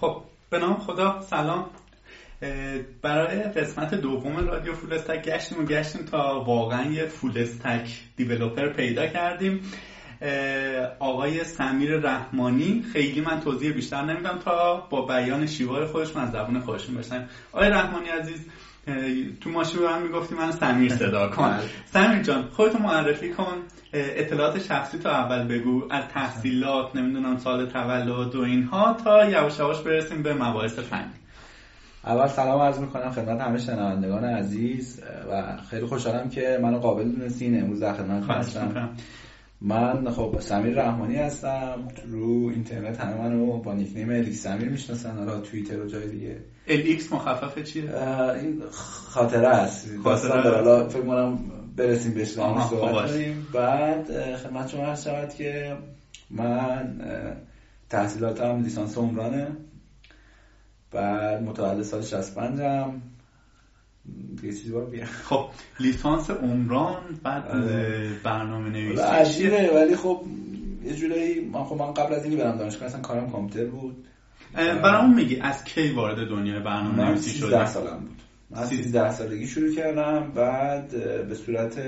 خب به نام خدا سلام. برای قسمت دوم رادیو فول استک گشتیم و گشتیم تا واقعا یه فول استک دیولوپر پیدا کردیم. آقای سمیر رحمانی خیلی من توضیح بیشتر نمیدم تا با بیان شیوار خودش من زبون خودشون بشنم آقای رحمانی عزیز تو ماشین به من می‌گفتی من سمیر صدا کن. بله. سمیر جان خودتو معرفی کن. اطلاعات شخصی تو اول بگو. از تحصیلات نمی‌دونم سال تولد و اینها تا یواش یواش برسیم به مباحث فنی. اول سلام عرض می‌کنم خدمت همه شنوندگان عزیز و خیلی خوشحالم که منو قابل دونستین. امروز در خدمت هستم. من خب سمیر رحمانی هستم. رو اینترنت همه منو با نیکنیم الیکس سمیر می‌شناسن. حالا توییتر و جای دیگه. الیکس مخففه چیه؟ این خاطره است. خاطره. حالا فکر کنم برسیم بهش صحبت بعد خدمت شما هست شود که من تحصیلاتم لیسانس عمرانه. بعد متولد سال 65 هم یه چیزی باید خب لیسانس عمران بعد برنامه نویسی. عجیبه ولی خب یه جورایی من خب من قبل از اینی برم دانشگاه اصلا کارم کامپیوتر بود. برام میگی از کی وارد دنیای برنامه نویسی شدی 13 سالم بود. من 13 سالگی شروع کردم. بعد به صورت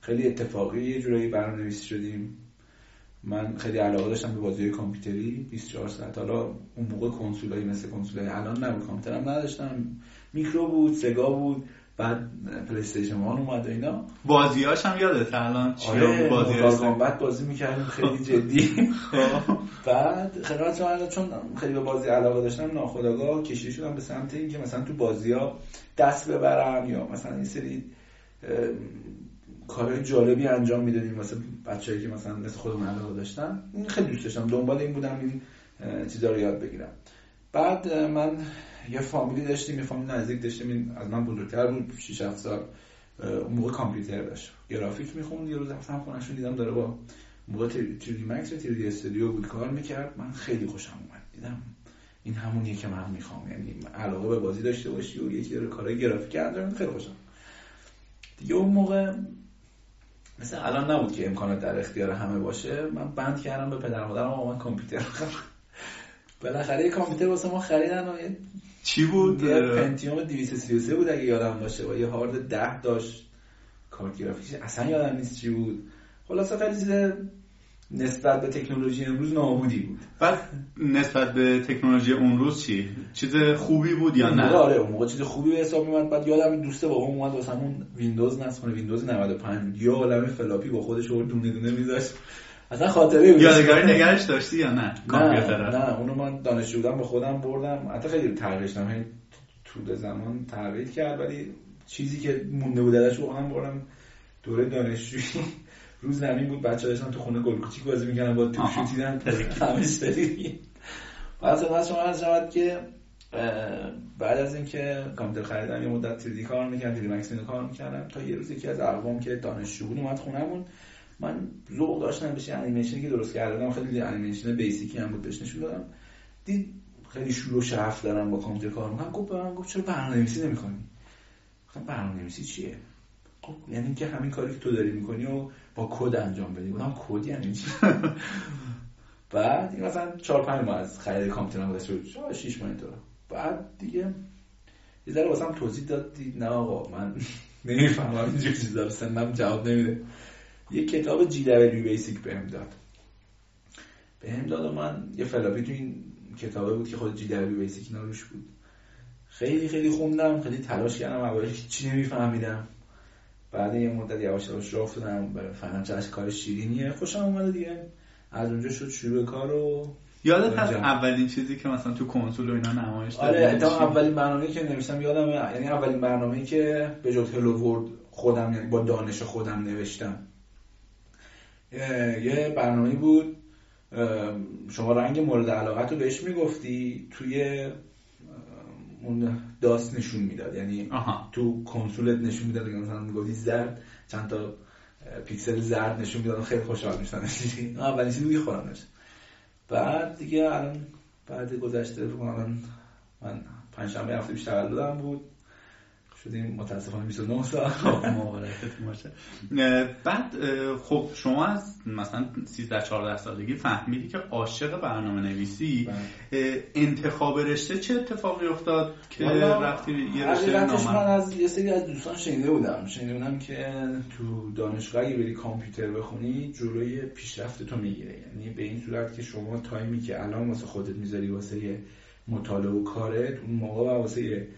خیلی اتفاقی یه جورایی برنامه نویسی شدیم. من خیلی علاقه داشتم به بازی کامپیوتری. 24 ساعت. حالا اون موقع کنسولایی مثل کنسولای الان نبود. کامپیوترم نداشتم. میکرو بود سگا بود بعد PlayStation One اومد و اینا. بازیاش هم یادت الان آره بازی Kombat بازی می‌کردیم خیلی جدی. خب. بعد خدمت چون خیلی به بازی علاقه داشتم ناخداگاه کشیده شدم به سمت اینکه مثلا تو بازی ها دست ببرم یا مثلا این سری کارهای جالبی انجام می‌دادیم. واسه بچه‌ای که مثلا مثل خودم علاقه داشتن این خیلی دوست داشتم. دنبال این بودم این چیزا رو یاد بگیرم. بعد من یه فامیلی داشتیم یه فامیلی نزدیک داشتیم. این از من بزرگتر بود 6 7 سال اون موقع کامپیوتر داشت. گرافیک می‌خوند یه روز رفتم خونهشون دیدم داره با موقع تیری مکس تیری استودیو بود کار می‌کرد. من خیلی خوشم اومد. دیدم این همونیه که من می‌خوام. یعنی علاقه به بازی داشته باشی و یکی داره کارهای گرافیک انجام خیلی خوشم. دیگه اون موقع مثل الان نبود که امکانات در اختیار همه باشه. من بند کردم به پدر مادرم من کامپیوتر بالاخره یه کامپیوتر واسه ما خریدن و چی بود؟ یه پنتیوم 233 بود اگه یادم باشه. و یه هارد 10 داشت. کارت گرافیکش اصلا یادم نیست چی بود. خلاصه خیلی چیز نسبت به تکنولوژی امروز نابودی بود. بعد نسبت به تکنولوژی اون روز چی؟ چیز خوبی بود یا نه؟ آره اون موقع چیز خوبی به حساب میومد بعد یادم دوست بابام اومد واسمون ویندوز نصب کنه. ویندوز 95 با یه عالم فلاپی با خودش اون دونه دونه میذاشت. اصلا خاطره بود. یادگاری نگرش داشتی یا نه؟ کامپیوتر نه اونو من دانشجو بودم با خودم بردم. حتی خیلی تغییرش دادم طول زمان تغییر کرد ولی چیزی که مونده بود ازش اونم بردم دوره دانشجویی. روز زمین بود بچه داشتن تو خونه گل کوچیک بازی می‌کنن با تو شوتیدن همه سری بعد خدمت شما از شود که بعد از اینکه کامپیوتر خریدم یه مدت تیردی کار می‌کردم تیردی مکس کار می‌کردم. تا یه روز یکی از اقوام که دانشجو بود اومد خونهمون من ذوق داشتم بشه انیمیشنی که درست کردم خیلی انیمیشن بیسیکی هم بود بهش نشون دادم. دید خیلی شور و شعف دارم با کامپیوتر کار می‌کنم. گفت به من گفت چرا برنامه‌نویسی نمی‌کنی؟ گفتم برنامه‌نویسی چیه؟ خب یعنی اینکه همین کاری که تو داری می‌کنی و با کد انجام بدی. گفتم کد یعنی چی؟ بعد این مثلا 4 5 ماه از خرید کامپیوترم گذشته بود. 6 ماه اینطور. بعد دیگه یه ذره واسم توضیح داد دید نه آقا من نمی‌فهمم اینجور چیزا سنم جواب نمیده. یه کتاب GW-BASIC بهم داد. بهم داد و من یه فلاپی تو این کتابه بود که خود GW-BASIC روش بود. خیلی خیلی خوندم خیلی تلاش کردم اول چی نمیفهمیدم. بعد یه مدت یواش یواش راه افتادم فهمیدم چه کار شیرینیه. خوشم اومده دیگه. از اونجا شد شروع کار رو یادت هست اولین چیزی که مثلا تو کنسول و اینا نمایش داد آره تا اولین برنامه‌ای که نوشتم یادم یعنی اولین برنامه‌ای که به جز هلو ورد خودم یعنی با دانش خودم نوشتم. یه برنامه بود. شما رنگ مورد علاقت رو بهش می‌گفتی توی اون داست نشون می‌داد. یعنی تو کنسولت نشون می‌داد مثلا می‌گفتی زرد چند تا پیکسل زرد نشون می‌داد خیلی خوشحال می‌شدن اولین چیزی نشد بعد دیگه الان بعد گذشته الان من پنج شنبه هفته پیش تولدم بود. شدیم. متاسفانه 29 سال باشه. بعد خب شما از مثلا 13 14 سالگی فهمیدی که عاشق برنامه نویسی بله. انتخاب رشته چه اتفاقی افتاد که رفتی یه رشته من از یه سری از دوستان شنیده بودم. شنیده بودم که تو دانشگاه اگه بری کامپیوتر بخونی جلوی پیشرفت تو می‌گیره یعنی به این صورت که شما تایمی که الان واسه خودت می‌ذاری واسه مطالعه و کارت اون موقع واسه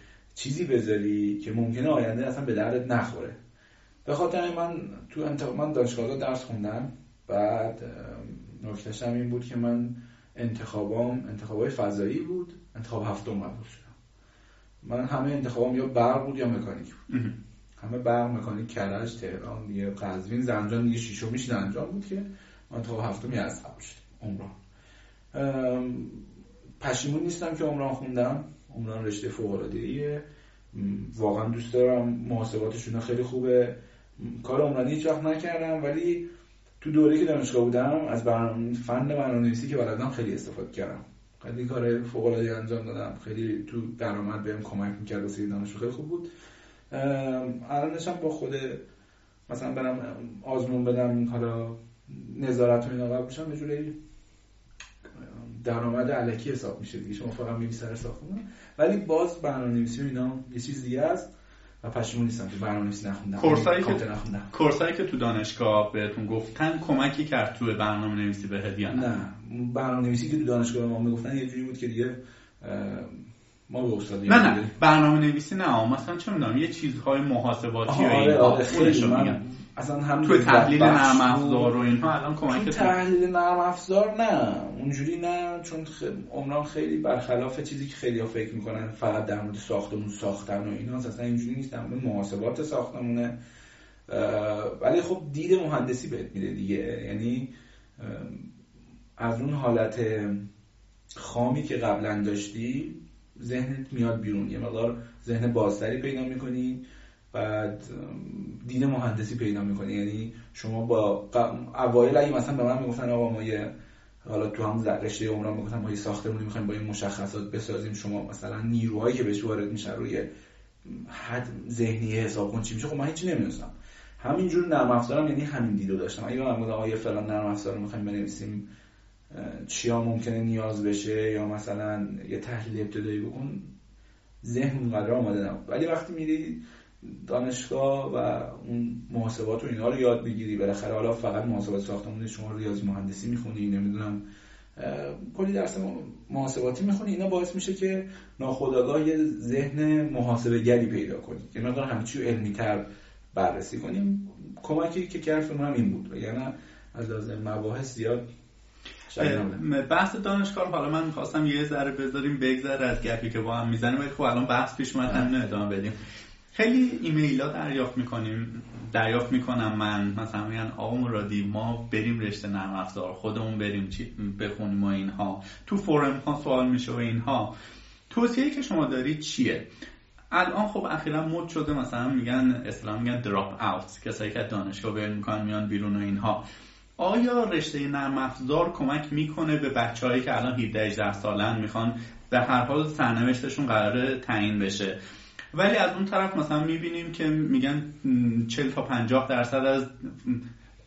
چیزی بذاری که ممکنه آینده اصلا به دردت نخوره. به خاطر من تو انتخاب من دانشگاه درس خوندم. بعد نکتهش این بود که من انتخابام انتخابای فضایی بود. انتخاب هفتم قبول شدم من همه انتخابام یا برق بود یا مکانیک بود. همه برق مکانیک کرج تهران دیگه قزوین زنجان دیگه شیشمیش زنجان بود که من انتخاب هفتمی از قبول شدم عمران. پشیمون نیستم که عمران خوندم. عمران رشته فوق العاده واقعا دوست دارم محاسباتشون خیلی خوبه. کار عمرانی هیچ وقت نکردم ولی تو دوره که دانشگاه بودم از برنامه فن برنامه‌نویسی که بلدم خیلی استفاده کردم. خیلی کار فوق العاده انجام دادم. خیلی تو درآمد بهم کمک می‌کرد واسه دانشجو خیلی خوب بود. الانش با خود مثلا برم آزمون بدم حالا نظارت و اینا بشم یه درآمد علکی حساب میشه دیگه. شما فقط میری سر ساختمون. ولی باز برنامه‌نویسی اینا یه چیز دیگه است و پشیمون نیستم که برنامه‌نویسی نخوندم. کورسایی که نخوندم. کورسایی که تو دانشگاه بهتون گفتن کمکی کرد تو برنامه‌نویسی بهت یا نه؟ نه. برنامه‌نویسی که تو دانشگاه ما می‌گفتن یه جوری بود که دیگه ما به استاد نه نه. برنامه نویسی نه. مثلا چه می‌دونم یه چیزهای محاسباتی یا این آره خیلی من اصلا هم تو تحلیل نرم افزار و اینها الان کمک تو تحلیل نرم افزار نه. اونجوری نه چون عمران خیلی برخلاف چیزی که خیلی ها فکر می‌کنن. فقط در مورد ساختمون ساختن و اینا اصلا اینجوری نیست. در مورد محاسبات ساختمونه. ولی خب دید مهندسی بهت میده دیگه. یعنی از اون حالت خامی که قبلا داشتی ذهنت میاد بیرون. یه مقدار ذهن بازتری پیدا می‌کنی. بعد دین مهندسی پیدا می‌کنی. یعنی شما با اوایل اگه مثلا به من می‌گفتن آقا ما یه حالا تو هم رشته عمران می‌گفتن ما یه ساختمونی می‌خوایم با این مشخصات بسازیم شما مثلا نیروهایی که بهش وارد میشن روی حد ذهنی حساب کن چی میشه خب من هیچی نمی‌دونستم. همینجور نرم افزارم یعنی همین دیدو داشتم. اگه من آقا یه فلان نرم افزار می‌خوایم بنویسیم چیا ممکنه نیاز بشه یا مثلا یه تحلیل ابتدایی بکن ذهن اونقدر آماده نبود. ولی وقتی میری دانشگاه و اون محاسبات و اینا رو یاد بگیری بالاخره حالا فقط محاسبات ساختمون شما ریاضی مهندسی می‌خونی نمی‌دونم کلی درس محاسباتی می‌خونی. اینا باعث میشه که ناخودآگاه یه ذهن محاسبه گری پیدا کنی که مقدار همه چی علمی تر بررسی کنیم کمکی که کرد هم این بود. یعنی از لازم مباحث زیاد بحث دانشگاه حالا من می‌خواستم یه ذره بذاریم بگذره از گپی که با هم می‌زنیم. ولی خب الان بحث پیش همین ادامه بدیم. خیلی ایمیل ها دریافت می‌کنیم دریافت می‌کنم من. مثلا میگن آقا مرادی ما بریم رشته نرم افزار خودمون بریم چی بخونیم و اینها. تو فورم ها سوال میشه و اینها. توصیه که شما دارید چیه؟ الان خب اخیرا مد شده مثلا میگن اسلام میگن دراپ اوت کسایی که دانشگاه بیان می‌کنن میان بیرون و اینها. آیا رشته نرم افزار کمک می‌کنه به بچههایی که الان 17 18 سالن می‌خوان به هر حال سرنوشتشون قرار تعیین بشه؟ ولی از اون طرف مثلا می‌بینیم که میگن 40 تا 50 درصد از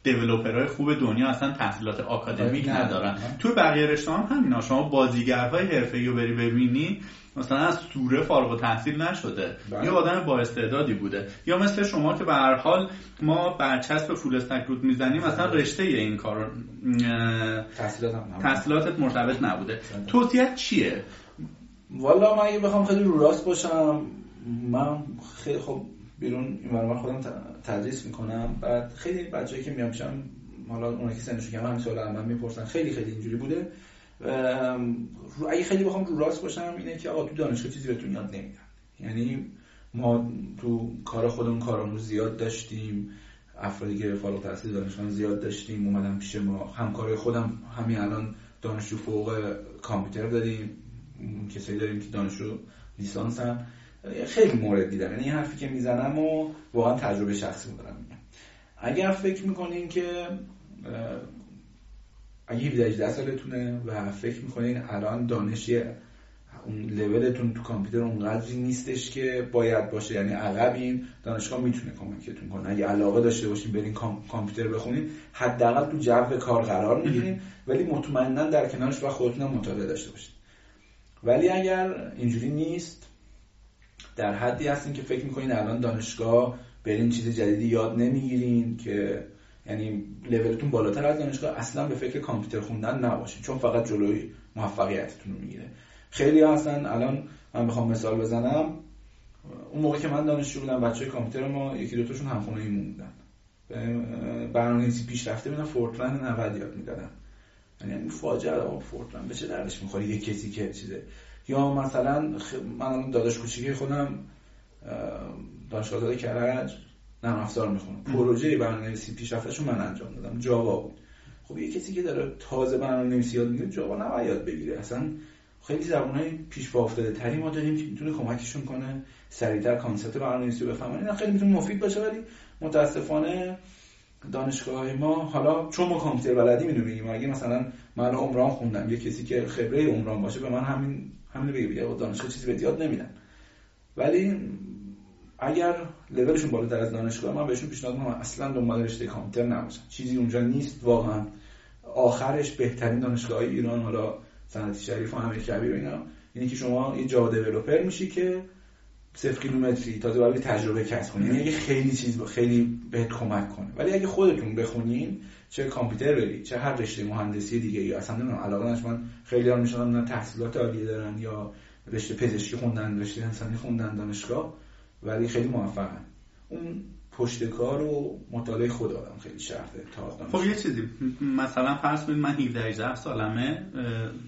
دیولوپرهای خوب دنیا اصلا تحصیلات آکادمیک ندارن. تو بقیه رشته هم همینا شما بازیگرهای حرفه‌ای رو بری ببینی مثلا از سوره فارغ و تحصیل نشده. بله. یا آدم با استعدادی بوده. یا مثل شما که به هر حال ما برچسب فول استک رود می‌زنیم مثلا بله. رشته این کار تحصیلاتت مرتبط نبوده. بله. توصیت چیه؟ والا من اگه بخوام خیلی رو راست باشم من خیلی خب بیرون این خودم تدریس می‌کنم. بعد خیلی بچه‌ای که میام پیشم حالا اونایی که سنشون کم همین سوال من می‌پرسن. خیلی خیلی اینجوری بوده. اگه خیلی بخوام رو راست باشم اینه که آقا تو دانشگاه چیزی بهتون یاد نمیدن. یعنی ما تو کار خودمون کارمون زیاد داشتیم. افرادی که فارغ التحصیل دانشگاه زیاد داشتیم. اومدن پیش ما. همکارای خودم همین الان دانشجو فوق کامپیوتر داریم. کسایی داریم که دانشجو لیسانسن. خیلی مورد دیدم یعنی این حرفی که می‌زنم و واقعا تجربه شخصی دارم میگم. اگر فکر می‌کنین که اگه 17 18 سالتونه و فکر می‌کنین الان دانشی اون لولتون تو کامپیوتر اونقدری نیستش که باید باشه یعنی عقبین دانشگاه می‌تونه کمکتون کنه. اگه علاقه داشته باشین برین کامپیوتر بخونین حداقل تو جو کار قرار می‌گیرین ولی مطمئنا در کنارش و خودتون مطالعه داشته باشین. ولی اگر اینجوری نیست در حدی هستین که فکر می‌کنین الان دانشگاه برین چیز جدیدی یاد نمی‌گیرین که یعنی لولتون بالاتر از دانشگاه اصلا به فکر کامپیوتر خوندن نباشین چون فقط جلوی موفقیتتون رو می‌گیره. خیلی هستن الان من بخوام مثال بزنم. اون موقع که من دانشجو بودم بچه کامپیوتر ما یکی دوتاشون همخونه ای موندن. برنامه‌نویسی پیشرفته بودن فورترند 90 یاد می‌دادن. یعنی فاجعه آقا فورترند به چه دردش می‌خوره یه کسی که چیزه. یا مثلا خ... من داداش کوچیکی خودم دانشگاه داده کرج نرم افزار می‌خونم. پروژه برنامه‌نویسی پیشرفتهشو من انجام دادم. جاوا بود. خب یه کسی که داره تازه برنامه‌نویسی یاد می‌گیره جاوا نباید یاد بگیره. اصلا خیلی زبانهای پیش با افتاده تری ما داریم که می‌تونه کمکشون کنه سریعتر کانسپت برنامه‌نویسی رو بفهمن اینا خیلی می‌تونه مفید باشه ولی متاسفانه دانشگاه ما حالا چون ما کامپیوتر بلدی می‌دونیم اگه مثلا من عمران خوندم یه کسی که خبره عمران باشه به من همین همین بگه بگه دانشگاه چیزی به یاد نمیدن. ولی اگر لولشون بالاتر از دانشگاه من بهشون پیشنهاد می‌کنم اصلا دنبال رشته کامپیوتر نباشن. چیزی اونجا نیست واقعا. آخرش بهترین دانشگاه های ایران حالا صنعتی شریف و همه کبیر و اینا اینه که شما یه جاوا دیولپر میشی که صفر کیلومتری تازه برای تجربه کسب کنی. یعنی خیلی چیز خیلی بهت کمک کنه. ولی اگه خودتون بخونین چه کامپیوتر برید چه هر رشته مهندسی دیگه یا اصلا نمی‌دونم علاقه نش من خیلی ها میشنم تحصیلات عالیه دارن یا رشته پزشکی خوندن رشته انسانی خوندن دانشگاه. ولی خیلی موفقن. اون پشت کار و مطالعه خود آدم خیلی شرطه تا خب یه چیزی. مثلا فرض کنید من 17 18 سالمه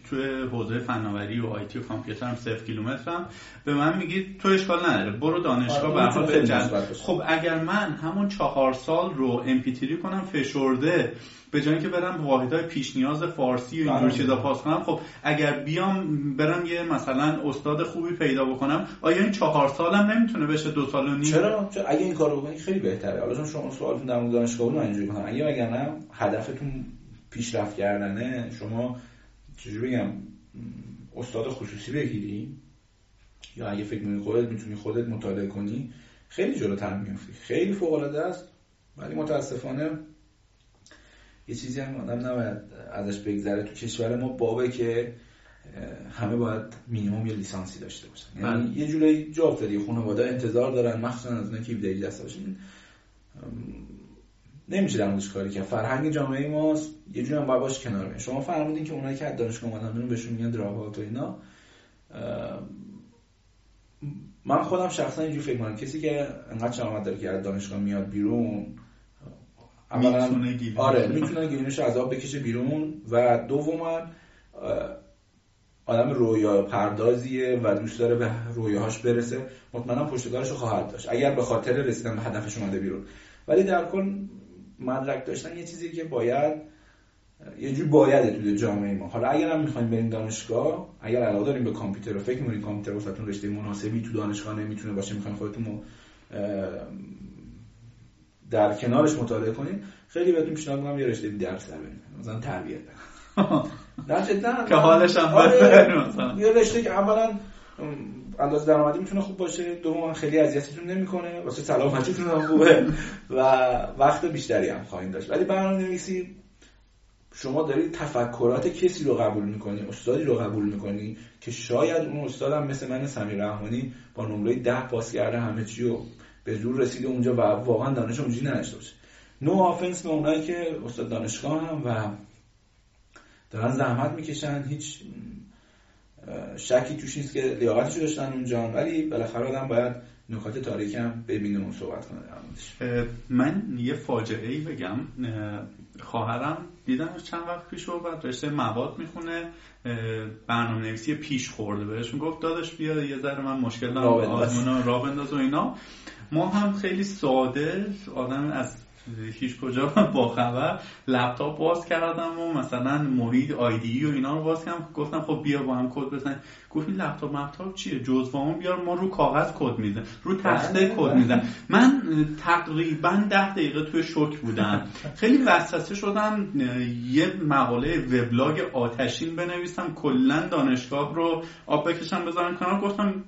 توی حوزه فناوری و آیتی و کامپیوتر هم 0 کیلومترم. به من میگید تو اشکال نداره برو دانشگاه به حال خب اگر من همون چهار سال رو امپیتری کنم فشرده به جای اینکه برم واحدهای پیش نیاز فارسی و اینجور. چیزا پاس کنم خب اگر بیام برم یه مثلا استاد خوبی پیدا بکنم آیا این چهار سالم نمی‌تونه بشه دو سال و نیم؟ چرا؟ چرا؟ اگه این کارو بکنی خیلی بهتره. حالا شما سوالتون در مورد دانشگاه من اینجوری کنم اگه اگر نه هدفتون پیشرفت کردنه شما چجوری بگم استاد خصوصی بگیری؟ یا اگه فکر می‌کنی خودت می‌تونی خودت مطالعه کنی خیلی جلوتر میافتی. خیلی فوق العاده است ولی متاسفانه یه چیزی هم آدم نباید ازش بگذره. تو کشور ما بابه که همه باید مینیمم یه لیسانسی داشته باشن. یعنی بله. یه جوری جا افتادی خانواده انتظار دارن مخصوصا از اونایی که 17 دست باشین نمیشه در کاری کرد. فرهنگ جامعه ماست یه جوری هم باید کنار میاد شما فرمودین که اونایی که از دانشگاه اومدن بهشون میگن دراوات و اینا. من خودم شخصا اینجوری فکر می‌کنم. کسی که انقدر شهامت داره که از دانشگاه میاد بیرون اولا آره می‌تونه گیرینش از آب بکشه بیرون و دوما آدم رویا پردازیه و دوست داره به رویاهاش برسه. مطمئنا پشتکارش رو خواهد داشت. اگر به خاطر رسیدن به هدفش اومده بیرون. ولی در کل مدرک داشتن یه چیزی که باید یه جور باید تو جامعه ما. حالا اگر هم می‌خوایم بریم دانشگاه اگر علاقه داریم به کامپیوتر و فکر می‌کنید کامپیوتر واسهتون رشته مناسبی تو دانشگاه نمی‌تونه باشه می‌خواین خودتون در کنارش مطالعه کنید خیلی بهتون پیشنهاد می‌کنم یه رشته درس در برید مثلا تربیت. نه. جدا که حالش هم آره یه رشته که اولا اندازه درآمدی می‌تونه خوب باشه دوم خیلی اذیتتون نمی‌کنه واسه سلامتیتون هم خوبه و وقت بیشتری هم خواهید داشت. ولی برنامه‌نویسی شما دارید تفکرات کسی رو قبول می‌کنی استادی رو قبول می‌کنی که شاید اون استادم مثل من سمیر رحمانی با نمره ده پاس کرده همه چی رو به زور رسیده اونجا و واقعا دانش اونجوری نداشته باشه. نو آفنس به اونایی که استاد دانشگاه هم و دارن زحمت می‌کشن هیچ شکی توش نیست که لیاقتشو داشتن اونجا ولی بالاخره آدم باید نکات تاریک هم ببینه و صحبت کنه من یه فاجعه ای بگم خواهرم دیدم چند وقت پیش رو بعد رشته مواد می‌خونه. برنامه نویسی پیش خورده بهشون گفت داداش بیا یه ذره من مشکل دارم آزمون را بنداز و اینا. ما هم خیلی ساده آدم از هیچ کجا با خبر. لپتاپ باز کردم و مثلا محیط IDE و اینا رو باز کردم. گفتم خب بیا با هم کد بزن گفت این لپتاپ لپتاپ چیه جزوامو بیار ما رو کاغذ کد میزن رو تخته بله، کد بله. میزن من تقریبا ده دقیقه توی شوک بودم. خیلی وسوسه شدم. یه مقاله وبلاگ آتشین بنویسم. کلا دانشگاه رو آب بکشم بذارم کنار. گفتم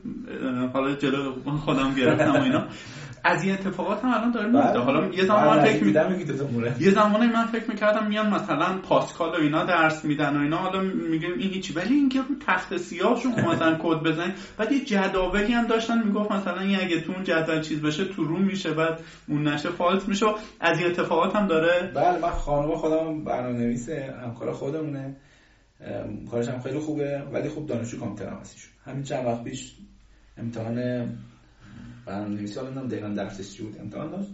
حالا جلو خودم گرفتم و اینا. از این اتفاقات هم الان داره میفته. حالا یه زمان من فکر می... میدم میگی تو مورد یه زمانی من فکر می‌کردم میان مثلا پاسکال و اینا درس میدن و اینا. حالا میگیم این هیچی. ولی اینکه رو تخت سیاهشون مثلا کد بزنید بعد یه جداولی هم داشتن. می‌گفت مثلا این اگه تو اون جدول چیز بشه تو رو میشه بعد اون نشه فالس میشه. از این اتفاقات هم داره. بله من خانم خودم برنامه نویسه همکار خودمونه. کارش هم خیلی خوبه. ولی خوب دانشجو کامپیوتر هم هستیشون. همین چند وقت پیش امتحان برنامه نویسی حالا نمی‌دونم دقیقا درسش چی بود؟ امتحان داشت.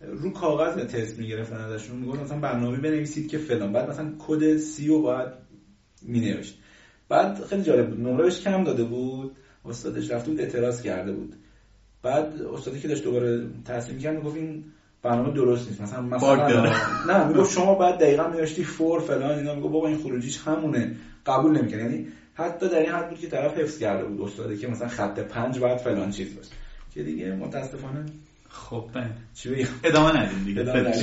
رو کاغذ تست می‌گرفتن ازشون می‌گفت مثلا برنامه بنویسید که فلان. بعد مثلا کد سی رو باید مینوشت. بعد خیلی جالب بود. نمره بهش کم داده بود. استادش رفته بود اعتراض کرده بود. بعد استادی که داشت دوباره تحصیل می‌کرد می‌گفت این برنامه درست نیست. مثلا مثلا. نه می‌گفت شما بعد دقیقا می‌نوشتی فور فلان اینا. می‌گفت بابا این خروجیش همونه. قبول نمی‌کنه یعنی حتی در این حد بود که طرف حفظ کرده بود استادی که مثلا خط پنج باید فلان چیز باشه. که دیگه متاسفانه خب. چی بگم؟ ادامه ندیم دیگه ادامه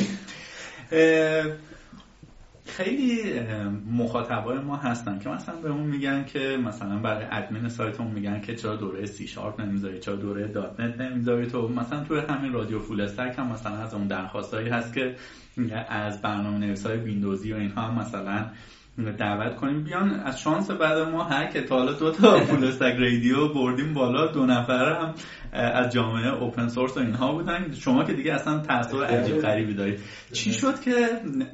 خیلی. مخاطبای ما هستن که مثلا بهمون میگن که مثلا برای ادمین سایتمون میگن که چرا دوره سی شارپ نمی‌ذاری چرا دوره .NET نمی‌ذاری. تو مثلا توی همین رادیو Full Stack هم مثلا از اون درخواستایی هست که از برنامه نویسای ویندوزی و اینها هم مثلا دعوت کنیم. بیان از شانس بعد ما هر که تا حالا دو تا فول استک رادیو بردیم بالا دو نفر هم از جامعه اوپن سورس و اینها بودن. شما که دیگه اصلا تعصب عجیب غریبی دارید. چی شد که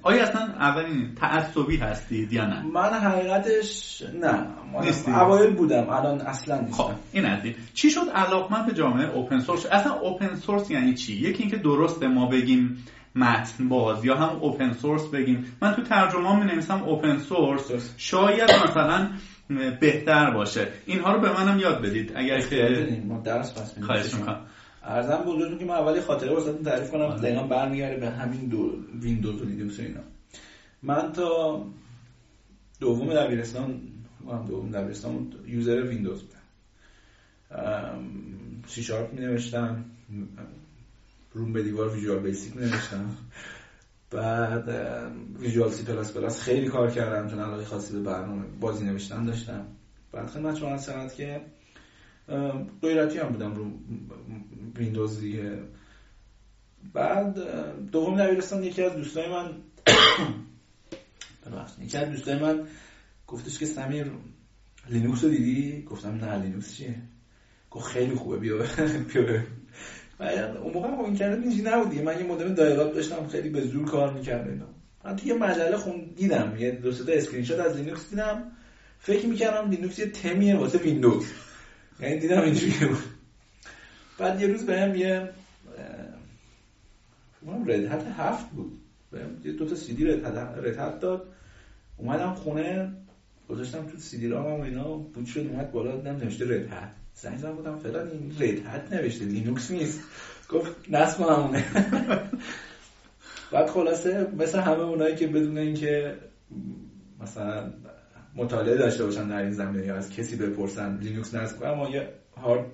آیا اصلا اولین تعصبی هستید یا نه؟ من حقیقتش نه. نیستی؟ اوایل بودم الان اصلا خب نیستم این از چی شد علاقمند به جامعه اوپن سورس اصلا اوپن سورس یعنی چی؟ یکی اینکه درسته ما بگیم متن باز یا هم open source بگیم. من تو ترجمه می نویسم open source. شاید مثلا بهتر باشه. اینها رو به منم یاد بدید. اگر که ما درس پس. خواهش می‌کنم. عرضم به حضورتون که من اولی خاطره واسهتون تعریف کنم. دقیقا برمیگرده به همین دو ویندوز و لینوکس اینا. من تا دوم دبیرستان من دوم دبیرستان user ویندوز بودم. سی شارپ می نوشتم روم به دیوار Visual Basic نوشتم. بعد ویژوال سی پلاس پلاس خیلی کار کردم چون علاقه خاصی به برنامه بازی نوشتن داشتم. بعد خدمت شما شود که غیرتی هم بودم رو ویندوز دیگه. بعد دوم دبیرستان یکی از دوستای من ببخشید یکی از دوستای من گفتش که سمیر لینوکس رو دیدی؟ گفتم نه لینوکس چیه؟ گفت خیلی خوبه بیا بیا. اون موقع خب اینترنت اینجوری نبود دیگه. من یه مودم dial-up داشتم خیلی به زور کار می‌کرد اینا. من یه مجله خون دیدم. یه دو سه تا اسکرین شات از لینوکس دیدم. فکر می‌کردم لینوکس یه تمیه واسه ویندوز. یعنی دیدم اینجوری بود. بعد یه روز بهم یه اونم Red Hat هفت بود. بهم یه دو تا سی دی Red Hat داد. اومدم خونه گذاشتم تو CD-ROM و اینا boot شد اومد بالا دیدم نوشته Red Hat زنگ زدم گفتم فلان این Red Hat نوشته لینوکس نیست. گفت نصب همونه. بعد خلاصه مثل همه اونایی که بدون اینکه مثلا مطالعه داشته باشن در این زمینه یا از کسی بپرسن لینوکس نصب کنم ما یه هارد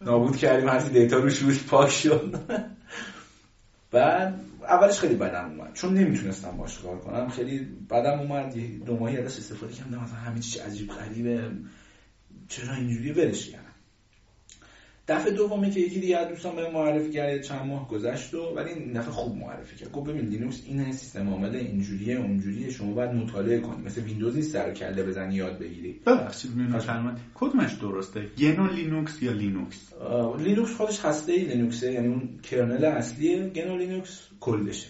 نابود کردیم هرچی data روش روش پاک شد. بعد اولش خیلی بدم اومد. چون نمی‌تونستم باش کار کنم خیلی بدم اومد. دو ماهی ازش استفاده کردم مثلا همه چیز عجیب غریبه. چرا اینجوری ولش کردم. دفعه دومی که یکی دیگه از دوستان به معرفی کرد چند ماه گذشت و ولی این دفعه خوب معرفی کرد. گفت ببین لینوکس این سیستم عامل اینجوریه اونجوریه شما باید مطالعه کنی. مثل ویندوز نیست سر کله بزنی یاد بگیری. ببخشید میونم فرمایید کدومش درسته؟ گنو لینوکس یا لینوکس؟ لینوکس خودش هسته لینوکسه. یعنی اون kernel اصلی گنو لینوکس کلشه.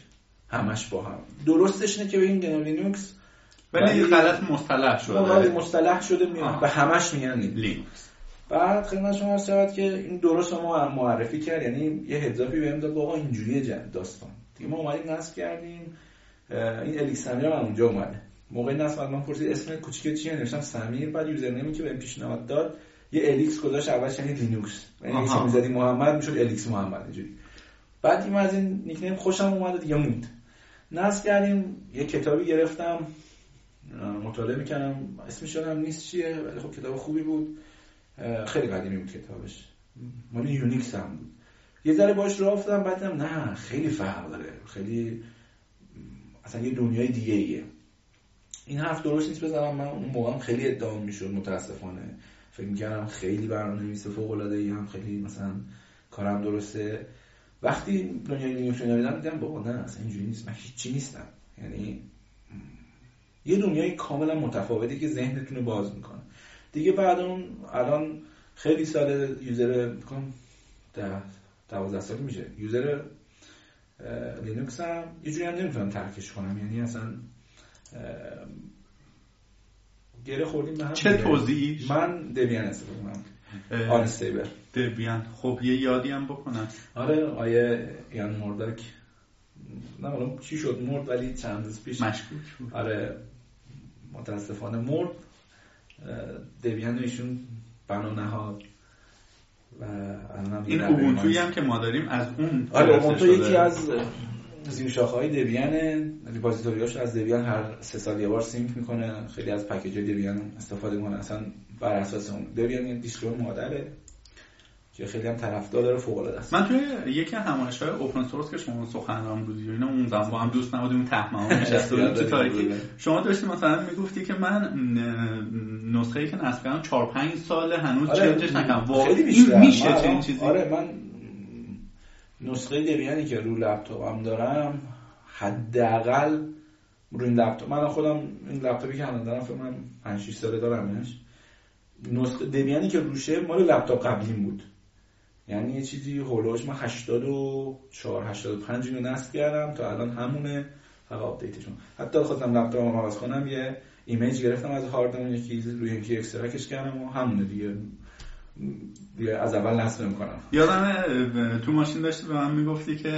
همش با هم. درستش اینه که بگیم گنو لینوکس ولی ولی- غلط مصطلح ولی شده مصطلح شده میاد. به همش میگن لینوکس بعد خدمت شما شود که این درست ما معرفی کرد یعنی یه heads-up ی بهم داد آقا اینجوریه جن- داستان. دیگه ما اومدیم نصب کردیم. این lxsameer هم اونجا اومده. موقع نصب من پرسید اسم کوچیک چیه؟ نوشتم سمیر بعد username ی که بهم پیشنهاد داد یه LX گذاشت اولش یعنی لینوکس. یعنی. اسم می‌زدی محمد می‌شد LX محمد اینجوری. بعد این از این nickname خوشم اومد دیگه موند. نصب کردیم یه کتابی گرفتم. مطالعه می‌کنم اسمش یادم نیست چیه ولی خب کتاب خوبی بود. خیلی قدیمی بود کتابش. مال یونیکس هم بود. یه ذره باش راه افتادم بعدم نه خیلی فرق داره. خیلی اصلا یه دنیای دیگه ایه این حرف درست نیست بزنم من اون موقع خیلی ادعا می‌شد متاسفانه. فکر می‌کردم خیلی برنامه نویس فوق العاده‌ام خیلی مثلا کارم درسته. وقتی دنیای لینوکس رو دیدم بابا نه اصلا اینجوری نیست. من هیچی نیستم. یعنی یه دنیای کاملا متفاوتی که ذهنتون رو باز می‌کنه. دیگه بعد اون الان خیلی سال user کنم ده دوازده سال میشه. user لینوکس هم یه جوری هم نمی‌تونم ترکش کنم. یعنی اصلا گره خوردیم به هم چه توضیحی من Debian استفاده کنم آن استیبل. دبیان خب یه یادی هم بکنم. آره آیه یان موردک نه چی شد؟ مرد ولی چند روز پیش. مشکوک بود. آره. متاسفانه مرد دبیان ایشون بنا نهاد و این اوبونتویی هم که ما داریم از اون آره اوبونتو یکی از زیر شاخه های دبیان ریپازیتوریاش از دبیان هر سه سال یه بار سینک می‌کنه خیلی از پکیج دبیان استفاده می‌کنه اصلا بر اساس اون دبیان یه دیسکرو مادره که خیلی هم طرفدار داره فوق العاده است. من توی یکی از همایش‌های اوپن سورس که شما سخنران بودی اینا اون زمان با هم دوست نبودیم تهمه نشسته بودیم تو تاریکی. شما داشتی مثلا می‌گفتی که من نسخه‌ای که نصب کردم 4 5 سال هنوز آره چنجش نکردم. واقعا این میشه چنین چیزی؟ آره من نسخه دبیانی که رو لپتاپم دارم حداقل رو این لپتاپ من خودم این لپتاپی که الان دارم فکر کنم 5 6 ساله دارمش. نسخه Debian ی که روشه مال لپتاپ قبلیم بود. یعنی یه چیزی حول و حوش من 84 85 اینو نصب کردم تا الان همونه. فقط update شده. حتی خواستم لپتاپم عوض کنم یه image گرفتم از هاردم اون یکی روی یکی extract اش کردم و همونه دیگه. از اول نصب می‌کنم یادم تو ماشین داشتی به من می‌گفتی که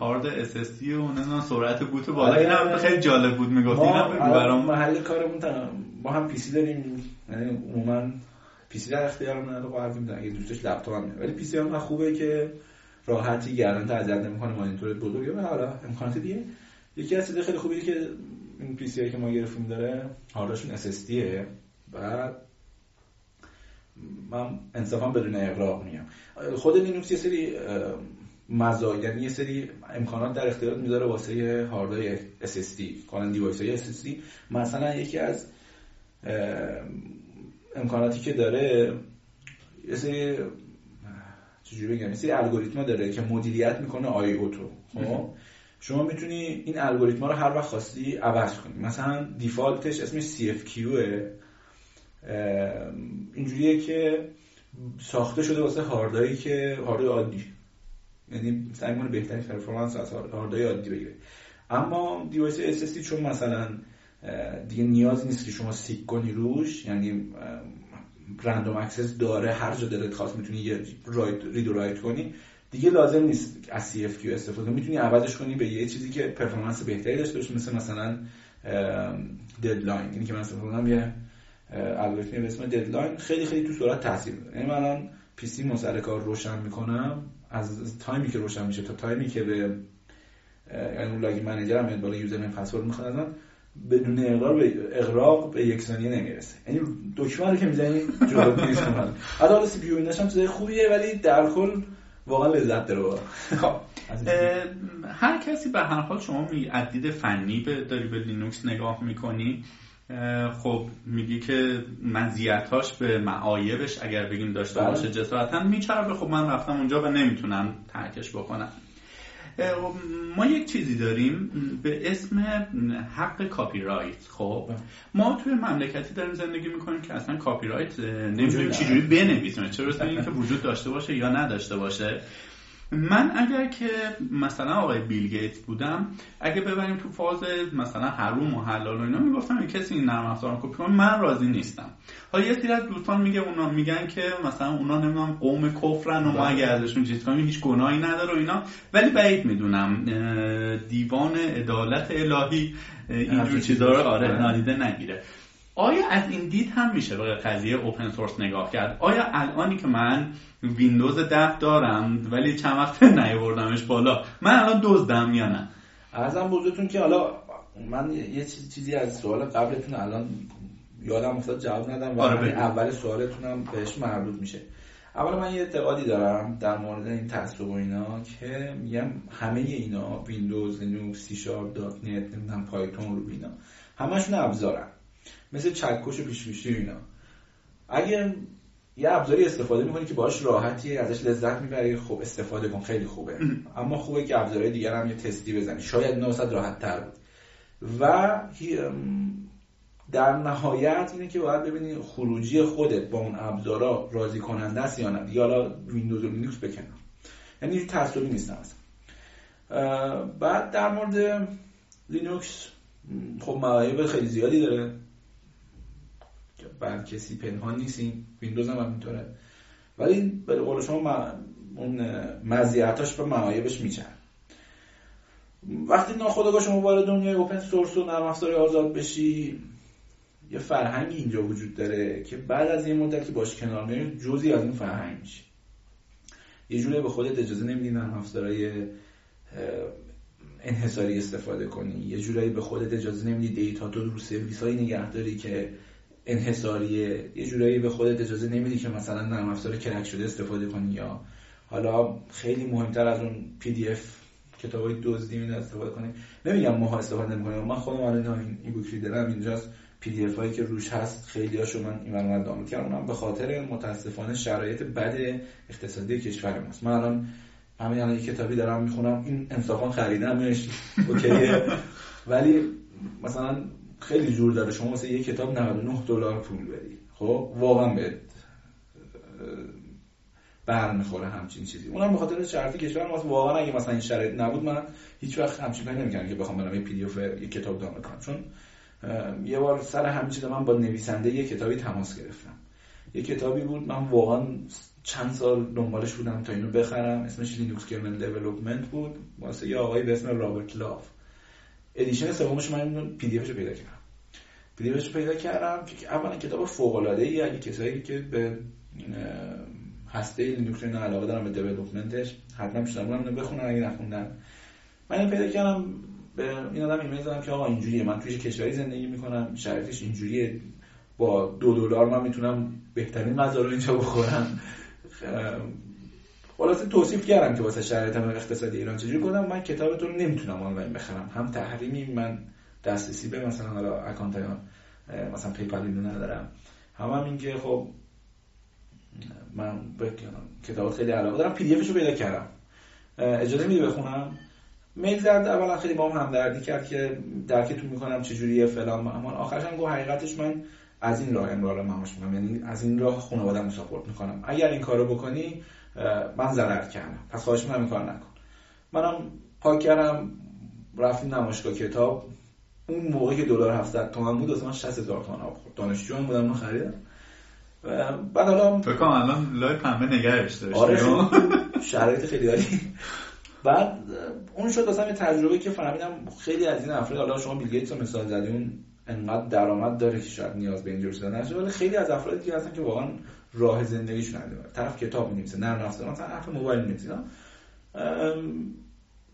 هارد SSD و نمی‌دونم سرعت boot بالا. آره، این هم. خیلی جالب بود می‌گفتی ما الان برام؟ محل کارمون تا- ما هم PC داریم. یعنی عموما PC در اختیارمون نداره با هر کی می‌دونم. اگه دوستش لپتاپ هم ولی PC هم خوبه که راحتی گردنت اذیت نمی‌کنه مانیتورت بزرگه. و حالا امکانات دیگه. یکی از چیزای خیلی خوبی که این PC که ما گرفتیم داره هاردشون SSD بعد من انصافا بدون اغراق میگم. خود لینوکس یه سری اه، مزا یعنی یه سری امکانات در اختیارت می‌ذاره واسه هاردهای SSD کلا device های SSD مثلا یکی از امکاناتی که داره یه سری چجوری بگم یه سری الگوریتما داره که مدیریت می‌کنه IO تو. خب؟ شما می‌تونی این الگوریتما رو هر وقت خواستی عوض کنی. مثلا default ش اسمش CFQ اینجوریه که ساخته شده واسه هاردایی که هاردای عادی. یعنی سعی کنه بهترین performance از هاردای عادی بگیره. اما device SSD چون مثلا دیگه نیاز نیست که شما seek کنی روش. یعنی random access داره. هر جا دلت خواست می‌تونی یه write read و write کنی. دیگه لازم نیست از CFQ استفاده. کنی می‌تونی عوضش کنی به یه چیزی که performance بهتری داشته باشه مثل مثلا deadline اینی که من استفاده کنم یه الگوریتمی به اسم deadline خیلی خیلی تو سرعت تاثیر می‌ذاره. یعنی من الان PC کار روشن می‌کنم. از time ی که روشن میشه تا time ی که به یعنی اون login manager هم بالا username password می‌خواد بدون اغراق به اغراق به یک ثانیه نمی‌رسه. یعنی دکمه رو که می‌زنی جواب نیست من حالا CPU هم چیزای خوبیه ولی در کل واقعا لذت داره خب هر کسی به هر حال شما می از دید فنی به داری به لینوکس نگاه می‌کنی خب میگی که مزیتاش به معایبش اگر بگیم داشته بله. باشه جسارتا میچربه. خب من رفتم اونجا و نمی‌تونم ترکش بکنم. ما یک چیزی داریم به اسم حق کاپی رایت خب ما توی مملکتی داریم زندگی می‌کنیم که اصلا کاپی رایت نمی‌دونیم چجوری بنویسیم چه برسه اینکه وجود داشته باشه یا نداشته باشه. من اگر که مثلا آقای بیل گیتس بودم اگه ببریم تو فاز مثلا حروم و حلال و اینا می‌گفتم کسی این نرم افزار رو کپی کنه من راضی نیستم. حالا یه سری از دوستان میگه اونا میگن که مثلا اونا نمی‌دونم قوم کفرن و ما اگه ازشون چیز کنیم هیچ گناهی نداره و اینا. ولی بعید می‌دونم دیوان عدالت الهی اینجور چیزا رو آره نادیده نگیره. آیا از این دید هم میشه به قضیه اوپن سورس نگاه کرد؟ آیا الانی که من ویندوز ده دارم ولی چند وقت نیاوردمش بالا من الان دزدم یا نه؟ عرضم بزرگتون که حالا من یه چیزی از سوال قبلتون الان یادم افتاد جواب ندم و آره اول سوالتونم بهش مربوط میشه. اول من یه اعتقادی دارم در مورد این تعصب و اینا که میگم همه اینا ویندوز لینوکس سی شارپ دات نت نمی‌دونم Python رو اینا همشون ابزارن. مثل چکش و پیچ‌گوشتی اینا. اگه یه ابزاری استفاده می‌کنی که باش راحتی ازش لذت می‌بری خب استفاده کن خیلی خوبه. اما خوبه که ابزارهای دیگر هم یه تستی بزنی. شاید 900 راحت تر بود. و در نهایت اینه که باید ببینی خروجی خودت با اون ابزارا راضی کننده است یا نه. دیگه حالا ویندوز و لینوکس بکنم یعنی تعصبی نیستم اصلا بعد در مورد لینوکس خب معایب خیلی زیادی داره. بر کسی پنهان نیستیم ویندوز هم همینطوره. ولی به قول شما اون مزیتاش به معایبش میچن وقتی ناخودآگاه شما وارد دنیای اوپن سورس و نرم افزار آزاد بشی یه فرهنگ اینجا وجود داره که بعد از یه مدت که باش کنار میای جزی از این فرهنگ میشه. یه جوری به خودت اجازه نمیدی نرم افزارهای انحصاری استفاده کنی. یه جورایی به خودت اجازه نمیدی data تو رو سرویس هایی نگهداری که انحصاریه یه جورایی به خودت اجازه نمیدی که مثلا نرم افزار crack شده استفاده کنی یا حالا خیلی مهمتر از اون PDF کتابای دزدی می استفاده کنی. نمیگم ماها استفاده نمی‌کنیم من خودم الان این e-book reader م اینجاست PDF هایی که روش هست خیلی هاشو من این برنامه دانلود کردم. اونم به خاطر متاسفانه شرایط بد اقتصادی کشور ماست. من الان همین الان کتابی دارم می‌خونم این انصافا خریدمش اوکیه. ولی مثلا خیلی جور داره. شما مثلا یه کتاب 99 دلار پول بدی خب؟ واقعا به بر می‌خوره همچین چیزی. اونم به خاطر شرایط کشور ما واقعا اگه مثلا این شرایط نبود من هیچ وقت همچین کاری نمی‌کردم که بخوام برم یه پی دی اف یه کتاب دانلود کنم چون یه بار سر همین چیز من با نویسنده یه کتابی تماس گرفتم. یه کتابی بود من واقعا چند سال دنبالش بودم تا اینو بخرم. اسمش Linux Kernel Development بود. واسه یه آقایی به اسم Robert Love. edition سومش من اینو PDF شو پیدا کردم. PDF شو پیدا کردم که اولا کتاب فوق العاده ای اگه کسایی که به هسته لینوکس علاقه دارم به development ش حتما پیشنهاد می‌کنم بخونن اگه نخوندن. من اینو پیدا کردم به این آدم ایمیل زدم که آقا اینجوریه من توی کشوری زندگی می‌کنم شرایطش اینجوریه با دو دلار من می‌تونم بهترین غذا رو اینجا بخورم. خلاصه توصیف کردم که واسه شرایط اقتصادی ایران چجوری کنم. من کتابتون نمی‌تونم آنلاین بخرم. هم تحریمی من دسترسی به مثلا حالا account مثلا PayPal اینو ندارم. هم, هم این که خب من به کتابات خیلی علاقه دارم. PDF رو پیدا کردم. اجازه میدی بخونم؟ mail زد اولا خیلی با هم همدردی کرد که درکتون می‌کنم چجوریه فلان. اما آخرش هم گفت حقیقتش من از این راه امرار مهاش می‌کنم. یعنی از این راه خانواده‌مو ساپورت می‌کنم. اگر این کارو بکنی من ضرر کردم. پس خواهش می‌کنم این کار نکن. منم پاک کردم رفتیم نمایشگاه کتاب. اون موقعی که دلار 700 تومن بود من 60 هزار تومن آب خورد. دانشجو هم بودم خریدم. بعد حالا فکر کنم الان لای پنبه نگهش داشت آره. شرایط خیلی داری بعد اون شد واسه تجربه که فهمیدم خیلی از این افراد حالا شما بیل گیتس رو مثال زدی اون انقدر درآمد داره که شاید نیاز به اینجور نشه ولی خیلی از افرادی که هستن که واقعا راه زندگیشون نداره طرف کتاب می‌نویسه افزار مثلا حرف موبایل می‌نویسه.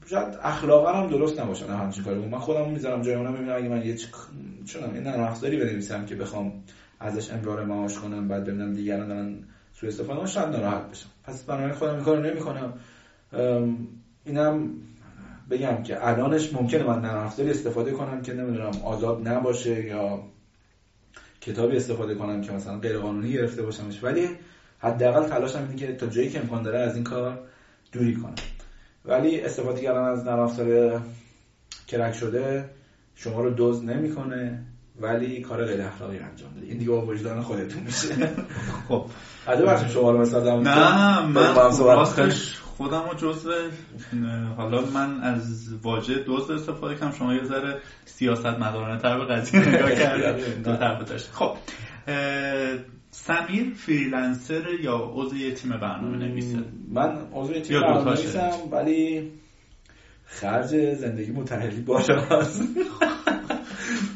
شاید اخلاقا هم درست نباشه نه همچین کاری. من خودم می‌ذارم جای اونم می‌بینم اگه من یه چونم این نرم افزاری بنویسم که بخوام ازش امرار معاش کنم بعد ببینم دیگران دارن سوء استفاده شاید ناراحت بشم. پس برای خودم این کارو نمی‌کنم. اینم بگم که الانش ممکنه من نرم افزاری استفاده کنم که نمی‌دونم آزاد نباشه یا کتابی استفاده کنم که مثلا غیر قانونی گرفته باشمش. ولی حداقل تلاشم اینه که تا جایی که امکان داره از این کار دوری کنم. ولی استفاده کردن از نرم افزار کرک شده شما رو دوز نمی‌کنه ولی کار غیر اخلاقی انجام داده این دیگه با وجدان خودتون میشه. خب. عجب شما رو مثلا نه من راستش خودم رو جزء حالا من از واژه دوست استفاده کنم شما یه ذره سیاست مدارانه تر به قضیه نگاه کردید. دو طرف داشت خب سمیر فریلنسر یا عضو یه تیم برنامه نویسه؟ من عضو یه تیم برنامه نویسم ولی خرج زندگی متحلی باشه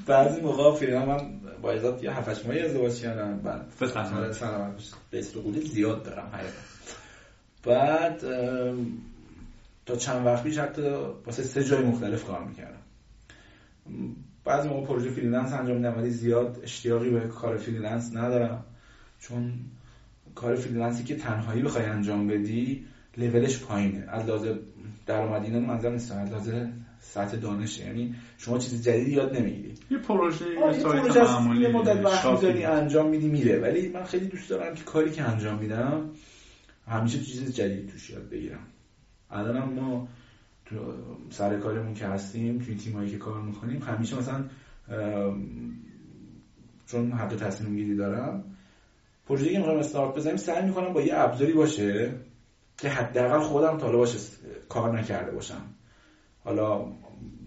بعضی موقع فریلنس من با ازاد یه هفتش ماهی ازدواج کردم بعد فسخ سلامت به زیاد دارم حقیقتا بعد تا چند وقت پیش حتی واسه سه جای مختلف کار می‌کردم. بعضی موقع پروژه فریلنس انجام میدم ولی زیاد اشتیاقی به کار فریلنس ندارم. چون کار فریلنسی که تنهایی بخوای انجام بدی لولش پایینه. از لازم درآمد اینا منظر نیست. از لازم سطح دانش یعنی شما چیز جدیدی یاد نمی‌گیری. یه پروژه یه سایت معمولی یه مدت وقت می‌ذاری انجام میدی میره. ولی من خیلی دوست دارم که کاری که انجام میدم همیشه چیز جدیدی توش یاد بگیرم. الان ما تو سر کارمون که هستیم توی تیمایی که کار می‌کنیم همیشه مثلا چون حق تصمیم گیری دارم پروژه‌ای که می‌خوام استارت بزنیم سعی می‌کنم با یه ابزاری باشه که حداقل خودم باهاش کار نکرده باشم. حالا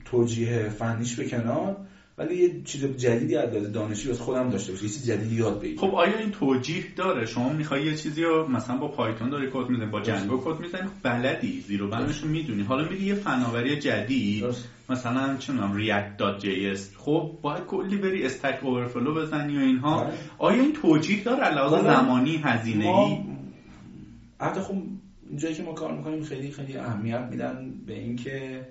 توجیه فنیش به کنار ولی یه چیز جدیدی از دانشی واسه خودم داشته باشه یه چیز جدیدی یاد بگیرم خب آیا این توجیه داره؟ شما می‌خوای یه چیزی رو مثلا با Python داری کد می‌زنی با Django کد می‌زنی؟ خب بلدی زیر و بمش می‌دونی. حالا میری یه فناوری جدید مثلا چه می‌دونم React.js خب باید کلی بری Stack Overflow بزنی و اینها. آره. آیا این توجیه داره به لحاظ زمانی هزینه ای حتی خب جایی که ما کار می‌کنیم خیلی خیلی اهمیت میدن به اینکه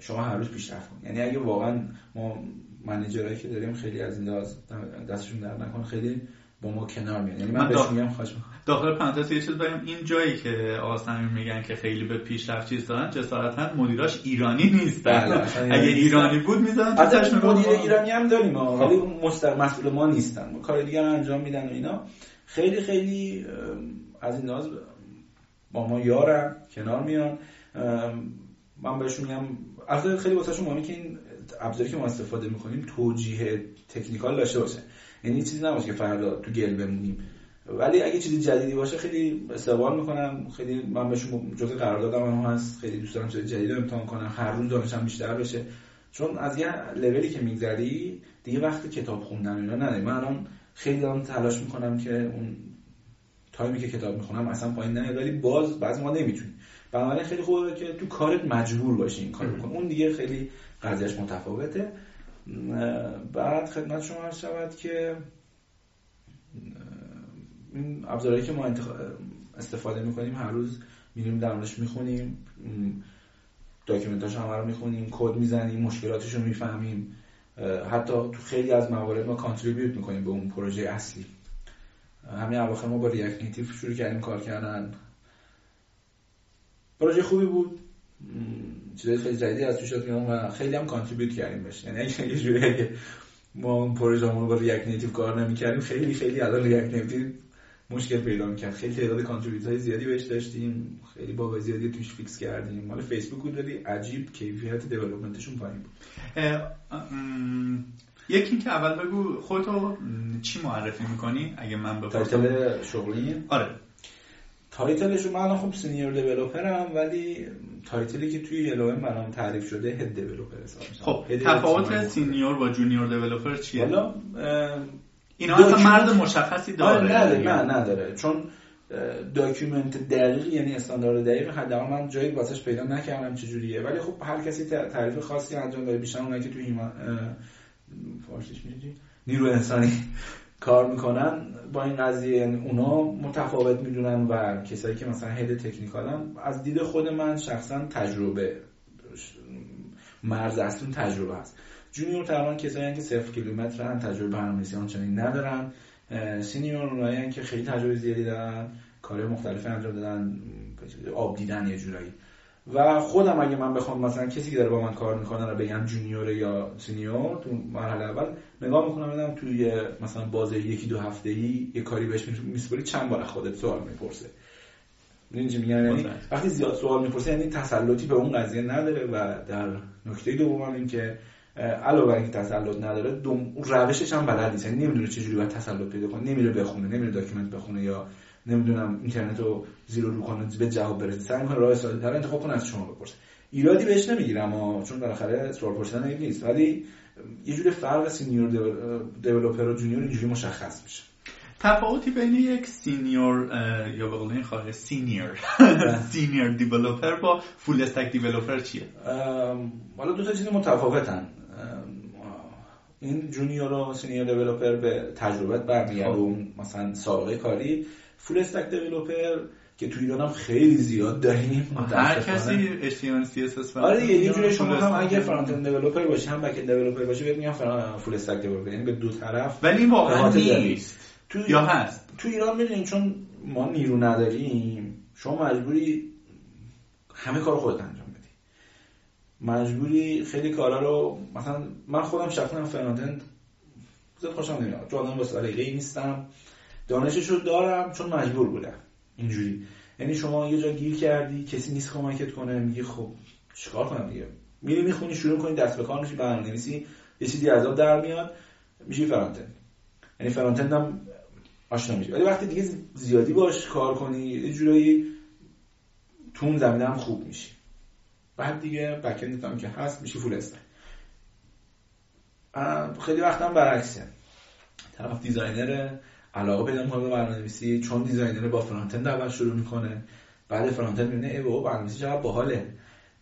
شما هر روز پیشرفت کنید. یعنی اگه واقعا ما منیجرایی که داریم خیلی از این لحاظ دستشون در نکن خیلی با ما کنار میان. یعنی من, من بهش میگم خواهش داخل پرانتز یه چیز بگم. این جایی که آسمی میگن که خیلی به پیشرفت چیز دارن جسارتا مدیراش ایرانی نیست. بله اگه ایرانی بود می‌ذارن تو مدیر ایرانی هم داریم ولی مستقیم مسئول ما نیستن. کار دیگه انجام میدن و اینا. خیلی خیلی از این لحاظ با ما یارن کنار میان. من بهشون میگم اصلا خیلی واسهشون مهمه که این ابزاری که ما استفاده می‌کنیم توجیه تکنیکال داشته باشه. یعنی چیزی نباشه که فردا تو گل بمونیم. ولی اگه چیزی جدیدی باشه خیلی استقبال می‌کنم. خیلی من بهشون جزء قراردادم هم هست. خیلی دوست دارم چیز جدید امتحان کنم. هر روز دانشم بیشتر بشه. چون از یه لولی که میگذری دیگه وقت کتاب خوندن اینا نداری. من الان خیلی دارم تلاش می‌کنم که اون تایمی که کتاب می‌خونم اصلا پایین نیاد. ولی باز بعضی موقع نمی‌تونیم بنابراین خیلی خوبه که تو کارت مجبور باشی این کارو بکنی. اون دیگه خیلی قضیهش متفاوته. بعد خدمت شما عرض شود که این ابزارهایی که ما استفاده می‌کنیم هر روز میریم در موردش می‌خونیم. document اش همه رو می‌خونیم کد می‌زنیم مشکلاتش رو می‌فهمیم حتی تو خیلی از موارد ما contribute می‌کنیم به اون پروژه اصلی. همین اواخر ما با React Native شروع کردیم کار کردن. پروژه خوبی بود. چیزای خیلی جدیدی از توش و خیلی هم contribute کردیم بهش. یعنی یه جوری که ما اون پروژه رو با React Native کار نمی‌کردیم خیلی خیلی الان React Native مشکل پیدا می‌کرد. خیلی تعداد contribute های زیادی بهش داشتیم. خیلی bug زیادی توش fix کردیم. مال فیسبوک بود ولی عجیب کیفیت development شون پایین بود. یکی که اول بگو خودتو چی معرفی می‌کنی؟ اگه من بپرسم. تایتل شغلی؟ آره. title ش من خب senior developer م ولی title ی که توی یلوه منم تعریف شده head developer خب تفاوت senior با junior developer چیه؟ حالا اینا اصلا مرز مشخصی داره. آره نه نه نداره. چون document دقیق یعنی استاندارد دقیق حداقل من جایی واسش پیدا نکردم چجوریه. ولی خب هر کسی تعریف خاصی انجام داره بیشتر اونایی که توی فارسیش میگی نیرو انسانی کار می‌کنن با این قضیه یعنی اونا متفاوت می‌دونن و کسایی که مثلا head technical ن از دید خود من شخصا تجربه مرز اصلی تجربه هست. junior تقریبا کسایی که صفر کیلومتر هم تجربه برنامه‌نویسی آنچنانی ندارن. senior اونایی که خیلی تجربه زیادی دارن کار مختلف انجام دادن آب دیدن یه جورایی. و خودم اگه من بخوام مثلا کسی که داره با من کار می‌کنه رو بگم junior یا senior تو مرحله اول نگاه می‌کنم ببینم توی مثلا بازه یکی دو هفته ای یه کاری بهش میسپری چند بار خودت سوال می‌پرسه. اینجا میگن یعنی وقتی زیاد سوال می‌پرسه یعنی تسلطی به اون قضیه نداره و در نکته دوم این که علاوه بر اینکه تسلط نداره دوم روشش هم بلد نیست. یعنی نمی‌دونه چجوری باید تسلط پیدا کنه. نمیره بخونه نمیره document بخونه یا نمی‌دونم اینترنت رو زیرو رو کنه به جواب برسه سعی کنه راه ساده تر انتخاب کنه از شما بپرسه ایرادی بهش نمی‌گیرم اما چون بالاخره سوال پرسیدن نیست. ولی یه جور فرق senior developer و junior اینجوری مشخص میشه. تفاوتی بین یک senior یا به قول خارجیا senior. senior developer با full stack developer چیه؟ حالا دو تا چیز متفاوتن. این junior و senior developer به تجربت برمیگرده خب. و مثلا سابقه کاری. full stack developer که تو ایران هم خیلی زیاد داریم. هر. کسی HTML CSS آره دیگه یه جوری شما هم اگه فرانت اند دیولپر باشی هم back end developer باشی بهت میگن full stack developer یعنی به دو طرف ولی واقعا. نیست. تو دنیا هست. تو ایران می‌دونیم چون ما نیرو نداریم شما مجبوری همه کار خودت انجام بدی. مجبوری خیلی کارا رو مثلا من خودم شخصا front end زیاد خوشم نمیاد. چون آدم سلیقه‌ای نیستم. دانشش رو دارم چون مجبور بودم. اینجوری. یعنی شما یه جا گیر کردی کسی نیست کمکت کنه میگی خب چیکار کنم دیگه؟ میری می‌خونی شروع کنی دست به کار میشی برنامه‌نویسی یه چیزی عذاب در میاد میشی فرانت اند یعنی فرانت اند هم آشنا میشی. ولی وقتی دیگه زیادی باش کار کنی یه جورایی تو اون زمینه هم خوب میشی. بعد دیگه بک اند هم که هست میشی فول استک خیلی وقت هم برعکسه. طرف designer علاقه پیدا می‌کنه به برنامه‌نویسی چون designer با front end اول شروع می‌کنه. بعد front end می‌بینه ای بابا برنامه‌نویسی چقدر باحاله.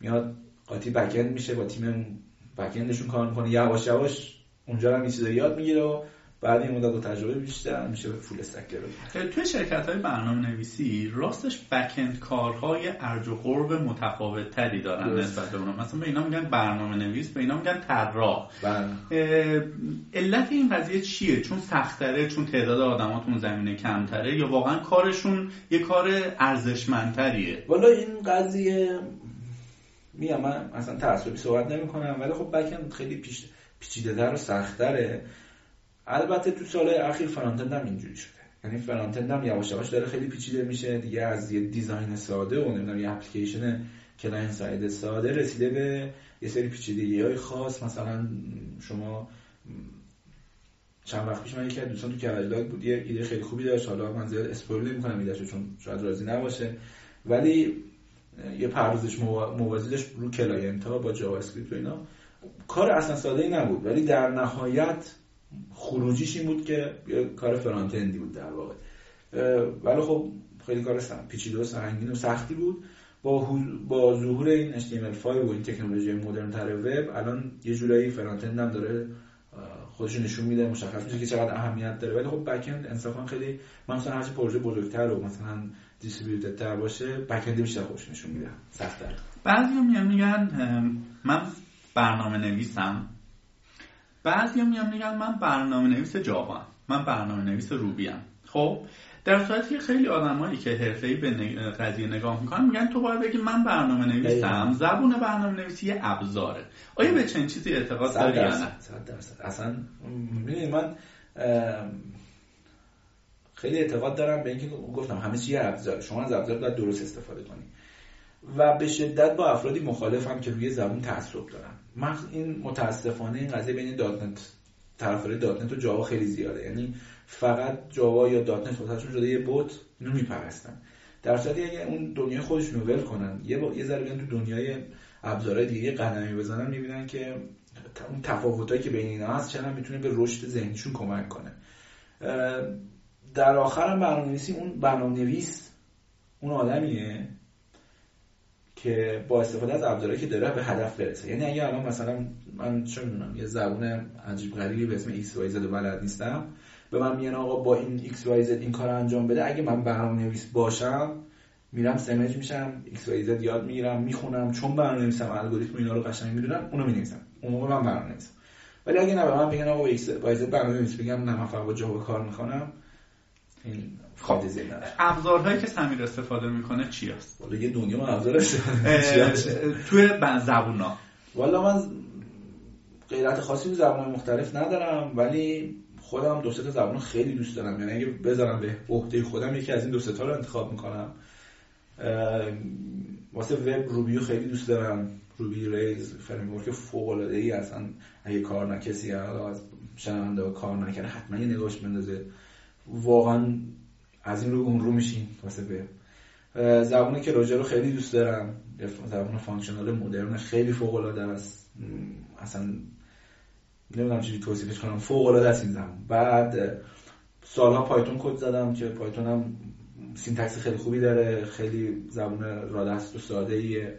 میاد قاطی back end میشه با تیم back end شون کار می‌کنه. یواش یواش اونجا هم چیزا یاد می‌گیره و بعد این مدت با تجربه بیشتر میشه full stack توی شرکت های برنامه نویسی راستش back end کارها یه ارج و قرب متفاوت تری دارن. نسبت به مثلا به اینا میگن برنامه نویس به اینا میگن طراح. بله. علت این قضیه چیه؟ چون سختره چون تعداد آدما تو اون زمینه کمتره یا واقعا کارشون یه کار ارزشمندتریه؟ والا این قضیه میگم من اصلا تعصبی صحبت نمی کنم ولی خب back end خیلی پیش پیچیده تر و سختره البته تو سال اخیر front end هم اینجوری شده. یعنی front end هم یواش یواش داره خیلی پیچیده میشه. دیگه از یه design ساده و نمی‌دونم یه application client side ساده رسیده به یه سری پیچیدگی های خاص. مثلا شما چند وقت پیش من یکی از دوستان تو کرج LUG بود یه ایده خیلی خوبی داشت. حالا من زیاد spoil نمی‌کنم ایدهشو چون شاید راضی نباشه. ولی یه پردازش موا- موازی داشت رو client ها با JavaScript و اینا. کار اصلا ساده ای نبود. ولی در نهایت خروجیش این بود که یه کار front-end ی بود در واقع. ولی خب خیلی کار سخت- پیچیده و سنگین و سختی بود. با با ظهور این HTML5 و این تکنولوژی مدرن تر وب الان یه جورایی front-end هم داره خودش نشون میده مشخص میشه که چقدر اهمیت داره. ولی خب back-end انصافا خیلی مثلا هرچی پروژه بزرگتر و مثلا distributed تر باشه back-end بیشتر خودش نشون میده سخت‌تر. بعضی میگن من برنامه نویسم بعضی میان میگن من برنامه نویس Java من برنامه نویس Ruby ام خب در صورتی که خیلی آدمایی که حرفه‌ای به نگ- قضیه نگاه می‌کنن میگن تو باید بگی من برنامه نویسم زبون برنامه نویسی یه ابزاره. آیا به چنین چیزی اعتقاد داری یا نه؟ درصد. اصلا من خیلی اعتقاد دارم به اینکه گفتم همه چی یه ابزار شما از ابزار باید درست استفاده کنی. و به شدت با افرادی مخالفم که روی زبون تعصب دارن من این متاسفانه این قضیه بین دات نت طرفدار .NET و Java خیلی زیاده. یعنی فقط Java یا .NET واسهشون شده یه بت اینو میپرستن. در صورتی اگه اون دنیای خودشون ول کنن یه با... یه ذره تو دنیای ابزارهای دیگه قدمی بزنن می‌بینن که اون تفاوتایی که بین اینا هست چقدر می‌تونه به رشد ذهنیشون کمک کنه. در آخر هم برنامه‌نویسی اون برنامه‌نویس اون آدمیه که با استفاده از ابزارهایی که داره به هدف برسه. یعنی اگه الان مثلا من چه می‌دونم یه زبون عجیب غریبی به اسم XYZ رو بلد نیستم به من میگن آقا با این XYZ این کار انجام بده. اگه من برنامه نویس باشم میرم سمج میشم XYZ یاد می‌گیرم می‌خونم. چون برنامه نویسم الگوریتم اینا رو قشنگ می‌دونم اونو می‌نویسم. اون موقع من برنامه نویسم ولی اگه نه به من بگن آقا XYZ برنامه نویس بگم نه من فقط با جاوا کار می‌کنم این نداره. ابزارهایی که سمیر استفاده می‌کنه چی هست والا یه دنیا من ابزار توی زبونا. والا من غیرت خاصی تو زبان مختلف ندارم ولی خودم دو سه تا زبان خیلی دوست دارم. یعنی اگه بذارم به عهده خودم یکی از این دو تا رو انتخاب می‌کنم. واسه وب Ruby و خیلی دوست دارم. Ruby Rails framework فوق العاده ای اصلا اگه کار نه کسی از شنونده کار نکرده حتما یه نگاهش بندازه. واقعا از این رو اون رو میشین واسه زبان Clojure رو خیلی دوست دارم. زبان functional مدرن خیلی فوق العاده است اصلا نمی‌دونم چجوری توصیفش کنم. فوق العاده است این زبان بعد سالها Python کد زدم که Python هم syntax خیلی خوبی داره. خیلی زبان ساده است و ساده ایه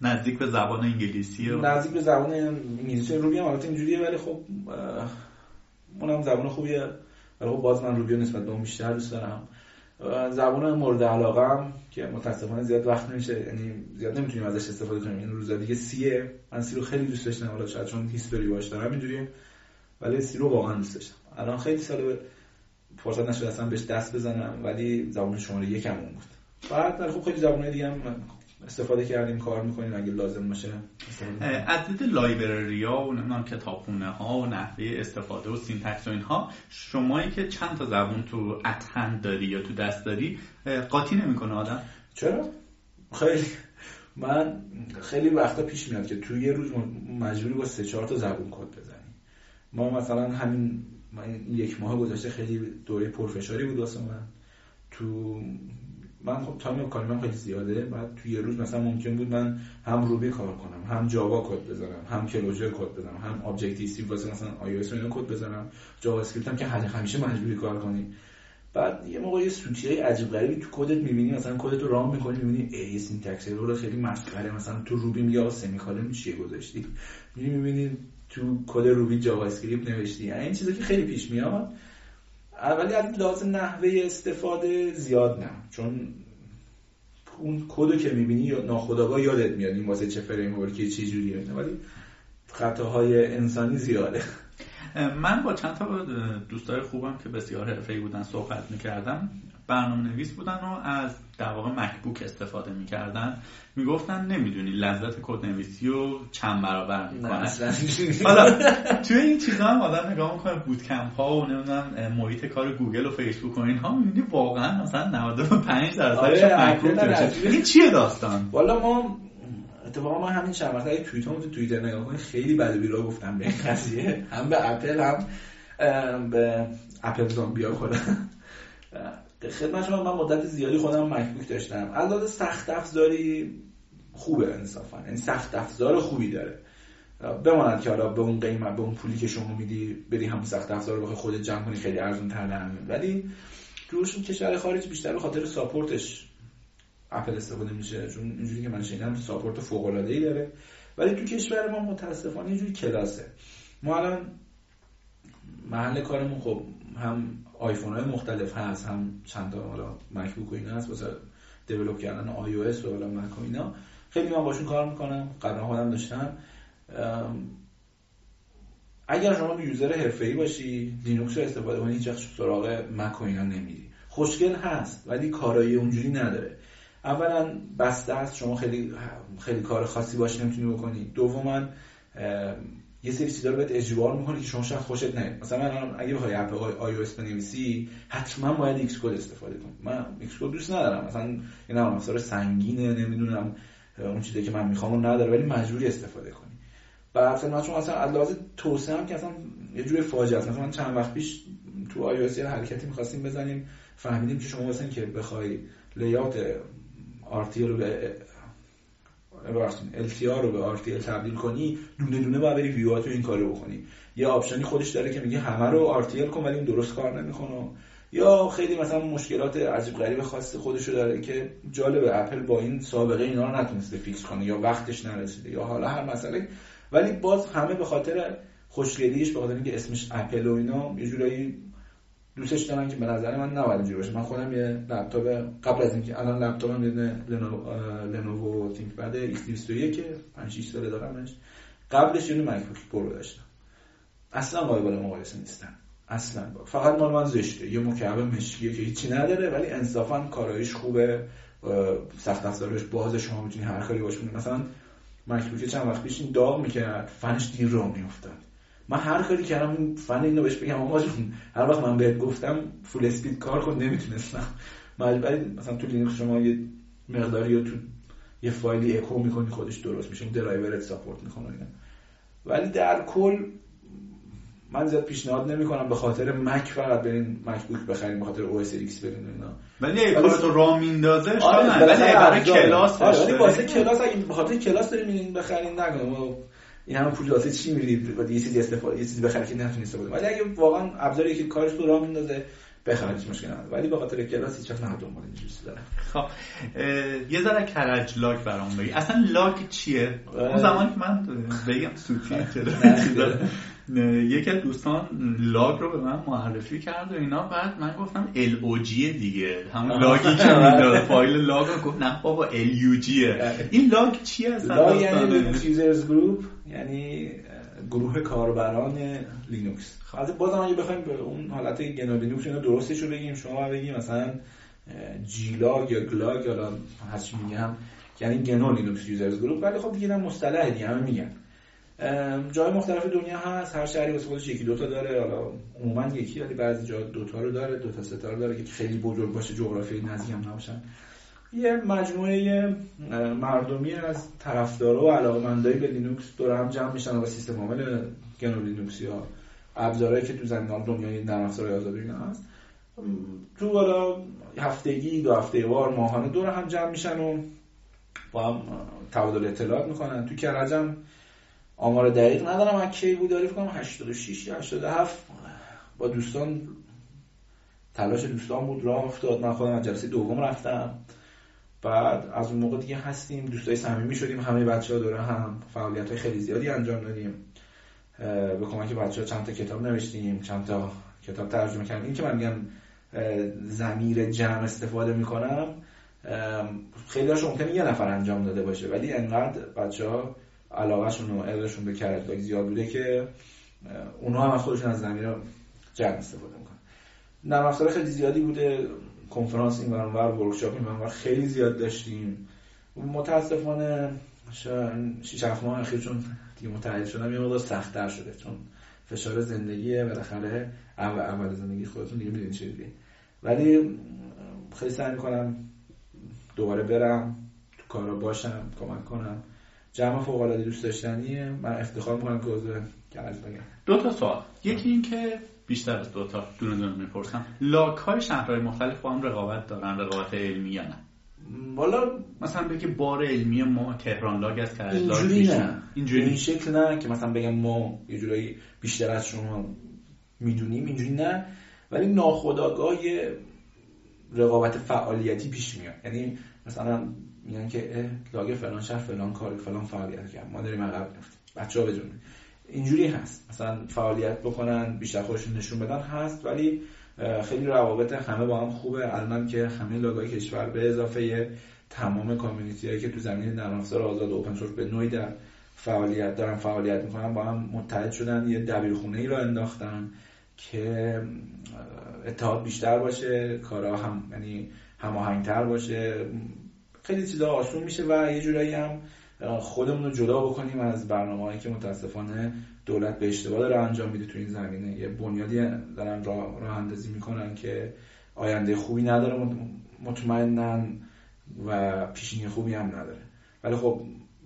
نزدیک به زبان انگلیسی. نزدیک به زبان انگلیسی. Ruby هم البته اینجوریه ولی خب اونم زبان خوبیه. ولی خب باز من Ruby نسبت به اون بیشتر دوست دارم. زبان مورد علاقه که متاسفانه زیاد وقت نمیشه یعنی زیاد نمی‌تونیم ازش استفاده کنیم. این روزا دیگه C ه من C رو خیلی دوست داشتم حالا شاید چون history باش دارم اینجوریه ولی C رو واقعا دوست داشتم. الان خیلی سال فرصت نشد اصلا بهش دست بزنم ولی زبان شماره یکم اون بود. بعد خب خیلی زبانهای دیگه هم استفاده کردیم کار می‌کنیم اگه لازم باشه از دید library ها و نمی‌دونم کتابخونه ها و نحوه استفاده و syntax و اینها شمایی که چند تا زبون تو at hand داری یا تو دست داری قاطی نمی‌کنه آدم؟ چرا؟ خیلی. من خیلی وقتا پیش میاد که تو یه روز مجبوری با سه چهار تا زبون کد بزنی. ما مثلا همین من یک ماه گذشته خیلی دوره پرفشاری بود واسه من. تو من خب time کاری من خیلی زیاده. بعد توی یه روز مثلا ممکن بود من هم Ruby کار کنم هم Java کد بزنم هم Clojure کد بزنم هم Objective-C واسه مثلا آی او رو کد بزنم. JavaScript هم که همیشه مجبوری کار کنی. بعد یه موقع یه سوتی های عجیب غریبی تو کدت می‌بینی مثلا کدت رو run می‌کنی می‌بینی یه syntax error خیلی مسخره. مثلا تو Ruby میگه semicolon چیه گذاشتی؟ می‌بینی تو کد Ruby JavaScript نوشتی. یعنی این چیزا که خیلی پیش میاد. ولی از لحاظ نحوه استفاده زیاد نه. چون اون کدو که می‌بینی ناخودآگاه یادت میاد این واسه چه framework ی چه جوریه ولی خطاهای انسانی زیاده. من با چند تا دوستای خوبم که بسیار حرفه‌ای بودن صحبت می‌کردم برنامه نویس بودن و از در واقع MacBook استفاده می‌کردن. می‌گفتن نمی‌دونی لذت کد نویسی رو چند برابر می‌کنه. حالا توی این چیزا هم آدم نگاه می‌کنه boot camp ها و نمی‌دونم محیط کار گوگل و فیسبوک و اینها. می‌بینی واقعا مثلا 95 درصدش MacBook این چیه داستان؟ والا ما اتفاقا ما همین چند وقت توییتر تو توییتر نگاه کنیم خیلی بد بیرا گفتم به این قضیه. هم به اپل هم به اپل زامبیا خودم خدمت شما من مدت زیادی خودم مکبوک داشتم. علاوه سخت افزاری خوبه انصافا. یعنی سخت افزار خوبی داره. بماند که حالا به اون قیمت به اون پولی که شما میدی بری هم سخت افزار رو خودت جمع کنی خیلی ارزون تر ولی جوش کشور خارج بیشتر به خاطر ساپورتش اپل استفاده میشه. چون اینجوری که من شنیدم support فوق العاده ای داره. ولی تو کشور ما متاسفانه اینجوری کلاسه. ما الان محل کارمون خب هم آیفون های مختلف هست هم چند تا حالا MacBook و اینا هست واسه develop کردن iOS و حالا Mac و اینا. خیلی من باشون کار می‌کنم قبلا خودم داشتم. اگر شما user حرفه‌ای باشی لینوکس رو استفاده کنی هیچ سراغ Mac و اینا نمیری. خوشگل هست ولی کارایی اونجوری نداره. اولا بسته است شما خیلی خیلی کار خاصی باش نمی‌تونی بکنی. دوما یه سری چیزا رو بهت اجبار می‌کنه که شما شاید خوشت نیاد. مثلا اگه بخوای app iOS بنویسی حتما باید Xcode استفاده کنی. من Xcode دوست ندارم. مثلا این نرم افزار سنگینه نمی‌دونم اون چیزی که من می‌خوام اون نداره ولی مجبوری استفاده کنی. بعد مثلا چون مثلا از توسعه هم که اصلا یه جور فاجعه است. مثلا چند وقت پیش تو iOS حرکتی می‌خواستیم بزنیم فهمیدیم که شما مثلا که بخوای layout RTL رو به LTR رو به RTL تبدیل کنی دونه دونه باید بری ویوات این کارو بکنی. یه option ی خودش داره که میگه همه رو RTL کن ولی این درست کار نمی‌کنه. یا خیلی مثلا مشکلات عجیب غریب خاص خودش رو داره که جالب اپل با این سابقه اینا رو نتونسته fix کنه یا وقتش نرسیده یا حالا هر مسئله. ولی باز همه به خاطر خوشگلیش به خاطر اینکه اسمش اپل و اینا یه جورایی دوستش دارم که به نظر من نباید اینجوری باشه. من خودم یه لپتاپ قبل از اینکه الان لپتاپم یه Lenovo ThinkPad X201 5 6 ساله دارمش. قبلش یه MacBook Pro داشتم. اصلا قابل مقایسه نیستن. اصلا. فقط مال من زشته. یه مکعب مشکیه که هیچی نداره ولی انصافا کارایش خوبه. سخت افزارش بازه. شما می‌تونی هر کاری باش مثلا MacBook چند وقت پیش این داغ می‌کرد. فنش دیر راه میافتاد. من هر کاری کردم فن اینو بهش بگم آقا جون هر وقت من بهت گفتم full speed کار کن نمی‌تونستم. مجبوری مثلا تو لینوکس شما یه مقداری یا تو یه فایلی اکو می‌کنی خودش درست میشه. درایورت support می‌کنه ولی در کل من زیاد پیشنهاد نمی‌کنم به خاطر Mac فقط برین MacBook بخرین به خاطر OS X برین اینا. ولی اگه کارتو راه میندازه آره ولی برای کلاس آره ولی واسه کلاس اگه به خاطر کلاس دارین بخرین نگم این همه پول واسه چی میرید و یه چیزی استفاده یه چیزی بخری که نتونی استفاده ولی اگه واقعا ابزاری که کارش رو راه میندازه بخرید هیچ مشکلی نداره. ولی به خاطر کلاس هیچ وقت نه دنبال این چیزی دارم خب یه ذره کرج LUG برام بگی. اصلا LUG چیه؟ اون زمانی که من بگم سوتی یکی از دوستان LUG رو به من معرفی کرد و اینا. بعد من گفتم L O G دیگه. همون log ی که می‌داد. فایل log رو گفت. نه بابا L U این LUG چیه اصلا LUG یعنی users group یعنی گروه کاربران لینوکس. خب بازم اگه بخوایم به اون حالت گنو لینوکس اینا درستش رو بگیم شما بگیم مثلا GLUG یا GLUG یا هر چی میگم یعنی GNU Linux users group ولی خب دیگه مصطلح دیگه همه میگن. جای مختلف دنیا هست هر شهری واسه خودش یکی دوتا داره حالا عموما یکی ولی بعضی جا دوتا رو داره دوتا ستا رو داره که خیلی بزرگ باشه جغرافی نزدیک هم نباشن. یه مجموعه مردمی از طرفدارا و علاقمندای به لینوکس دور هم جمع میشن و سیستم عامل گنو لینوکس یا ابزارهایی که تو زمینه دنیای نرم افزارهای آزاد هست. تو حالا هفتگی دو هفته وار ماهانه دور هم جمع میشن و با هم تبادل اطلاعات می‌کنن. تو کرجم آمار دقیق ندارم از کی بود داری فکر 86 یا 87 با دوستان تلاش دوستان بود راه افتاد. من خودم از جلسه دوم رفتم. بعد از اون موقع دیگه هستیم دوستای صمیمی شدیم همه بچه ها دوره هم. فعالیت های خیلی زیادی انجام دادیم. به کمک بچه ها چند تا کتاب نوشتیم چند تا کتاب ترجمه کردیم. این که من میگم زمیر جمع استفاده می‌کنم خیلی هاش ممکنه یه نفر انجام داده باشه. ولی انقدر بچه ها علاقهشون و علمشون به کرد زیاد بوده که اونها هم خودشون از زمین جمع استفاده می‌کنن. نرم افزار خیلی زیادی بوده کنفرانس این ور ورکشاپ این ور خیلی زیاد داشتیم. متاسفانه 6 7 ماه اخیر چون دیگه متعهد شدم یه مقدار سخت‌تر شده چون فشار زندگیه بالاخره اول اول زندگی خودتون دیگه می‌دونید چه ولی خیلی سعی می‌کنم دوباره برم تو کارا باشم کمک کنم. جمع فوق العاده دوست داشتنیه من افتخار می‌کنم که عضو کرج بگم. دو تا سوال. یکی این که بیشتر از دو تا دونه دونه می‌پرسم. لاک های شهرهای مختلف با هم رقابت دارن رقابت علمی یا نه؟ والا مثلا بگه بار علمی ما تهران لاگ از کرج لاگ اینجوری نه. اینجوری این شکل نه که مثلا بگم ما یه جورایی بیشتر از شما می‌دونیم اینجوری نه. ولی ناخودآگاه رقابت فعالیتی پیش میاد. یعنی مثلا میگن که لاگ فلان شهر فلان کار فلان فعالیت کرد. ما داریم عقب میافتیم بچه‌ها بدونن اینجوری هست. مثلا فعالیت بکنن بیشتر خودشون نشون بدن هست ولی خیلی روابط همه با هم خوبه. الان که همه لاگای کشور به اضافه تمام کامیونیتی هایی که تو زمین نرم افزار آزاد اوپن سورس به نوعی در فعالیت دارن فعالیت می‌کنن با هم متحد شدن. یه دبیرخونه ای را انداختن که اتحاد بیشتر باشه کارها هم یعنی هماهنگتر باشه. خیلی چیزا آسون میشه و یه جورایی هم خودمون رو جدا بکنیم از برنامه که متاسفانه دولت به اشتباه داره انجام میده تو این زمینه. یه بنیادی دارن راه, راه اندازی می‌کنن که آینده خوبی نداره مطمئنا و پیشینی خوبی هم نداره. ولی خب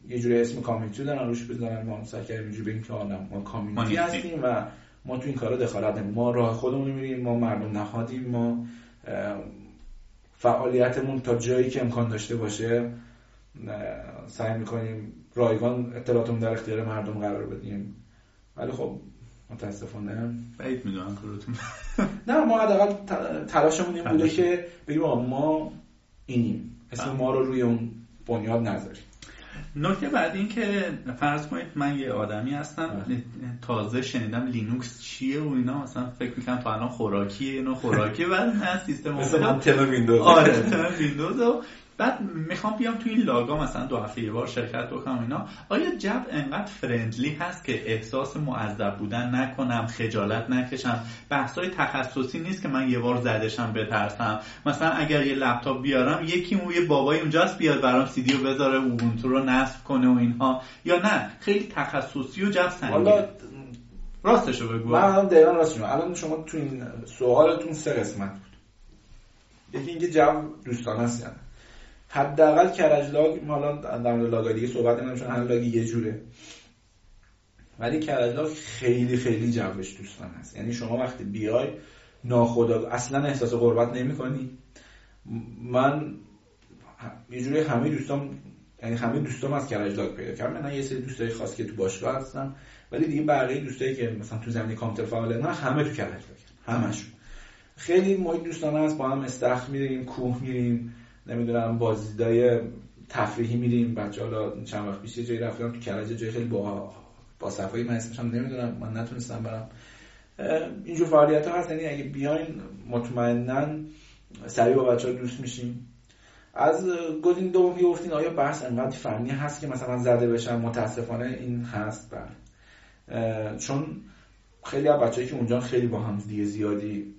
یه جوری اسم کامیونیتی دارن روش بزنن ما سعی کردیم اینجوری بگیم که ما کامیونیتی هستیم و ما تو این کارا دخالت ما راه خودمون میریم ما مردم نهادیم ما فعالیتمون تا جایی که امکان داشته باشه سعی می‌کنیم رایگان اطلاعاتمون در اختیار مردم قرار بدیم. ولی خب متاسفانه. بعید می‌دونم کارتون. نه ما حداقل تلاشمون این بوده که بگیم ما اینیم. اسم ما رو روی اون بنیاد نذاریم. نکته بعد این که فرض کنید من یه آدمی هستم تازه شنیدم لینوکس چیه و اینا مثلا فکر می‌کنم تا الان خوراکیه اینو خوراکیه بعد نه سیستم مثلا ویندوز آره ویندوز بعد می‌خوام بیام تو این LUG ا مثلا دو هفته یه بار شرکت بکنم اینا. آیا جو انقدر friendly هست که احساس معذب بودن نکنم خجالت نکشم؟ بحثای تخصصی نیست که من یه بار زده شم بترسم. مثلا اگر یه لپتاپ بیارم یکی اون یه بابای اونجاست بیاد برام سی دی رو بذاره اوبونتو رو نصب کنه و اینها. یا نه خیلی تخصصی و جو سنگینه راستشو بگو. من الان دقیقا راستشو الان شما تو این سوالتون سه قسمت بود. یکی اینکه جواب دوستانه است یعنی. حداقل کرج لاگ ما الان در مورد لاگ دیگه صحبت چون هر لاگ یه جوره. ولی کرج لاگ خیلی خیلی جوش دوستان هست یعنی شما وقتی بیای ناخدا اصلا احساس غربت نمی‌کنی. من یه جوری همه دوستان یعنی همه دوستام از کرج لاگ پیدا کردم من یه سری دوستای خاص که تو باشگاه هستن ولی دیگه بقیه دوستایی که مثلا تو زمینه کامپیوتر فعالن نه همه تو کرج لاگ همشون. خیلی محیط دوستانه است با هم استخر میریم کوه میریم. نمی‌دونم بازدیدای تفریحی میریم. بچه حالا چند وقت پیش جایی رفتم تو کرج جای خیلی با با صفایی من اسمش نمی‌دونم. من نتونستم برم. اینجور فعالیت ها هست. یعنی اگه بیاین مطمئنا سریع با بچه ها دوست میشیم. از گزینه دوم که گفتین آیا بحث انقدر فنی هست که مثلا زده بشن؟ متاسفانه این هست. بله. چون خیلی از بچه‌ای که اونجا خیلی با هم دیگه زیادی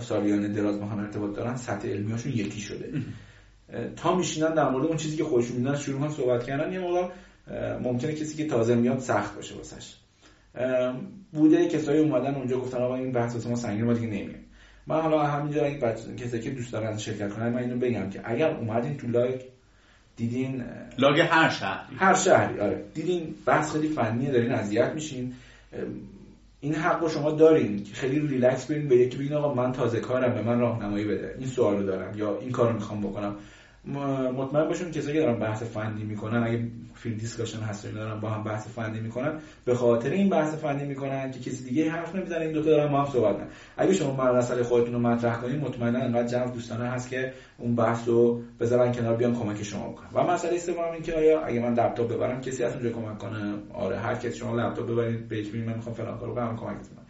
سالیان دراز با هم ارتباط دارن سطح علمیاشون یکی شده. تا میشینن در مورد اون چیزی که خودشون می‌دونن شروع کنن صحبت کردن یه موقع ممکنه کسی که تازه میاد سخت باشه واسش. بوده کسایی اومدن اونجا گفتن آقا این بحث واسه ما سنگین ما دیگه نمیاد من حالا همینجا اگه بچه کسی که دوست دارن شرکت کنن من اینو بگم که اگر اومدین تو لایک دیدین لاگ هر شهری. هر شهری آره. دیدین بحث خیلی فنیه دارین اذیت میشین. این حق رو شما دارین که خیلی ریلکس برین به یکی بگین آقا من تازه کارم به من راهنمایی بده. این سوال رو دارم یا این کار رو می‌خوام بکنم. مطمئن باشون کسایی که دارن بحث فنی می‌کنن اگه field discussion هست دارن با هم بحث فنی می‌کنن به خاطر این بحث فنی می‌کنن که کسی دیگه حرف نمی‌زنه این دو تا دارن با هم صحبت اگه شما مسئله خودتون رو مطرح کنین مطمئنا انقدر جو دوستانه هست که اون بحث رو بذارن کنار بیان کمک شما بکنن. و مسئله سوم این که آیا اگه من لپتاپ ببرم کسی از اونجا کمک کنه؟ آره هر کسی شما لپتاپ ببرید بهش من می‌خوام فلان کارو کنم کمکتون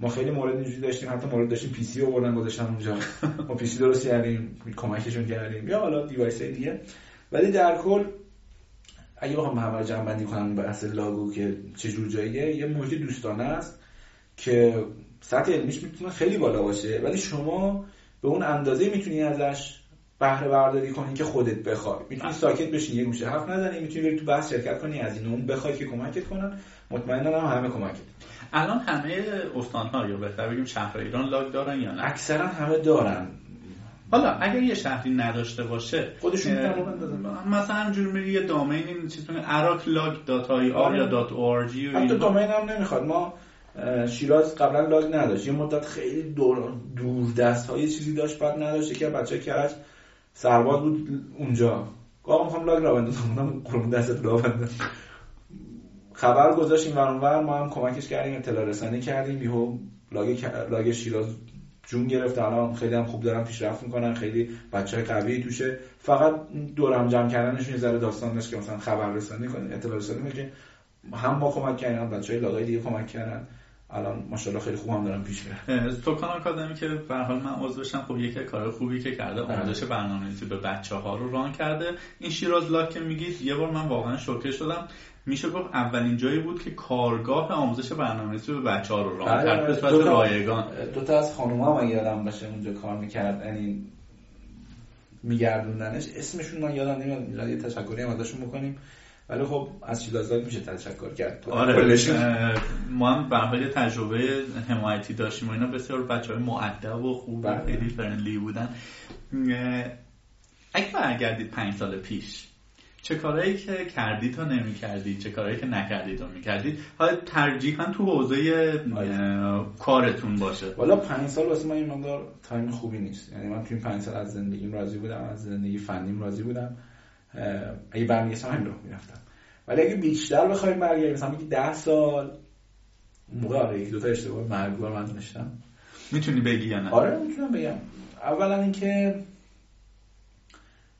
ما خیلی مورد اینجوری داشتیم حتی مورد داشتیم PC آوردن گذاشتن اونجا. ما PC درست کردیم کمکشون کردیم. یا حالا device دیگه. ولی در کل اگه بخوام همه جمع بندی کنم بحث LUG و که چه جور جاییه یه محیط دوستانه است که سطح علمیش می‌تونه خیلی بالا باشه. ولی شما به اون اندازه می‌تونی ازش بهره برداری کنی که خودت بخوای می‌تونی ساکت بشین یه گوشه حرف نزنی می‌تونی بری تو بحث شرکت کنی از این اون بخوای که کمکت کنن. مطمئنا هم همه کمکت. الان همه استان‌ها یا بهتر بگیم شهر ایران LUG دارن یا نه؟ اکثرا همه دارن. حالا اگر یه شهری نداشته باشه خودشون مثلا جور میری یه domain این چیز اراک LUG dot ir یا dot org حتی domain هم نمی‌خواد. ما شیراز قبلا LUG نداشت. یه مدت خیلی دور, دور دست های چیزی داشت بعد نداشت. که بچه کرج سرباز بود اونجا. گفتم می‌خوام لاگ را بندازم. قربون دستت را بندازم. خبر گذاشتیم ور ما هم کمکش کردیم اطلاع رسانی کردیم یهو لاگ لاگ شیراز جون گرفت الان خیلی هم خوب دارن پیشرفت می‌کنن خیلی بچه های قوی توشه. فقط دور هم جمع کردنشون یه ذره داستان داشت که مثلا خبر رسانی کنید اطلاع رسانی که هم ما کمک کردیم بچه های لاگای دیگه کمک کردن. الان ماشاءالله خیلی خوب هم دارن پیش میرن. توکان آکادمی که به حال من عضوشم خب یکی کار خوبی که کرده بله. آموزش برنامه‌نویسی به بچه ها رو ران کرده. این شیراز لاک که میگید یه بار من واقعا شوکه شدم. میشه گفت اولین جایی بود که کارگاه آموزش برنامه‌نویسی به بچه ها رو راه بله، کرد به صورت رایگان. دو تا از خانوما من یادم باشه اونجا کار می‌کرد یعنی میگردوندنش. اسمشون من یادم نمیاد یه تشکری هم ازشون بکنیم. ولی خب از شیلازاد میشه تشکر کرد؟ آره ما هم به تجربه حمایتی داشتیم و اینا. بسیار بچه های معدب و خوب و بله. خیلی فرندلی بودن. اگه برگردید پنج سال پیش چه کارهایی که کردید تا نمی کردید چه کارهایی که نکردید و می کردید حالا ترجیحا تو حوزه کارتون باشه. والا پنج سال واسه من این مقدار تایم خوبی نیست. یعنی من تو این پنج سال از زندگیم راضی بودم از زندگی فنیم راضی بودم. اگه برمیگشتم همین راه می‌رفتم. ولی اگه بیشتر بخوایم برگردیم مثلا میگی ده سال. موقع آره یکی دو تا اشتباه مرگوار من داشتم. می‌تونی بگی یا نه؟ آره می‌تونم بگم. اولا اینکه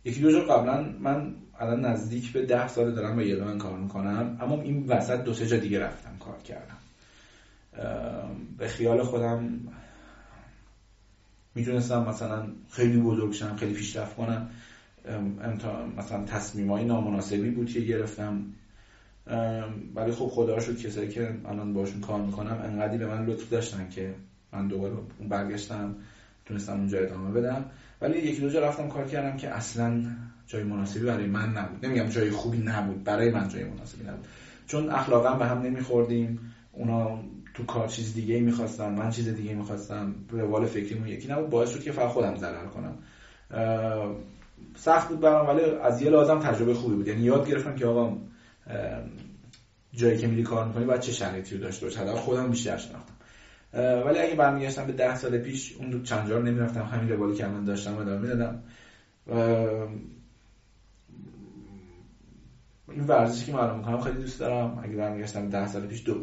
یکی دو جا قبلا من الان نزدیک به ده سال دارم با یلمن کار می‌کنم اما این وسط دو سه جا دیگه رفتم کار کردم. به خیال خودم می‌تونستم مثلا خیلی بزرگ شم خیلی پیشرفت کنم. مثلا تصمیم های نامناسبی بود که گرفتم. ولی خب خدا شد کسایی که الان باشون کار می‌کنم انقدری به من لطف داشتن که من دوباره برگشتم تونستم اونجا ادامه بدم. ولی یکی دو جا رفتم کار کردم که اصلا جای مناسبی برای من نبود. نمیگم جای خوبی نبود برای من جای مناسبی نبود. چون اخلاقا به هم نمیخوردیم. اونا تو کار چیز دیگه می‌خواستن من چیز دیگه می‌خواستم. روال فکریمون یکی نبود. باعث شد که فقط خودم ضرر کنم. سخت بود برام ولی از یه لازم تجربه خوبی بود. یعنی یاد گرفتم که آقا جایی که میری کار می‌کنی باید چه شرایطی رو داشته باشه خودم بیشتر شناختم. ولی اگه برمیگشتم به ده سال پیش اون چند جا نمی‌رفتم. همین روالی که من داشتم ادامه می‌دادم. این ورزشی که من می‌کنم خیلی دوست دارم. اگه برمیگشتم ده سال پیش دو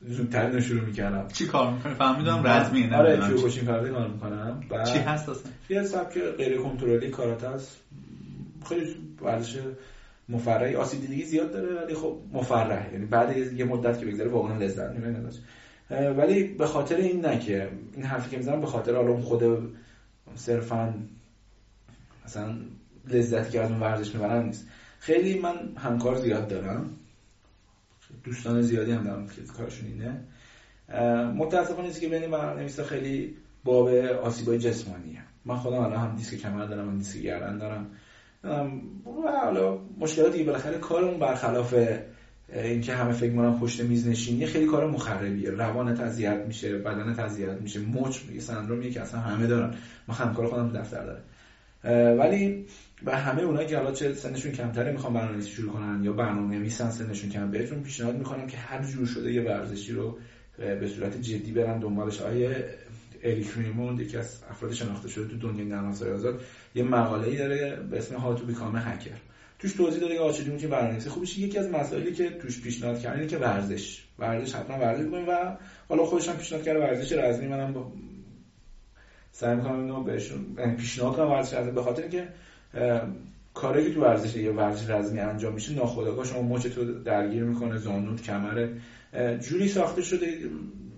زودتر اینو شروع می‌کردم. چی کار می‌کنی؟ فهمیدم رزمی نه آره کیوکوشین فرده کار می‌کنم. چی هست اصلا؟ یه سبک غیر کنترلی کاراته است خیلی ورزش مفرحی. آسیب دیدگی زیاد داره ولی خب مفرح. یعنی بعد یه مدت که بگذره واقعا لذت می‌بره ولی به خاطر این نه که این حرفی که می‌زنم به خاطر حالا خود صرفا مثلا لذتی که از اون ورزش می‌برن نیست. خیلی من همکار زیاد دارم. دوستان زیادی هم دارم که کارشون اینه. متاسفانه نیست که بین برنامه‌نویسا خیلی باب آسیبای جسمانیه. من خودم الان هم دیسک کمر دارم هم دیسک گردن دارم. و حالا مشکلاتی بالاخره کارمون برخلاف اینکه همه فکر می‌کنن پشت میز نشینی خیلی کار مخربیه. روان اذیت میشه بدن اذیت میشه مچ میگه سندرومیه که اصلا همه دارن. من همکار خودم دفتر داره ولی به همه اونایی که حالا چه سنشون کمتره می‌خوان برنامه‌نویسی شروع کنن یا برنامه‌نویسن سنشون کم بهتون پیشنهاد می‌کنم که هر جور شده یه ورزشی رو به صورت جدی برن دنبالش. آیه اریک ریموند یکی از افراد شناخته شده تو دنیای نرم آزاد یه مقاله‌ای داره به اسم هاو تو بیکام هکر توش توضیح داده که چجوری می‌تونی برنامه‌نویسی خوبش یکی از مسائلی که توش پیشنهاد کردن که ورزش. ورزش حتما ورزش کنیم و حالا خودش پیشنهاد کرده ورزش رزمی. منم با سعی می‌کنم اینو بهشون یعنی پیشنهاد کنم ورزش رزمی به خاطر که کاری که تو ورزش یا ورزش رزمی انجام میشه ناخودآگاه شما مچ تو درگیر می‌کنه زانوت کمر جوری ساخته شده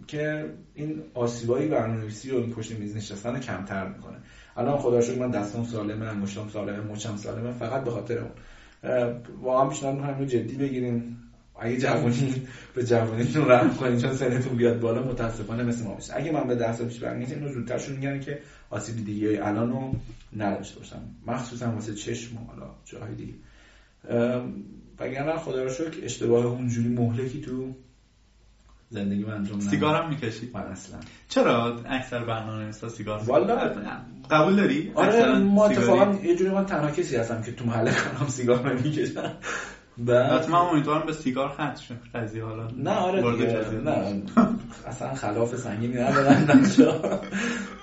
که این آسیبایی برنامه‌نویسی و این پشت میز نشستن کمتر می‌کنه. الان خدا شکر من دستم سالمه انگشتام سالمه مچم سالمه فقط به خاطر اون. واقعا پیشنهاد می‌کنم رو جدی بگیرین. اگه جوانی به جوانیتون رحم کنین چون سنتون بیاد بالا متاسفانه مثل ما بشه اگه من به درس پیش برمیگردم اینو زودترشون میگن که آسیب دیدگی های الانو نداشته باشم. مخصوصا واسه چشم و حالا جاهای دیگه. وگرنه خدا رو شکر اشتباه اونجوری مهلکی تو زندگی من انجام سیگار هم می‌کشی؟ من اصلا. چرا؟ اکثر برنامه سیگار والا قبول داری؟ آره ما اتفاقا یه جوری من تنها کسی هستم که تو محل کارم سیگار نمی‌کشم. بعد من امیدوارم به سیگار ختم شه. قضیه حالا نه آره دیگه. نه. اصلا خلاف سنگینی ندارن بچه‌ها.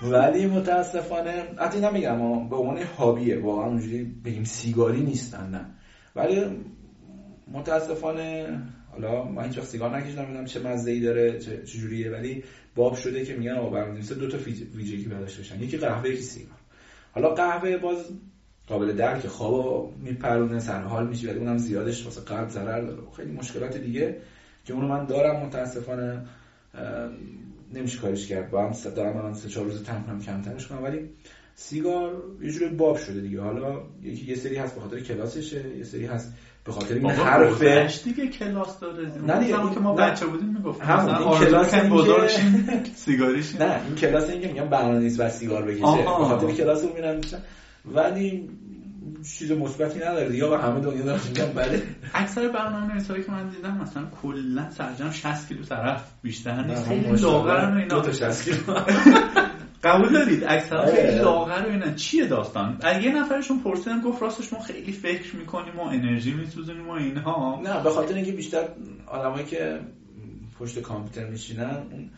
ولی متاسفانه حتی نمیگم به عنوان هابیه واقعا اونجوری بگیم سیگاری نیستن نه. ولی متاسفانه حالا من هیچ وقت سیگار نکشیدم ببینم چه مزه ای داره چه جوریه ولی باب شده که میگن آقا برنامه‌نویس دو تا ویژگی داشته باشن یکی قهوه یکی سیگار. حالا قهوه باز قابل درک خواب میپرونه سر حال میشه ولی اونم زیادش واسه قلب ضرر داره. خیلی مشکلات دیگه که اونو من دارم متاسفانه نمیشه کارش کرد. با هم دارم من سه چهار روز تمرین کمترش کنم ولی سیگار یه جوری باب شده دیگه. حالا یکی یه سری هست به خاطر کلاسشه یه سری هست به خاطر این حرفه. دیگه کلاس داره. نه دیگه که ما بچه بودیم می‌گفتیم همون این کلاس این بزرگشیم سیگاریش نه این کلاس این که میگم برنامه‌نویس و سیگار بکشه. به خاطر کلاس اون میرن ولی چیز مثبتی نداره دیگه. همه دنیا دارن میگن بله. اکثر برنامه‌نویسایی که من دیدم مثلا کلا سرجم 60 کیلو طرف بیشتر نیست. خیلی لاغرن و اینا. دو تا 60 کیلو. قبول دارید؟ اکثرا خیلی لاغر و اینا. چیه داستان؟ یه نفرشون پرسیدم گفت راستش ما خیلی فکر می‌کنیم و انرژی میسوزونیم و اینها نه به خاطر اینکه بیشتر آدمایی که پشت کامپیوتر میشینن اون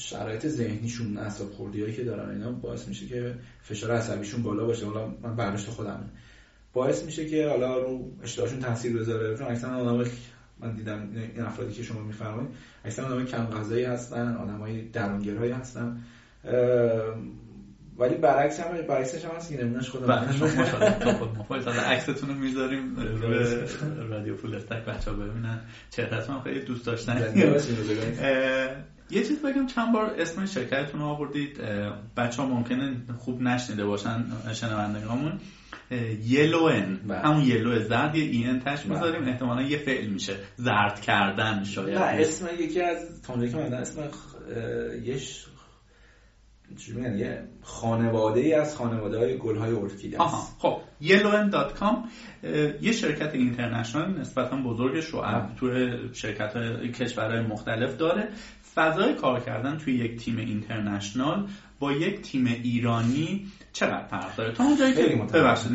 شرایط ذهنیشون اعصاب خوردیایی که دارن اینا باعث میشه که فشار عصبیشون بالا باشه. حالا من برداشت خودمه. باعث میشه که حالا رو اشتهاشون تاثیر بذاره. چون اکثرا آدم من دیدم این افرادی که شما میفرمایید اکثرا آدمای کم غذایی هستن آدمای درونگرایی هستن. ولی برعکس هم برعکسش هم هست که نمونهش خودم بله شما ماشاءالله. عکستون رو می‌ذاریم. روی رادیو فول استک بچه‌ها ببینن. چهرهتون خیلی دوست داشتن. یه چیز بگم چند بار اسم شرکتتون رو آوردید بچه ها ممکنه خوب نشنیده باشن شنوندگامون یلوئن همون یلو زرد یه این تش می‌ذاریم احتمالا یه فعل میشه. زرد کردن شاید. نه اسم یکی از تونجه که من اسم یش میگن یه خانواده ای از خانواده های گل های ارکیده است. خب. yellowm.com یه شرکت اینترنشنال نسبتا بزرگ شعب توی شرکت کشورهای مختلف داره. فضای کار کردن توی یک تیم اینترنشنال با یک تیم ایرانی چقدر فرق داره؟ تا اونجایی که ببخشید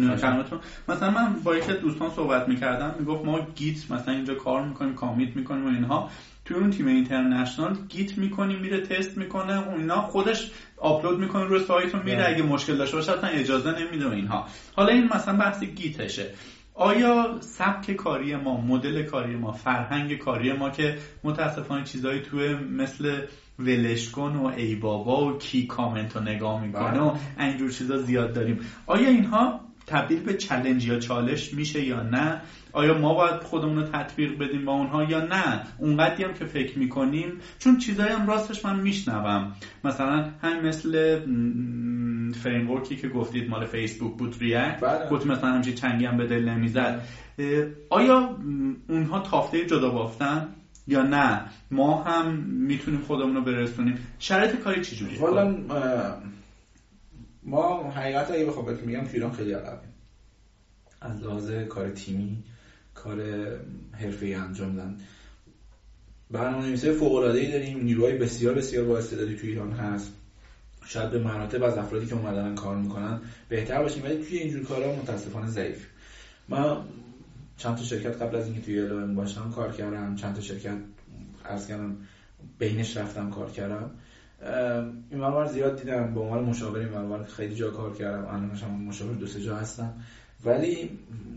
مثلا من با یکی دوستان صحبت می‌کردم می‌گفت ما گیت مثلا اینجا کار می‌کنیم کامیت می‌کنیم و اینها. توی اون تیم international Git می‌کنیم میره تست می‌کنه و اینا خودش آپلود می‌کنه روی سایت و میره اگه مشکل داشته باشه اصلا اجازه نمیده و اینها. حالا این مثلا بحث Git شه. آیا سبک کاری ما مدل کاری ما فرهنگ کاری ما که متاسفانه چیزایی توی مثل ولش کن و ای بابا و کی کامنت رو نگاه می‌کنه و بله. اینجور چیزا زیاد داریم آیا اینها تبدیل به challenge یا چالش میشه یا نه؟ آیا ما باید خودمون رو تطبیق بدیم با اونها یا نه؟ اونقدی هم که فکر می‌کنیم. چون چیزایی هم راستش من میشنوم. مثلا همین مثل فریمورکی که گفتید مال فیسبوک بود ریاکت بله. گفت مثلا همچین چنگی هم به دل نمی‌زد. آیا اونها تافته جدا بافتن یا نه؟ ما هم می‌تونیم خودمون رو برسونیم. شرایط کاری چجوریه؟ ما حقیقت اگه بخوام بهتون میگم ایران خیلی عقبیم. از لحاظ کار تیمی کار حرفه‌ای انجام دادن. برنامه‌نویسای فوق‌العاده‌ای داریم نیروهای بسیار بسیار با استعدادی توی ایران هست. شاید به مراتب از افرادی که اومدن کار می‌کنن بهتر باشیم ولی توی اینجور کارا متاسفانه ضعیف. من چند تا شرکت قبل از اینکه توی الان باشم کار کردم چند تا شرکت از کردم بینش رفتم کار کردم. این منور زیاد دیدم به عنوان مشاور این خیلی جا کار کردم الان هم مشاور دو سه جا هستم. ولی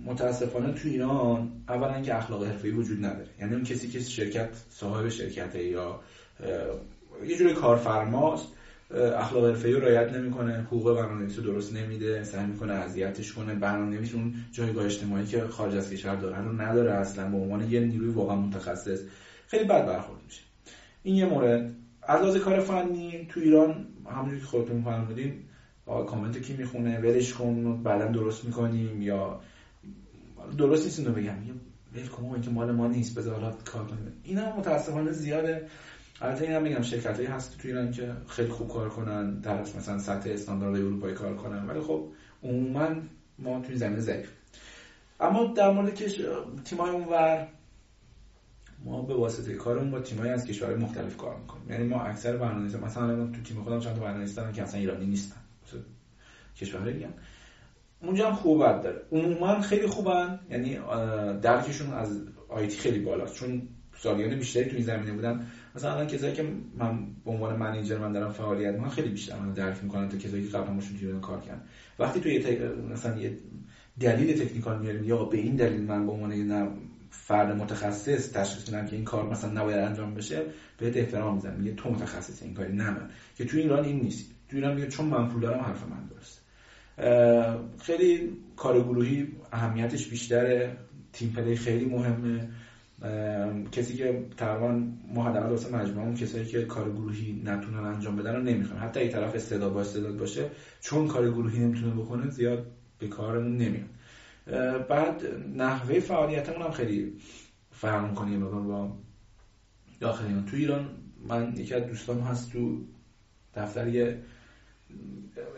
متاسفانه تو ایران اولا که اخلاق حرفه‌ای وجود نداره. یعنی اون کسی که شرکت صاحب شرکته یا یه جوری کارفرماست اخلاق حرفه‌ای رو رعایت نمی‌کنه حقوق برنامه‌نویس رو درست نمیده سعی می‌کنه اذیتش کنه برنامه‌نویس اون جایگاه اجتماعی که خارج از کشور دارن رو نداره اصلا به عنوان یه نیروی واقعا متخصص. خیلی بد برخورد میشه. این یه مورد. از کار فنی تو ایران همونجوری که خودتون فرمودین کامنت کی می‌خونه ولش کن بعدا درست می‌کنیم یا درست نیست اینو بگم ول کن که مال ما نیست بذار حالا کار کنیم. اینا متاسفانه زیاده. البته اینم میگم شرکت هایی هست تو ایران که خیلی خوب کار کنن در مثلا سطح استاندارد اروپایی کار کنن ولی خب عموما ما توی زمین ضعیف اما در مورد که تیمای اونور ما به واسطه کارمون با تیمایی از کشورهای مختلف کار می‌کنیم. یعنی ما اکثر برنامه‌نویسا مثلا تو تیم خودم چند تا برنامه‌نویس دارم که اصلا ایرانی نیستن. کشورهای دیگه اونجا هم خوبت داره. عموما خیلی خوبن. یعنی درکشون از آیتی خیلی بالاست. چون سالیان بیشتری تو این زمینه بودن. مثلا الان کسایی که من به عنوان منیجر من دارم فعالیت من خیلی بیشتر من درک می‌کنن تا کسایی که قبلا ماشون کار کردن. وقتی تو یه مثلا یه دلیل تکنیکال میاریم یا به این دلیل من به عنوان فرد متخصص تشخیص میدم که این کار مثلا نباید انجام بشه بهت احترام می‌ذارم. میگه تو متخصص این کاری نه من. که تو ایران این نیست. تو ایران میگه چون من پول دارم حرف من درست. خیلی کار گروهی اهمیتش بیشتره. تیم پلی خیلی مهمه. کسی که تقریبا ما حداقل واسه مجموعه کسایی که کار گروهی نتونن انجام بدن رو نمی‌خوان حتی این طرف استعداد با استعداد باشه چون کار گروهی نمی‌تونه بکنه زیاد به کارمون نمیاد. بعد نحوه فعالیتمون هم خیلی فرق می‌کنه با داخل تو ایران من یکی از دوستان هست تو دفتر یه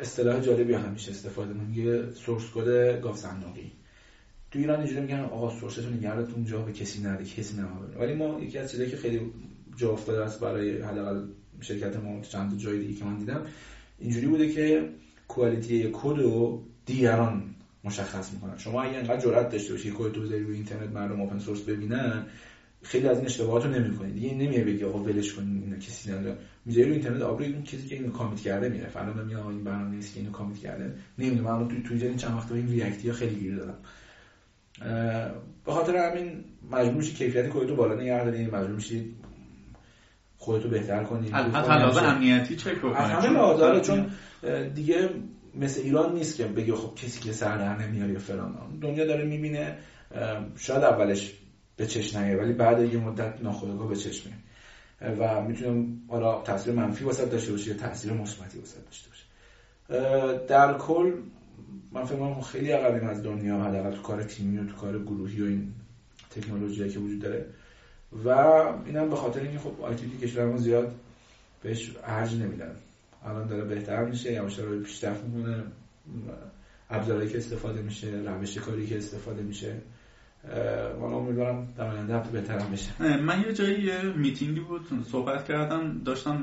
اصطلاح جالبی همیشه استفاده می‌کنه سورس کد گاف صندوقی تو ایران اینجوری میگن آقا سورستون نگردتون جا به کسی نده کسی نمونه ولی ما یکی از چیزایی که خیلی جا افتاده است برای حداقل شرکت ما چند جای دیگه که من دیدم اینجوری بوده که کوالیتی کد رو دیگران مشخص می‌کنن شما اگه انقدر جرأت داشته باشی کد تو روی اینترنت مردم اوپن سورس ببینن خیلی از این اشتباهات رو نمی‌کنید. دیگه نمیه بگی آقا ولش کن اینا کسی نداره می‌ذاری رو اینترنت آبروی اون کسی که اینو کامیت کرده میره. فلان میاد این برنامه نیست که اینو کامیت کرده. نمی‌دونم من تو توییتر چند وقت این ریاکتی ها خیلی گیر دادم. به خاطر همین مجبور میشی کیفیت کدتو بالا نگه داری. مجبور میشی خودتو بهتر کنی. از لحاظ امنیتی چک بکنی؟ از همه چون دیگه مثل ایران نیست که بگی خب کسی که سر در نمیاره فلان. دنیا داره می‌بینه شاید اولش به چشم نیاره ولی بعد یه مدت ناخودآگاه به چشم و می‌تونه حالا تاثیر منفی واسه داشته باشه یا تاثیر مثبتی واسه داشته باشه در کل من فکر کنم خیلی عقبیم از دنیا حداقل تو کار تیمی و تو کار گروهی و این تکنولوژی که وجود داره. و اینم به خاطر اینکه خب آیتی کشورمون زیاد بهش ارج نمیدن. الان داره بهتر میشه یواش رو پیشرفت می‌کنه ابزارهایی که استفاده میشه روش کاری که استفاده میشه. من امیدوارم در آینده هفته بهترم بشه. من یه جایی یه میتینگی بود صحبت کردم داشتم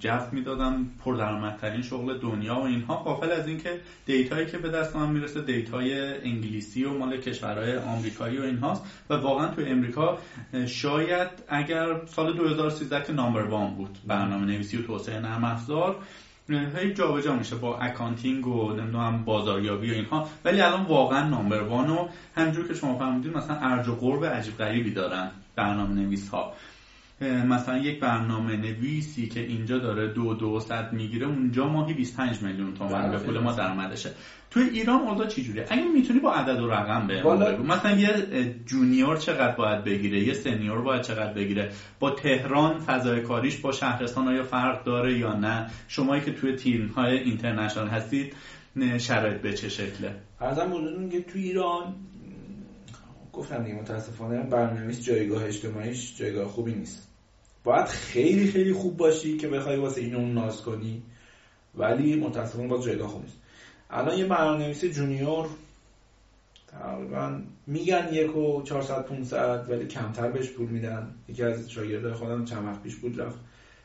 جذب می‌دادم پردرآمدترین شغل دنیا و اینها غافل از اینکه data یی که به دست من می‌رسه data ی انگلیسی و مال کشورهای آمریکایی و اینهاست. و واقعا تو امریکا شاید اگر سال 2013 که number one بود برنامه نویسی و توسعه نرم افزار هی جابجا میشه با accounting و نمی‌دونم بازاریابی و اینها. ولی الان واقعا number one و همونجور که شما فهمیدید مثلا ارج و قرب عجیب غریبی دارن برنامه نویس ها مثلا یک برنامه نویسی که اینجا داره دو دو صد می‌گیره اونجا ماهی 25 میلیون تومن به پول ما درآمدشه توی ایران اوضاع چجوریه؟ اگه می‌تونی با عدد و رقم به بگو. مثلا یه جونیور چقدر باید بگیره؟ یه سنیور باید چقدر بگیره؟ با تهران فضای کاریش با شهرستان آیا فرق داره یا نه؟ شمایی که توی تیم های اینترنشنال هستید شرایط به چه شکله؟ ارزم بودون که توی ایران گفتم دیگه متاسفانه برنامه‌نویس جایگاه اجتماعیش جایگاه خوبی نیست. باید خیلی خیلی خوب باشی که بخوای واسه این اون ناز کنی. ولی متاسفانه باز جایگاه خوب نیست. الان یه برنامه‌نویس جونیور تقریبا میگن یک و 400 500 ولی کمتر بهش پول میدن. یکی از شاگردای خودم چند وقت پیش بود رفت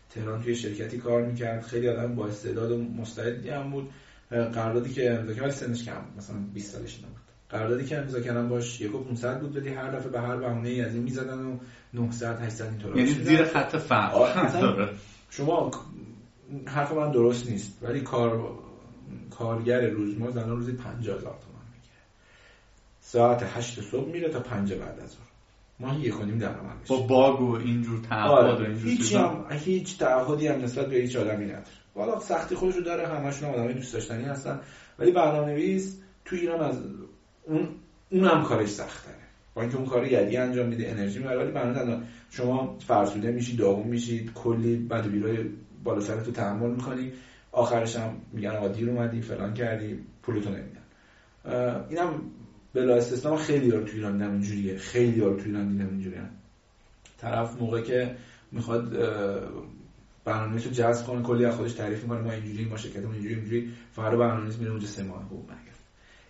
تهران توی شرکتی کار می‌کرد. خیلی آدم با استعداد و مستعدی هم بود. قراردادی که امضا کرد سنش کم مثلا 20 سالش نبود قراردادی که امضا کردن باش یک و 500 بود ولی هر دفعه به هر بهونه ای از این می‌زدن و 900 800 اینطور یعنی زیر خط فقر شما حرف من درست نیست ولی کار کارگر روزمرز الان روزی 50000 تومان می‌گیره. ساعت 8 صبح میره تا 5 بعد از ظهر. ما یک کنیم درآمد با باگ و اینجور تعهد آره. و اینجور هیچ هم هیچ تعهدی هم نسبت به هیچ آدمی نداره. والا سختی خودشو داره همشون آدمای دوست داشتنی هستن. ولی برنامه‌نویس تو ایران از اون اونم کارش سخته با اینکه اون کار یدی انجام میده انرژی می‌بره ولی برنامه شما فرسوده میشید داغون میشید کلی بد بیرای بالا سرتو تحمل می‌کنی. آخرش هم میگن آقا دیر اومدی فلان کردی پولتو نمیدن. اینم بلا استثنا خیلی رو تو ایران دیدم اینجوریه. خیلی رو تو ایران دیدم اینجوریه. طرف موقع که می‌خواد برنامه جذب کنه کلی از خودش تعریف می‌کنه ما اینجوری ما شرکتمون اینجوری اینجوری فردا برنامه‌نویس میره اونجا سه ماه خوب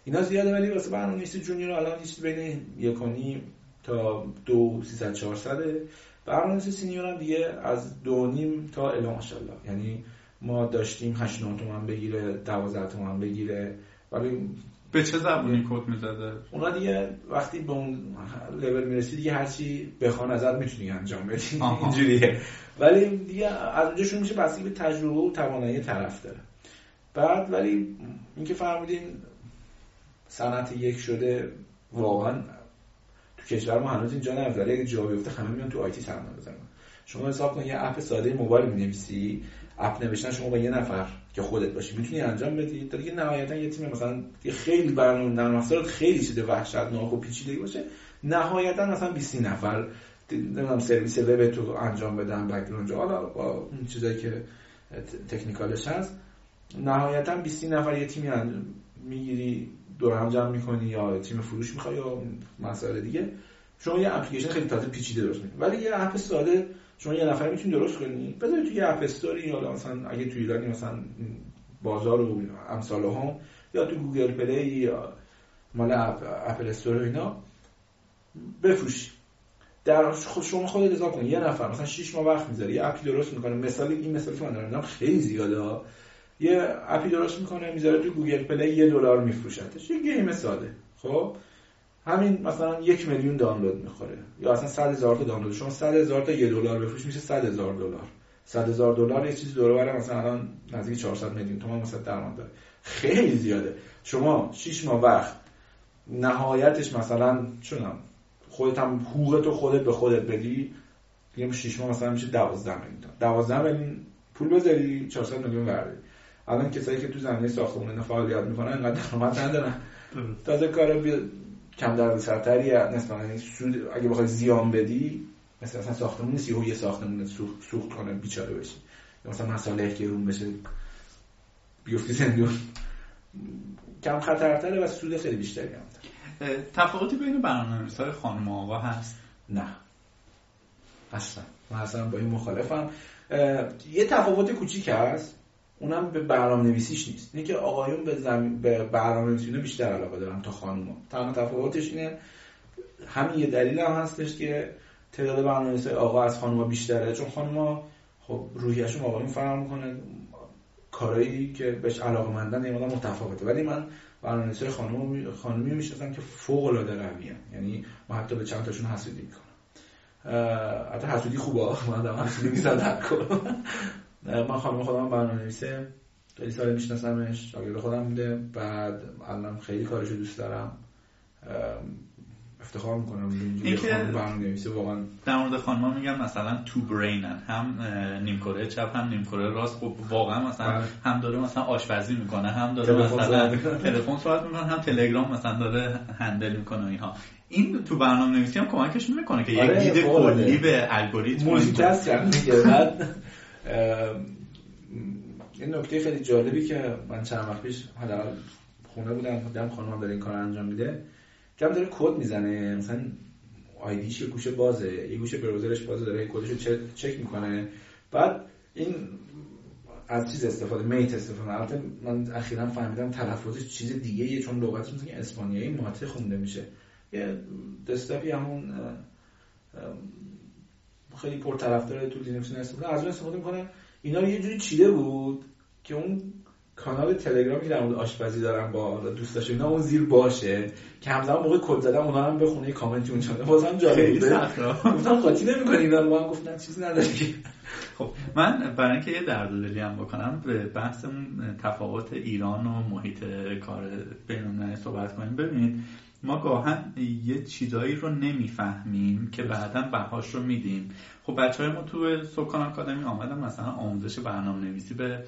اینا زیاده ولی واسه برنامه‌نویس junior الان چیز بین یکونی تا دو سیصد چهارصده. برنامه‌نویس senior هم دیگه از دو نیم تا الی ماشاءالله. یعنی ما داشتیم 8 9 تومن بگیره 12 تومن بگیره. ولی به چه زبونی کد می‌زده؟ اونا دیگه وقتی به اون لول می‌رسی دیگه هرچی بخوان ازت می‌تونی انجام بدی. اینجوریه. ولی دیگه از اونجا شروع میشه بسیاری به تجربه و توانایی طرف داره. بعد ولی اینکه فهمیدین صنعت یک شده واقعا تو کشور ما هنوز اینجا نرفته ولی اگه جا بیفته همه میان تو آیتی سرمایه بزنن شما حساب کن یه اپ ساده موبایل می‌نویسی اپ نوشتن شما با یه نفر که خودت باشی می‌تونی انجام بدی. تا دیگه نهایتا یه تیم مثلا یه خیلی برنامه نرم افزار خیلی چیز وحشتناک و پیچیده باشه. نهایتا مثلا 20 نفر نمی‌دونم سرویس وب تو انجام بدن بک‌گراند حالا با اون چیزایی که تکنیکالش هست نهایتا 20 نفر یه تیمی می‌گیری. دور هم جمع می‌کنی یا تیم فروش می‌خوای یا مسائل دیگه شما یه اپلیکیشن خیلی تازه پیچیده درست ولی یه اپ ساده شما یه نفر می‌تونی درست کنی. بذاری توی اپ استوری یا مثلا اگه توی ایرانی مثلا بازار و امثال هم یا تو Google Play یا مال اپ Apple Store اینا بفروشی در شما خودت حساب کن یه نفر مثلا 6 ماه وقت می‌ذاره یه اپی درست می‌کنه. مثال این مثالی که من دارم خیلی زیاده یه اپی درست می‌کنه می‌ذاره تو Google Play یه دلار میفروشتش یه game ساده. خب؟ همین مثلا یک میلیون دانلود می‌خوره. یا اصلا صد هزار تا دانلود. شما صد هزار تا یه دلار بفروش میشه صد هزار دلار. صد هزار دلار یه چیزی دور بره مثلا الان نزدیک 400 میلیون تومان مثلا درآمد داره. خیلی زیاده. شما 6 ماه وقت نهایتش مثلا چونم خودت هم حقوقت خودت به خودت بدی دیگه 6 ماه مثلا میشه 12 میلیون 12 میلیون پول بذاری 400 میلیون برداری الان کسایی که تو زمینه ساختمون فعالیت می‌کنن انقدر درآمد ندارن. تازه کار بی... کم درآمد سرتری نسبتا یعنی سود اگه بخوای زیان بدی مثلا اصلا ساختمون نیست یه ساختمون سوخت, کنه بیچاره بشی. یا مثلا مسائل گرون بشه بیفتی زندون. کم خطرتره و سود خیلی بیشتری هم تفاوتی بین برنامه‌نویسای خانم و آقا هست؟ نه. اصلا. من اصلا با این مخالفم. یه تفاوت کوچیک هست. اونم به برنامه نویسیش نیست. اینه که آقایون به, زمین به برنامه نویسی بیشتر علاقه دارن تا خانوما. تنها تفاوتش اینه همین یه دلیل هم هستش که تعداد برنامه آقا از خانوما بیشتره. چون خانوما خب روحیشون آقایون فرق می‌کنه. کارایی که بهش علاقه مندن یه متفاوته. ولی من برنامه‌نویسای خانم خانمی می‌شناسم که فوق العاده قویه یعنی ما حتی به چند تاشون حسودی می‌کنم. حتی حسودی خوبه. من دارم حسودی می‌زدم من خانم خودم برنامه نویسه خیلی سال میشناسمش. شاگرد خودم بوده. بعد الان خیلی کارشو دوست دارم. افتخار می‌کنم این که واقعا. در مورد خانم میگم مثلا تو برینن. هم نیم کره چپ هم نیم کره راست. خب واقعا مثلا بله. هم داره مثلا آشپزی می‌کنه هم داره مثلا تلفن صحبت می‌کنه هم تلگرام مثلا داره هندل می‌کنه اینها. این تو برنامه نویسی هم کمکش می‌کنه که آره یک دید کلی به الگوریتم موزیکست بعد این نکته خیلی جالبی که من چند وقت پیش حداقل خونه بودم دیدم خانم داره این کار انجام میده. جمع داره کد می‌زنه مثلا IDE ش یه گوشه بازه یه گوشه browser ش بازه داره کدش رو چک می‌کنه. بعد این از چیز استفاده MATE استفاده. البته من اخیرا فهمیدم تلفظش چیز دیگه یه چون لغتش مثلا اسپانیایی ماته خونده میشه. یه دسکتاپی همون خیلی پرطرفدار تو لینوکس استفاده از اون استفاده می‌کنه. اینا یه جوری چیده بود که اون کانال تلگرامی که در مورد آشپزی دارم با دوستاش. اینا اون زیر باشه. که همزمان موقع کد زدم اونا هم بخونه کامنتی اونجا بازم جالب بوده. گفتم قاطی نمی‌کنی اینا من گفتم چیزی نداری خب من برای اینکه یه درد دلی هم بکنم به بحث تفاوت ایران و محیط کار بین‌المللی صحبت کنیم. ببینید ما گاهن یه چیزایی رو نمی‌فهمیم که بعدا بهاش رو میدیم. خب بچه های ما تو سکان آکادمی آمدن مثلا آموزش برنامه نویسی به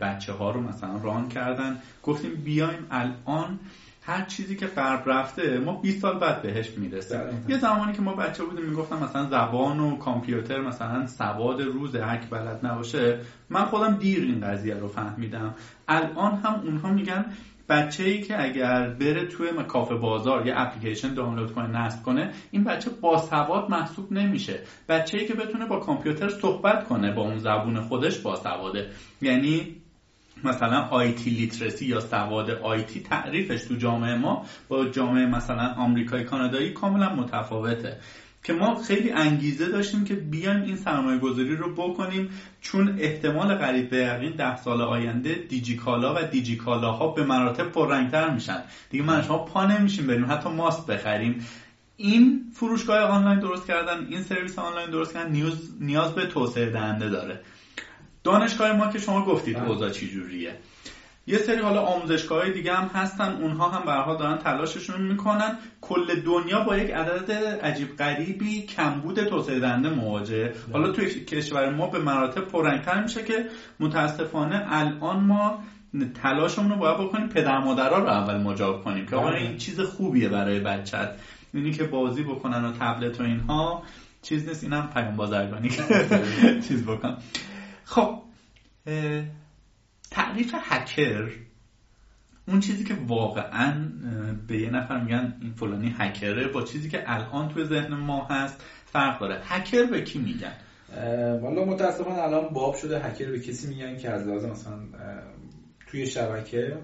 بچه ها رو مثلا ران کردن. گفتیم بیایم الان هر چیزی که غرب رفته ما 20 سال بعد بهش می‌رسیم. یه زمانی که ما بچه بودیم می‌گفتم مثلا زبان و کامپیوتر مثلا سواد روز هک بلد نباشه. من خودم دیر این قضیه رو فهمیدم. الان هم اونها میگن بچه ای که اگر بره توی کافه بازار یه اپلیکیشن دانلود کنه نصب کنه این بچه باسواد محسوب نمیشه. بچه ای که بتونه با کامپیوتر صحبت کنه با اون زبون خودش باسواده یعنی مثلا آیتی لیترسی یا سواد آیتی تعریفش تو جامعه ما با جامعه مثلا آمریکایی کانادایی کاملا متفاوته. که ما خیلی انگیزه داشتیم که بیایم این سرمایه گذاری رو بکنیم چون احتمال قریب به یقین ده سال آینده دیجیکالا و دیجیکالا ها به مراتب پررنگتر میشن. دیگه من شما پا نمیشیم بریم حتی ماست بخریم. این فروشگاه آنلاین درست کردن این سرویس آنلاین درست کردن نیاز, نیاز به توسعه دهنده داره. دانشگاه ما که شما گفتید بله. اوضاع چی جوریه یه سری حالا آموزشگاه های دیگه هم هستن اونها هم برها دارن تلاششون می‌کنن. کل دنیا با یک عدد عجیب غریبی کمبود توسعه دهنده مواجه حالا توی کشور ما به مراتب پررنگتر میشه که متاسفانه الان ما تلاشمون رو باید بکنیم پدر مادرها رو اول مجاب کنیم که این بله. چیز خوبیه برای بچت اینی که بازی بکنن و تبلت و اینها چیز نیست اینم پیام بازرگانی چیز بکن. خب تعریف هکر اون چیزی که واقعا به یه نفر میگن این فلانی هکره با چیزی که الان توی ذهن ما هست فرق داره. هکر به کی میگن؟ والا متاسفانه الان باب شده هکر به کسی میگن که از لازم مثلا توی شبکه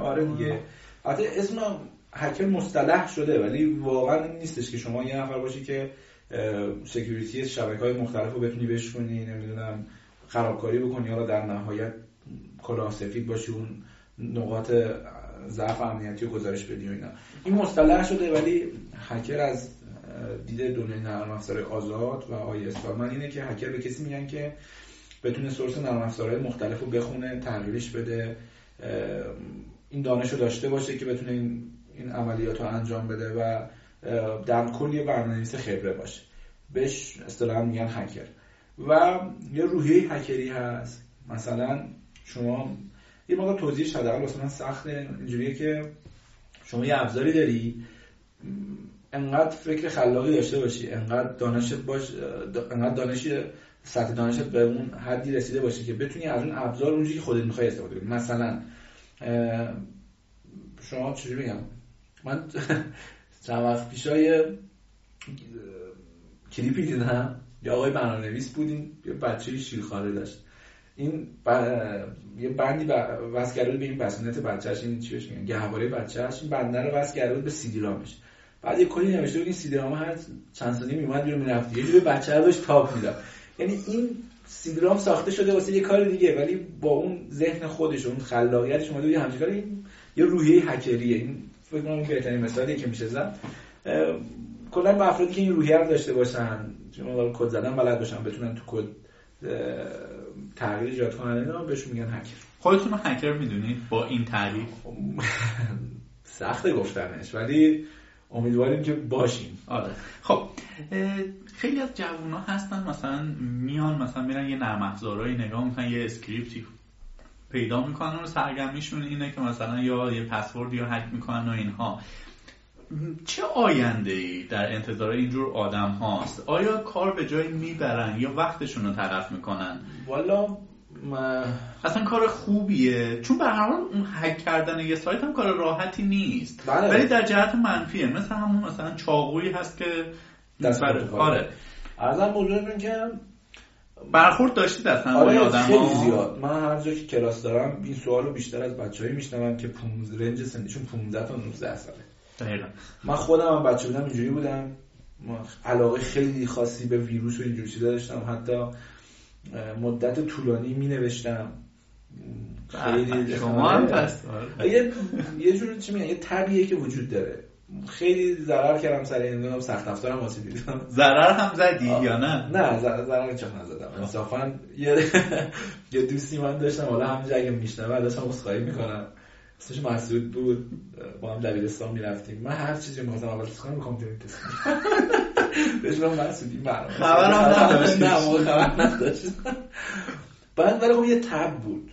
آره دیگه. حتی اسم هکر مصطلح شده ولی واقعا نیستش که شما یه نفر باشی که security شبکه های مختلف رو بتونی بشکنی نمی‌دونم خرابکاری بکنی حالا در نهایت کلاه سفید باشی اون نقاط ضعف امنیتی رو گزارش بدی و اینا. این مصطلح شده ولی هکر از دید دنیای نرم افزار آزاد و آی من اینه که هکر به کسی میگن که بتونه سورس نرم افزارهای مختلف بخونه تغییرش بده این دانش رو داشته باشه که بتونه این, این عملیات رو انجام بده و در کل یه برنامه‌نویس خبره باشه. بهش اصطلاحا میگن هکر و یه روحیه هکری هست. مثلا شما یه موقع توضیحش حداقل واسه من سخته. اینجوریه که شما یه ابزاری داری انقدر فکر خلاقی داشته باشی انقدر دانشت باش انقدر دانشی سطح دانشت به اون حدی رسیده باشه که بتونی از اون ابزار اونجوری که خودت می‌خوای استفاده کنی. مثلا شما چجوری بگم من چند وقت پیشای کلیپی دیدم. یه آقای برنامه نویس بودین یه بچه شیرخواره داشت. این یه بندی وصل کرده به این بسونت بچه‌اش این چی بهش میگن؟ گهواره بچه‌اش این بنده رو وصل کرده به سی رامش بعد یه کلی نوشته بود این هر چند ثانیه میومد بیرون می‌رفت یه جوری بچه رو داشت تاپ می‌داد. یعنی این سیدرام ساخته شده واسه یه کار دیگه ولی با اون ذهن خودش اون خلاقیتش اومده یه همچین این یه روحیه هکریه. این فکر کنم بهترین مثالی که میشه زد. کلا افرادی که این روحیه رو داشته باشن چون کد زدن بلد باشن بتونن تو کد تغییر ایجاد کنن بهشون میگن هکر خودتون رو هکر می‌دونید با این تعریف. سخت گفتنش ولی امیدواریم که باشیم. آره. خب خیلی از ها هستن مثلا میان مثلا میرن یه نرم افزارهایی نگاه می‌کنن یه اسکریپتی پیدا می‌کنن و سرگرمیشون اینه که مثلا یا یه پسورد یا هک می‌کنن و اینها. چه آینده ای در انتظار اینجور آدم هاست؟ آیا کار به جایی می‌برن یا وقتشون رو تلف می‌کنن؟ والا ما... اصلا کار خوبیه. چون به هر حال اون هک کردن یه سایت هم کار راحتی نیست. بله. ولی در جهت منفیه. مثل همون مثلا چاقویی هست که دست آره. ارزم بزرگتون که برخورد داشتید اصلا آره آدم خیلی زیاد. من هر جا که کلاس دارم این سوال رو بیشتر از بچه‌ای میشنوم که 15 رنج سنیشون 15 تا 19 ساله. من خودم هم بچه بودم اینجوری بودم. علاقه خیلی خاصی به ویروس و اینجور چیزا داشتم. حتی مدت طولانی می نوشتم خیلی شما هم پس یه یه جور چی میگن؟ یه طبیعیه که وجود داره. خیلی ضرر کردم سر این دونم سخت افزارم واسه دیدم. ضرر هم زدی یا نه؟ نه ضرر چه نزدم انصافا یه یه دوستی من داشتم. حالا همینجا اگه میشنوه داشتم اسخای می‌کنم. اسمش مسعود بود با هم دبیرستان می‌رفتیم. من هر چیزی می‌خواستم اول تست کنم کامپیوتر تست بهش من مسعودی برام خبرم نداشت. نه خبر نداشت. بعد ولی خب یه تب بود.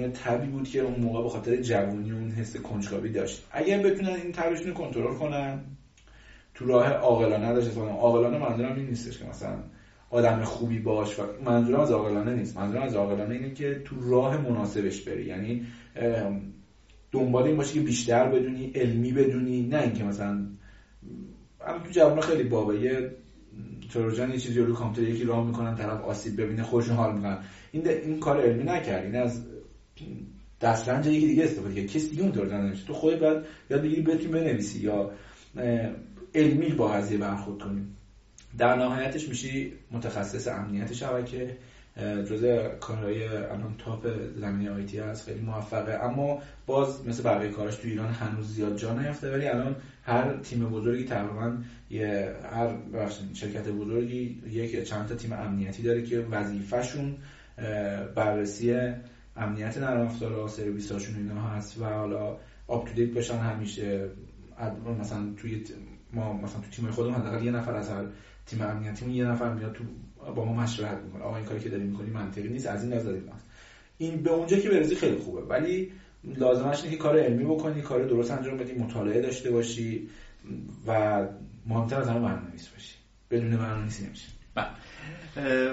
یه تبی بود که اون موقع به خاطر جوونی اون حس کنجکاوی داشت. اگر بتونن این تبشون رو کنترل کنن تو راه عاقلانه داشت. مثلا عاقلانه منظورم این نیستش که مثلا آدم خوبی باش و منظورم از عاقلانه نیست. منظورم از عاقلانه اینه که تو راه مناسبش بری. یعنی دنبال این باشه که بیشتر بدونی علمی بدونی. نه اینکه مثلا الان تو جوان خیلی بابه یه تروجن یه چیزی رو کامپیوتر یکی راه می‌کنن طرف آسیب ببینه خودشون حال می‌کنن. این این کار علمی نکرد. این از دسترنج یکی دیگه استفاده کرد. کسی دیگه اون نمیشه تو خودت بعد یاد بگیری بتونی بنویسی یا علمی با قضیه برخورد کنیم در نهایتش میشی متخصص امنیت شبکه. جزء کارهای الان تاپ زمینه آیتی هست خیلی موفقه. اما باز مثل بقیه کاراش تو ایران هنوز زیاد جا نیفته ولی الان هر تیم بزرگی تقریبا یه هر شرکت بزرگی یک چند تا تیم امنیتی داره که وظیفهشون بررسی امنیت نرم افزارها سرویساشون اینا هست و حالا آپ تو باشن همیشه مثلا توی ما مثلا تو تیم خودمون حداقل یه نفر از هر تیم امنیتیمون یه نفر میاد تو با ما مشورت می‌کنه. آقا این کاری که داری می‌کنی منطقی نیست از این نظر این این به اونجا که برسی خیلی خوبه. ولی لازمش اینه که کار علمی بکنی کار درست انجام بدی مطالعه داشته باشی و مهمتر از همه برنامه‌نویس باشی. بدون برنامه‌نویسی نمیشه. بله.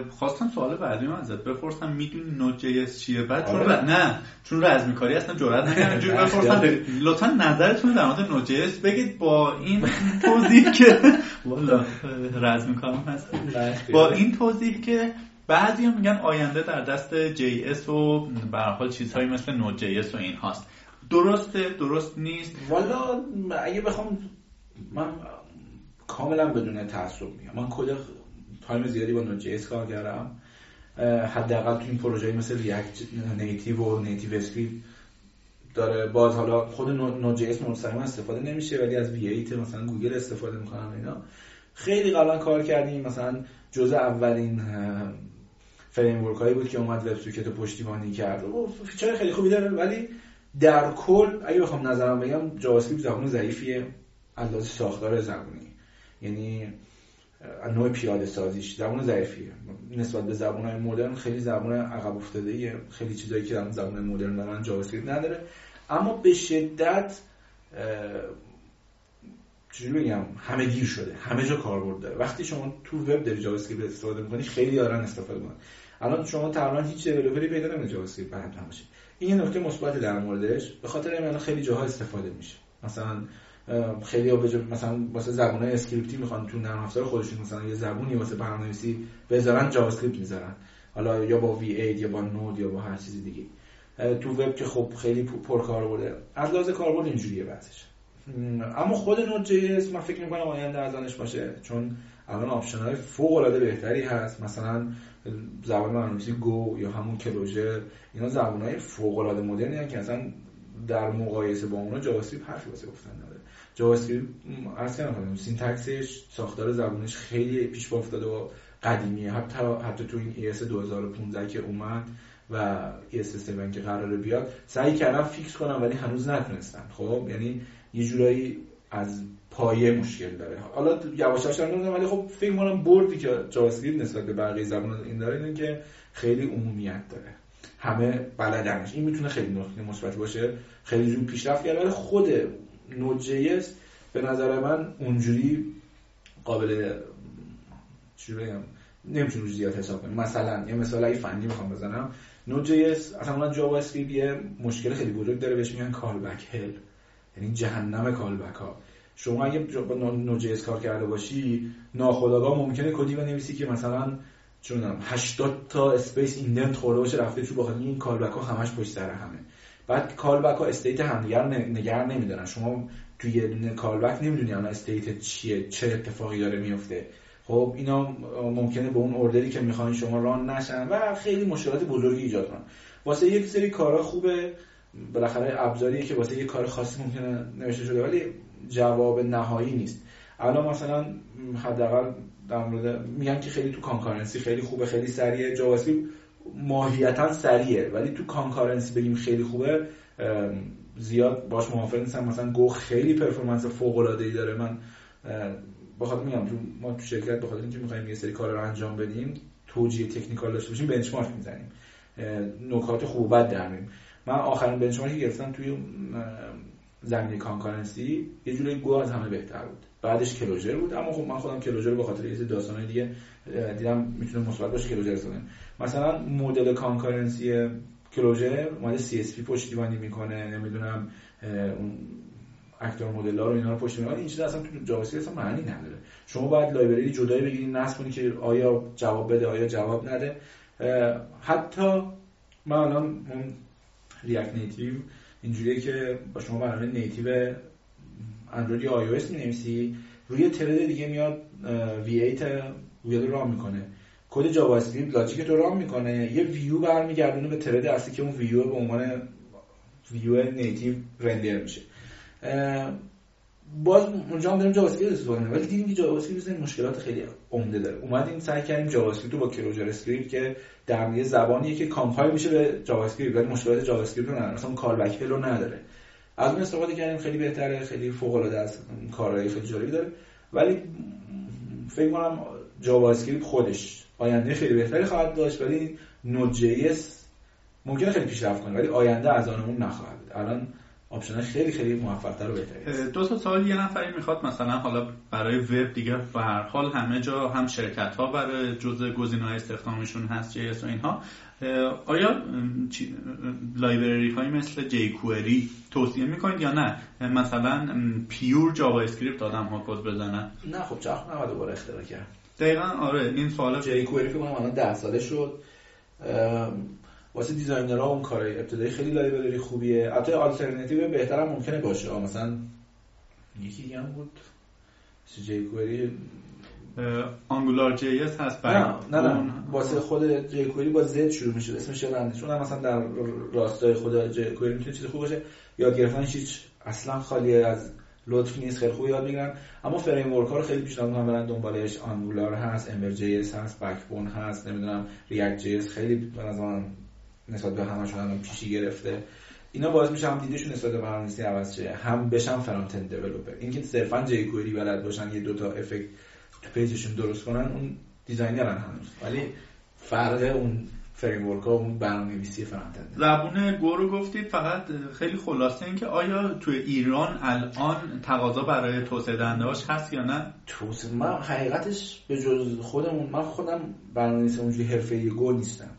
خواستم سوال بعدی من ازت بپرسم. می‌دونی نوت جی چیه؟ بعد چون آره. نه چون رزمی کاری اصلا جرئت نکردم اینجوری بپرسم. لطفا نظرتون در مورد نوت جی بگید با این توضیح که والا. رزمی کارم هست. با این توضیح که بعضی هم میگن آینده در دست جی اس و به حال چیزهایی مثل Node.js و این هاست. درسته درست نیست. والا اگه بخوام من کاملا بدون تعصب میگم من کل time زیادی با Node کار کردم. حداقل تو این پروژه مثل React Native و NativeScript داره. باز حالا خود Node.js مستقیما استفاده نمیشه ولی از V8 مثلا گوگل استفاده می‌کنن اینا. خیلی قبلا کار کردیم. مثلا جزء اولین framework هایی بود که اومد WebSocket پشتیبانی کرد. و feature خیلی خوبی داره. ولی در کل اگه بخوام نظرم بگم JavaScript زبان ضعیفیه. از ساختار زبانی یعنی نوع پیاده سازیش زبان ضعیفیه. نسبت به زبان های مدرن خیلی زبان عقب افتاده خیلی چیزایی که در زبان مدرن دارن Java نداره. اما به شدت چجوری بگم همه گیر شده. همه جا کاربرد داره. وقتی شما تو وب داری JavaScript استفاده می‌کنی خیلی دارن استفاده می‌کنن. الان شما تقریبا هیچ developer ی پیدا نمیشه JavaScript این یه نکته مثبت در موردش. به خاطر این خیلی جاها استفاده میشه. مثلا خیلی ها مثلا واسه زبان اسکریپتی می‌خوان تو نرم افزار خودشون مثلا یه زبونی واسه برنامه‌نویسی بذارن JavaScript می‌ذارن. حالا یا با V8 یا با Node یا با هر چیزی دیگه. تو وب که خب خیلی پر کار بوده از لحاظ کاربرد اینجوریه بعضش اما خود Node.js من فکر می‌کنم آینده ازش باشه. چون الان option های فوق العاده بهتری هست. مثلا زبان برنامه‌نویسی Go یا همون Clojure اینا زبان های فوق العاده مدرنی که اصلا در مقایسه با اونا JavaScript حرفی واسه گفتن JavaScript اصلا کردم syntax ش ساختار زبانش خیلی پیش پا افتاده و قدیمیه. حتی حتی تو این ES 2015 که اومد و ES 7 که قراره بیاد سعی کردن fix کنن ولی هنوز نتونستن خب یعنی یه جورایی از پایه مشکل داره. حالا یواش یواش ولی خب فکر کنم بردی که Java نسبت به بقیه زبان این داره اینه که خیلی عمومیت داره. همه بلدنش این می‌تونه خیلی نکته مثبت باشه خیلی زود پیشرفت کرد ولی خود Node به نظر من اونجوری قابل چی بگم نمی‌تونم زیاد حساب کنیم مثلا یه مثال اگه فنی می‌خوام بزنم Node.js اصلا JavaScript یه مشکل خیلی بزرگ داره بهش میگن callback hell. یعنی جهنم callback ها شما اگه با Node.js کار کرده باشی ناخودآگاه ممکنه کدی بنویسی که مثلا چون 80 تا space indent خورده باشه رفته تو بخاطر این callback ها همش پشت سر همه. بعد callback ها state همدیگر نگه نمیدارن. شما توی یه دونه callback نمی‌دونی الان state چیه چه اتفاقی داره میفته خب اینا ممکنه به اون order ی که می‌خواین شما run نشن و خیلی مشکلات بزرگی ایجاد کنن. واسه یک سری کارا خوبه. بالاخره ابزاریه که واسه یک کار خاصی ممکنه نوشته شده ولی جواب نهایی نیست. الان مثلا حداقل در مورد میگن که خیلی تو concurrency خیلی خوبه خیلی سریعه Java ماهیتا سریعه. ولی تو concurrency بگیم خیلی خوبه زیاد باش موافق نیستم. مثلا Go خیلی performance فوق العاده ای داره. من بخاطر میگم تو ما تو شرکت بخاطر اینکه می‌خوایم یه سری کار رو انجام بدیم توجیه technical داشته باشیم benchmark می‌زنیم. نکات خوب بد در من آخرین benchmark ی گرفتم توی زمینه concurrency یه جوری Go از همه بهتر بود. بعدش Clojure بود. اما خب من خودم Clojure رو به خاطر یه داستانای دیگه دیدم می‌تونه مثبت باشه Clojure استفاده مثلا مدل concurrency Clojure اومده CSP پشتیبانی می‌کنه نمی‌دونم اون actor model ها رو اینا رو پشتیبانی این چیزا اصلا تو Java اصلا معنی نداره. شما باید library جدایی بگیرید نصب کنید که آیا جواب بده آیا جواب نده. حتی من الان React Native اینجوریه که با شما برنامه native اندروید یا iOS می روی thread دیگه میاد V8 ویل run می‌کنه. کد JavaScript logic تو run می‌کنه. یه ویو برمیگردونه به thread اصلی که اون view به عنوان view native render میشه. باز اونجا هم داریم JavaScript استفاده می‌کنیم. ولی دیدیم که JavaScript مشکلات خیلی عمده داره. اومدیم سعی کردیم JavaScript رو با ClojureScript که در یه زبانیه که compile میشه به JavaScript ولی مشکلات JavaScript رو نداره. مثلا callback رو نداره. از اون استفاده کردیم خیلی بهتره خیلی فوق العاده است کارهای خیلی جالبی داره. ولی فکر کنم JavaScript خودش آینده خیلی بهتری خواهد داشت ولی Node.js ممکنه خیلی پیشرفت کنه ولی آینده از آن اون نخواهد بود. الان option ش خیلی خیلی موفق‌تر و بهتری دو تا سوال یه نفری می‌خواد مثلا حالا برای وب دیگه هر حال همه جا هم شرکت ها برای جزء گزینه‌های استخدامشون هست JS و اینها. آیا library های مثل jQuery توصیه می‌کنید یا نه؟ مثلا pure JavaScript آدم ها کد بزنن؟ نه خب چرخ رو نباید دوباره اختراع کرد؟ دقیقا آره این سوال jQuery کنم الان 10 ساله شد. واسه designer ها اون کارهای ابتدایی خیلی library خوبیه. حتی آلترناتیو بهترم ممکنه باشه. مثلا یکی دیگه هم بود. jQuery. AngularJS هست نه نه نه. واسه خود jQuery با Z شروع میشه اسمش یادم چون مثلا در راستای خود jQuery می‌تونه چیز خوب باشه. یاد گرفتنش هیچ اصلا خالی از لطف نیست. خیلی خوب یاد می‌گیرن. اما framework ها رو خیلی پیشنهاد می‌کنم. برن دنبالش. Angular هست Ember.js هست Backbone هست. نمی‌دونم React.js خیلی به نظر نسبت به همشون الان پیشی گرفته. اینا باعث میشه هم دیدشون نسبت به برنامه‌نویسی عوض شه. هم بشن front-end developer. اینکه صرفا jQuery بلد باشن یه دوتا effect تو page شون درست کنن اون designer ن هنوز. ولی فرق اون framework ها اون برنامه‌نویسی front-end زبون Go رو گفتید فقط خیلی خلاصه اینکه آیا تو ایران الان تقاضا برای توسعه دهنده‌هاش هست یا نه؟ توسعه من حقیقتش به جز خودمون من خودم برنامه‌نویس اونجوری حرفه‌ای گو نیستم.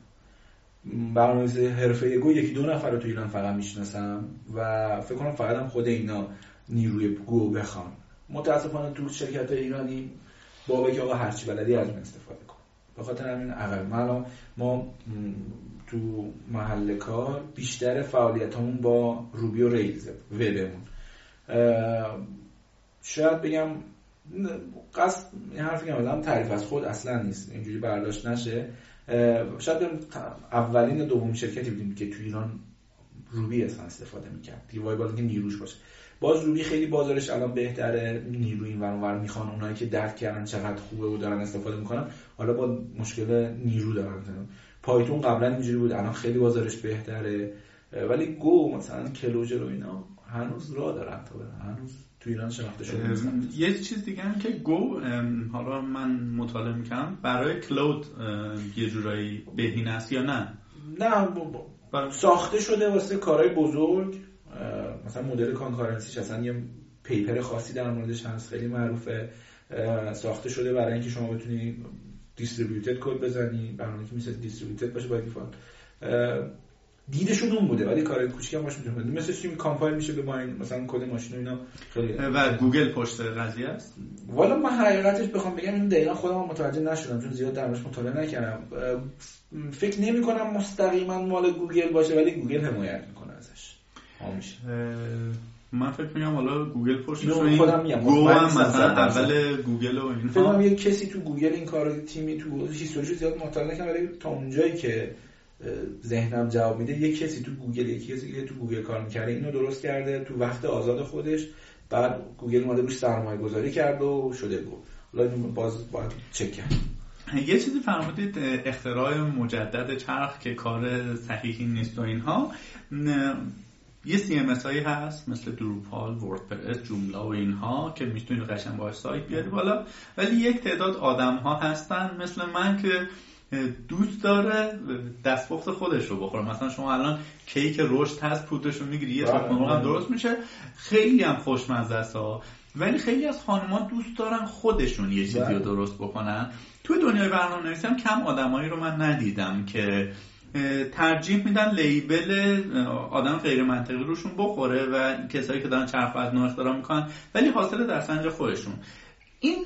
برنامه‌نویس حرفه گو یکی دو نفر رو تو ایران فقط می‌شناسم و فکر کنم فقط هم خود اینا نیروی گو بخوان. متاسفانه تو شرکت ایرانی با که آقا هرچی بلدی از من استفاده کن. به خاطر همین عقل ما ما تو محل کار بیشتر فعالیتمون با روبی و ریز وبمون. شاید بگم قصد این حرفی که تعریف از خود اصلا نیست. اینجوری برداشت نشه. شاید اولین دوم شرکتی بودیم که تو ایران روبی اصلا استفاده می‌کرد. دیگه وایبال که نیروش باشه. باز روبی خیلی بازارش الان بهتره. نیروی این ور می‌خوان اونایی که درک کردن چقدر خوبه و دارن استفاده می‌کنن. حالا با مشکل نیرو دارن. پایتون قبلا اینجوری بود. الان خیلی بازارش بهتره. ولی گو مثلا کلوجر و اینا هنوز راه دارن تا هنوز تو ایران شناخته شده. یه چیز دیگه هم که Go حالا من مطالعه می‌کنم. برای cloud یه جورایی بهینه است یا نه؟ نه ساخته شده واسه کارهای بزرگ. مثلا مدل concurrency ش اصلا یه paper خاصی در موردش هست خیلی معروفه. ساخته شده برای اینکه شما بتونی distributed کد بزنی برنامه که مثل distributed باشه by default دیدشون اون بوده ولی کار کوچیک هم باشه می‌تونه مثل چی compile میشه به ماین مثلا کد ماشین و اینا خیلی و گوگل پشت قضیه است؟ والا من حقیقتش بخوام بگم این دقیقا خودم متوجه نشدم چون زیاد درمش مطالعه نکردم. فکر نمی کنم مستقیما مال گوگل باشه ولی گوگل حمایت می‌کنه ازش. من فکر میگم حالا گوگل پشت خودم میگم گو هم مثلا اول گوگل و اینها فکر یه کسی تو گوگل این کار تیمی تو هیستوری زیاد مطالعه نکردم ولی تا اونجایی که ذهنم جواب میده. یه کسی تو گوگل یکی کسی که تو گوگل کار می‌کرده اینو درست کرده. تو وقت آزاد خودش بعد گوگل اومده روش سرمایه گذاری کرد و شده بود. حالا باز باید چک کرد. یه چیزی فرمودید اختراع مجدد چرخ که کار صحیحی نیست و اینها. یه سی ام هایی هست مثل دروپال، وردپرس، جمله و اینها که می‌تونید قشنگ با سایت بیاری بالا. ولی یک تعداد آدم ها هستن مثل من که دوست داره دستپخت خودش رو بخوره. مثلا شما الان کیک رشد هست پودرش رو می‌گیری یه تخم هم درست میشه. خیلی هم خوشمزه است ولی خیلی از خانم‌ها دوست دارن خودشون یه چیزی رو بله. درست بکنن. توی دنیای برنامه نویسی هم کم آدمایی رو من ندیدم که ترجیح میدن لیبل آدم غیر منطقی روشون بخوره و کسایی که دارن چرخ و اختراع می‌کنن ولی حاصل در سنج خودشون. این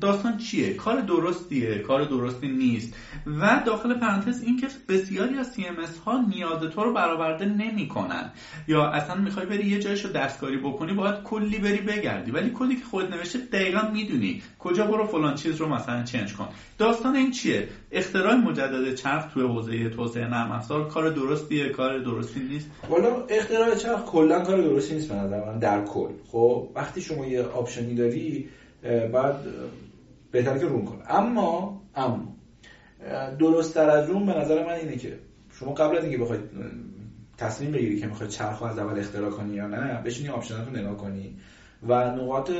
داستان چیه؟ کار درستیه کار درستی نیست. و داخل پرانتز این که بسیاری از CMS ها نیاز تو رو برآورده نمی‌کنن. یا اصلا می‌خوای بری یه جایشو دستکاری بکنی باید کلی بری بگردی. ولی کلی که خود نوشته دقیقا می‌دونی. کجا برو فلان چیز رو مثلا چنج کن. داستان این چیه؟ اختراع مجدد چرخ توی حوزه توسعه نرم افزار کار درستیه کار درستی نیست. والا اختراع چرخ کلا کار درستی نیست به در کل. خب وقتی شما یه آپشنی داری بعد بهتر که روم کنه. اما اما درست تر از روم به نظر من اینه که شما قبل از اینکه بخواید تصمیم بگیری که می‌خواید چرخ از اول اختراع کنی یا نه بشینی آپشنات رو نگاه کنی و نقاط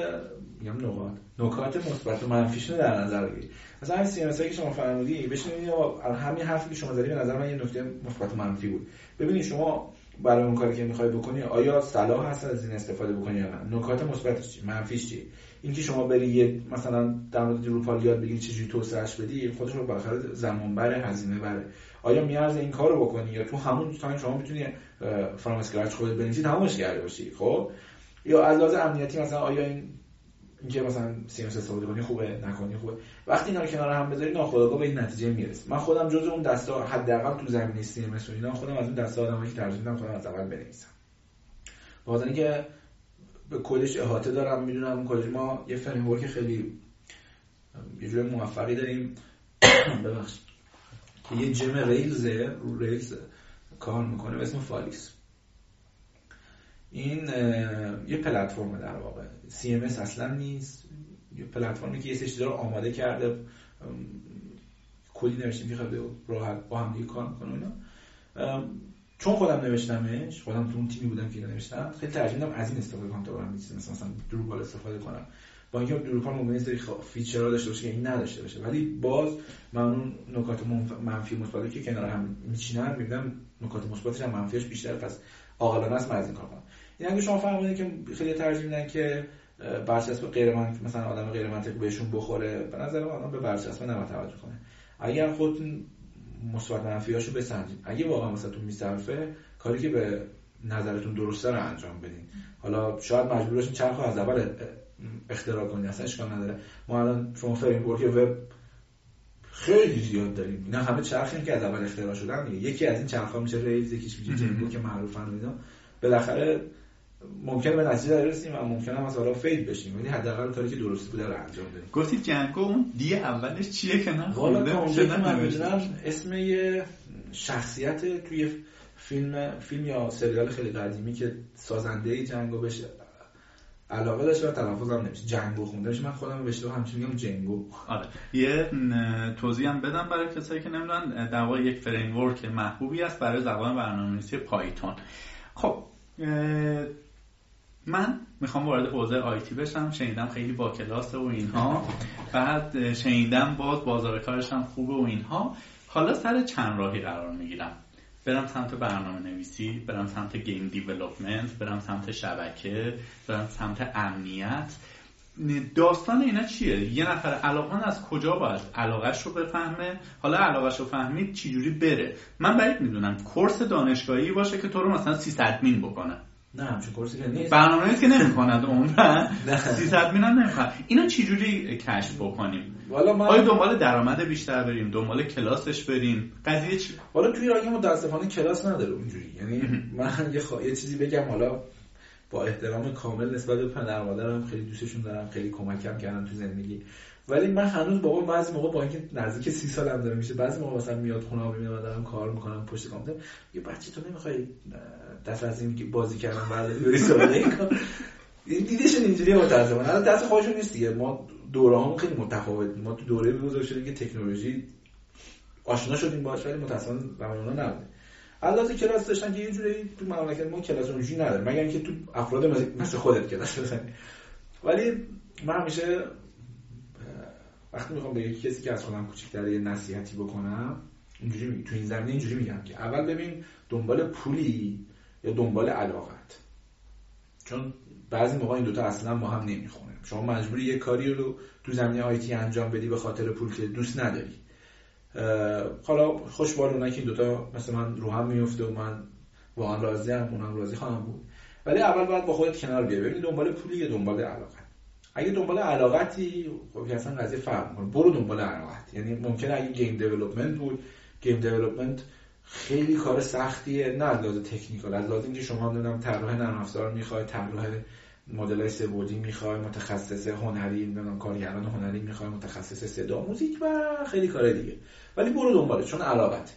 میگم نقاط نکات مثبت و منفیش رو در نظر بگیری. مثلا همین سی که شما فرمودی بشینید همین حرفی که شما زدی به نظر من یه نکته مثبت و منفی بود. ببینید شما برای اون کاری که می‌خوای بکنی آیا صلاح هست از این استفاده بکنی یا نه؟ نکات مثبتش چی؟ منفیش چی؟ اینکه شما بری مثلا در مورد دروپال یاد بگیری چجوری توسعهش بدی خودش رو بالاخره زمان بره هزینه بره. آیا میارزه این کارو بکنی یا تو همون تایم شما می‌تونی from scratch خودت بنویسی تمامش کرده باشی خب؟ یا از لحاظ امنیتی مثلا آیا این اینکه مثلا CMS استفاده کنی خوبه نکنی خوبه؟ وقتی اینا رو کنار هم بذاری ناخودآگاه به این نتیجه می‌رسی. من خودم جزء اون دستا حداقل تو زمینه CMS اینا خودم از اون دستا آدمایی که ترجیح میدم خودم از اول بنویسم. بازن اینکه به کدش احاطه دارم می‌دونم کدش ما یه فریم خیلی یه جور موفقی داریم. ببخشید. که یه جم ریلز رو ریلز کار می‌کنه به اسم فالیس این یه پلتفرم در واقع. CMS اصلا نیست. یه پلتفرمی که یه سری رو آماده کرده. کلی نوشتیم که خیلی راحت با هم دیگه کار می‌کنه اینا. چون خودم نوشتمش خودم تو اون تیمی بودم که نوشتم خیلی ترجیح از این استفاده کنم تا برم مثلا مثلا دروپال استفاده کنم. با اینکه دروپال ممکنه سری فیچرها داشته باشه که این نداشته باشه. ولی باز من اون نکات منفی مثبتی که کنار هم میچینن می‌بینم نکات مثبتش هم منفیش بیشتر پس عاقلانه است من از این کار کنم. این اگه شما فهمیدین که خیلی ترجیح میدن که برچسب غیر منطقی مثلا آدم غیر منطقی بهشون بخوره به نظر من به برچسب نباید توجه کنه. اگر خودتون مثبت منفیاشو بسنجید اگه واقعا مثلا تو میصرفه کاری که به نظرتون درسته رو انجام بدین. حالا شاید مجبور باشین چرخ از اول اختراع کنید اصلا اشکال نداره. ما الان شما فریم وب خیلی زیاد داریم. اینا همه چرخی که از اول اختراع شدن یکی از این چرخ ها میشه ریز یکیش میشه جنبو که معروفن و اینا. بالاخره ممکن به نتیجه برسیم و ممکن هم مثلا فیل بشیم. ولی حداقل کاری که درست بوده رو انجام بدیم. گفتی جنگو اون دی اولش چیه که نه؟ والا من اسم یه شخصیت توی فیلم فیلم یا سریال خیلی قدیمی که سازنده جنگو بشه علاقه داشته و تلفظم نمیشه جنگو خونده من خودم به اشتباه همچین میگم جنگو. آره. یه توضیح هم بدم برای کسایی که نمی‌دونن. در واقع یک فریم ورک محبوبی است برای زبان برنامه‌نویسی پایتون. خب من می‌خوام وارد حوزه IT بشم شنیدم خیلی با کلاسه و اینها. بعد شنیدم باز بازار کارش هم خوبه و اینها. حالا سر چند راهی قرار می‌گیرم؟ برم سمت برنامه نویسی برم سمت game development برم سمت شبکه برم سمت امنیت. داستان اینا چیه؟ یه نفر علاقان از کجا باید علاقش رو بفهمه؟ حالا علاقش رو فهمید چجوری بره؟ من باید می‌دونم. course دانشگاهی باشه که تو رو مثلا 300 مین بکنه. نه همچون کورسی که نیست. برنامه که نمی‌کند اون 300 مین هم اینو چجوری کشف بکنیم؟ والا من آیا دنبال درآمد بیشتر بریم؟ دنبال کلاسش بریم؟ قضیه چی والا توی ایران متاسفانه کلاس نداره اونجوری. یعنی من یه, خوا... یه چیزی بگم حالا با احترام کامل نسبت به پدر مادرم خیلی دوستشون دارم خیلی کمکم کردن تو زندگی. ولی من هنوز بابا بعضی موقع با اینکه نزدیک سی سالم داره میشه بعضی موقع مثلا میاد خونه میاد دارم کار می‌کنم پشت کامپیوتر. یه بچه تو نمی‌خوای دست از این بازی کردن برداری بری سراغ این کار. دیدشون اینجوریه متاسفانه. الان دست خودشون نیست دیگه. ما دوره هم خیلی متفاوت. ما تو دوره بزرگ شدیم که تکنولوژی آشنا شدیم باش ولی متاسفانه زمان اونا نبوده. البته کلاس داشتن که یه جوری تو مملکت ما کلاس اونجوری نداره. مگر اینکه تو افراد مثل خودت کلاس بزنی. ولی من همیشه وقتی می‌خوام به کسی که از خودم کوچیک‌تره یه نصیحتی بکنم اینجوری تو این زمینه اینجوری میگم که اول ببین دنبال پولی یا دنبال علاقت. چون بعضی موقع این دوتا اصلا ما هم نمی‌خونه. شما مجبوری یه کاری رو تو زمینه آیتی انجام بدی به خاطر پول که دوست نداری. حالا خوشبال اونایی که این دوتا مثل من رو هم میفته و من واقعا راضی هم اونم راضی خواهم بود. ولی اول باید با خودت کنار بیای. ببین دنبال پولی یا دنبال علاقت. اگه دنبال علاقتی خب اصلا قضیه فرق می‌کنه. برو دنبال علاقت. یعنی ممکنه اگه گیم دیولپمنت بود game development خیلی کار سختیه. نه از لحاظ technical از لحاظ اینکه شما نمی‌دونم طراح نرم افزار می‌خوای طراح مدل های سه‌بعدی می‌خوای متخصص هنری نمی‌دونم کارگردان هنری می‌خوای متخصص صدا موزیک و خیلی کار دیگه. ولی برو دنبالش چون علاقت.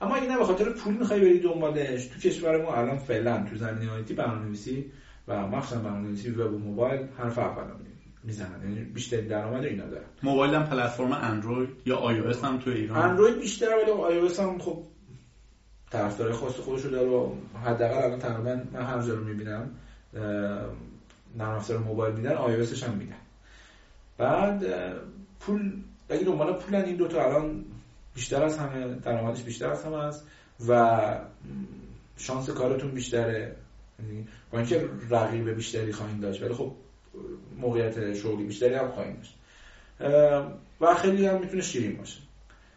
اما اگه نه به خاطر پول می‌خوای بری دنبالش. تو کشور ما الان فعلا تو زمینه IT برنامه‌نویسی و مخصوصا برنامه‌نویسی وب و موبایل حرف اول می‌زنن. یعنی بیشتر درآمد اینا دارن. موبایل هم پلتفرم اندروید یا آی او هم تو ایران؟ اندروید بیشتر ولی آی او هم خب طرفدار خاص خودش رو داره حداقل الان تقریبا من هر جا رو می‌بینم نرم افزار موبایل میدن آی هم میدن. بعد پول اگه دنبال پولن این دوتا الان بیشتر از همه درآمدش بیشتر از همه است و شانس کارتون بیشتره. یعنی با اینکه رقیب بیشتری خواهید داشت ولی خب موقعیت شغلی بیشتری هم خواهیم داشت. و خیلی هم می‌تونه شیرین باشه.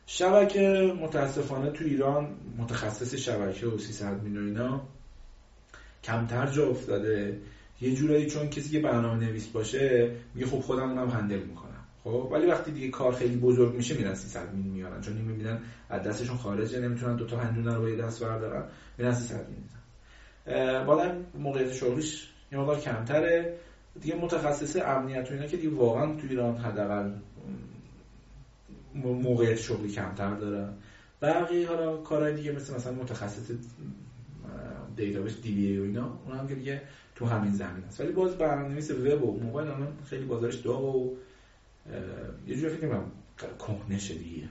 شبکه متاسفانه تو ایران متخصص شبکه و 300 مین و اینا کمتر جا افتاده. یه جورایی چون کسی که برنامه نویس باشه میگه خب خودم اونم هندل می‌کنم. خب ولی وقتی دیگه کار خیلی بزرگ میشه میرن 300 مین میارن. چون این می‌بینن از دستشون خارجه نمی‌تونن دو تا هندونه رو با یه دست بردارن میرن 300 مین می‌زنن. بالا موقعیت شغلیش یه مقدار کمتره. دیگه متخصص امنیت و اینا که دیگه واقعا تو ایران حداقل موقعیت شغلی کمتر دارن. بقیه حالا کارهای دیگه مثل مثلا متخصص database DB و اینا اون هم که دیگه تو همین زمین است ولی باز برنامه‌نویس وب و موبایل الان خیلی بازارش داغ و یه جوری فکر کنم کهنه دیگه.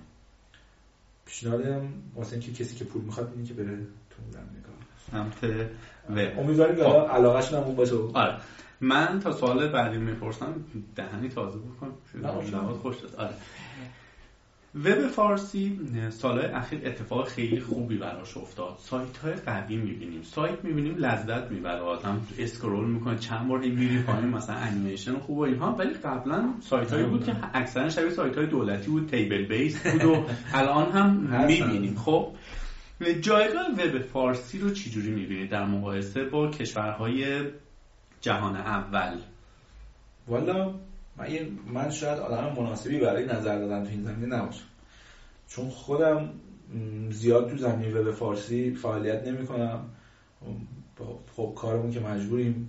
پیشنهادم واسه اینکه کسی که پول می‌خواد اینه که بره تو زمینه کار سمت وب. امیدواریم که علاقه‌ش نمون باشه. آره. من تا سوال بعدی می‌پرسم دهنی تازه بکن. خوش آره. وب فارسی سالهای اخیر اتفاق خیلی خوبی براش افتاد. سایت های قوی می‌بینیم. سایت می‌بینیم لذت می‌بره. آدم اسکرول می‌کنه. چند بار این میری پایین مثلا انیمیشن خوب و اینها. ولی قبلا سایت هایی بود که اکثرا شبیه سایت های دولتی بود. تیبل بیس بود و الان هم می‌بینیم. خب جایگاه وب فارسی رو چجوری می‌بینید؟ در مقایسه با کشورهای جهان اول. والا من, من شاید آدم مناسبی برای نظر دادن تو این زمینه نباشم. چون خودم زیاد تو زمینه وب فارسی فعالیت نمی کنم خب کارمون که مجبوریم.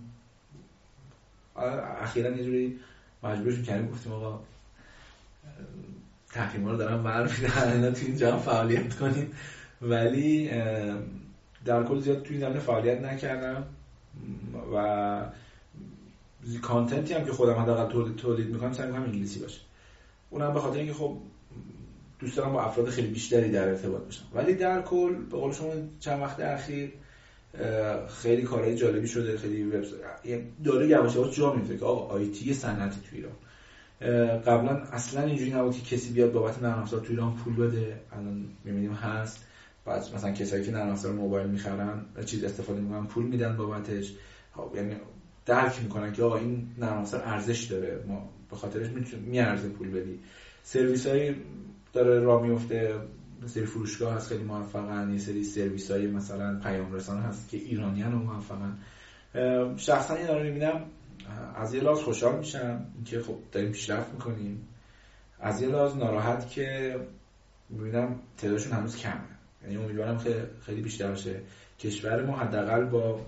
اخیرا یه جوری مجبورشون کردیم گفتیم آقا تحریم رو دارم بر میدن تو اینجا فعالیت کنیم ولی در کل زیاد توی زمینه فعالیت نکردم. و کانتنتی هم که خودم حداقل تولید تولید می‌کنم سعی می‌کنم انگلیسی باشه. اونم به خاطر اینکه خب دوست دارم با افراد خیلی بیشتری در ارتباط باشم. ولی در کل به قول شما چند وقت اخیر خیلی کارهای جالبی شده خیلی وبسایت داره یواش یواش جا میفته که آقا آیتی صنعتی تو ایران. قبلا اصلا اینجوری نبود که کسی بیاد بابت نرم افزار تو ایران پول بده. الان می‌بینیم هست. بعد مثلا کسایی که نرم افزار موبایل می‌خرن چیز استفاده می‌کنن پول میدن بابتش. خب یعنی درک می‌کنن که آقا این نرم افزار ارزش داره. ما به خاطرش میارزه پول بدی. سرویس های داره راه میفته سری فروشگاه هست خیلی موفقن. یه سری سرویس های مثلا پیام رسان هست که ایرانیان موفقن. شخصا این رو می‌بینم از یه لحاظ خوشحال میشم که خب داریم پیشرفت می‌کنیم. از یه لحاظ ناراحت که می‌بینم تعدادشون هنوز کمه. یعنی امیدوارم خیلی, بیشتر باشه کشور ما حداقل با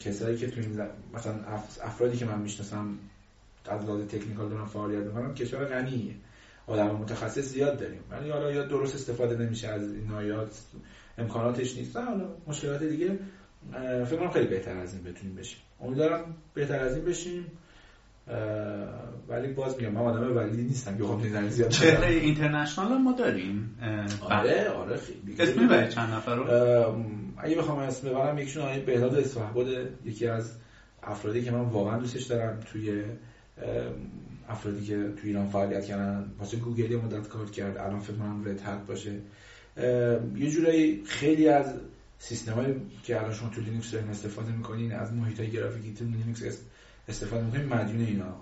کسایی که تو این مثلا افرادی که من می‌شناسم از لحاظ تکنیکال دارم فعالیت می‌کنم کشور غنیه. آدم متخصص زیاد داریم. ولی حالا یا درست استفاده نمیشه از این یا امکاناتش نیست. حالا مشکلات دیگه فکر کنم خیلی بهتر از این بتونیم بشیم. امیدوارم بهتر از این بشیم. ولی باز میگم من آدم ولی نیستم یه خب زیاد چهره اینترنشنال ما داریم. آره آره خیلی. اسم می‌بری چند نفر رو؟ اگه بخوام اسم ببرم یکیشون آقای بهداد اصفهباد یکی از افرادی که من واقعا دوستش دارم توی افرادی که توی ایران فعالیت کردن. واسه گوگل مدت کار کرد. الان فکر کنم رد باشه. یه جورایی خیلی از سیستم که الان شما تو لینوکس دارین استفاده می‌کنین از محیط های گرافیکی تو لینوکس استفاده می‌کنین مدیون اینا.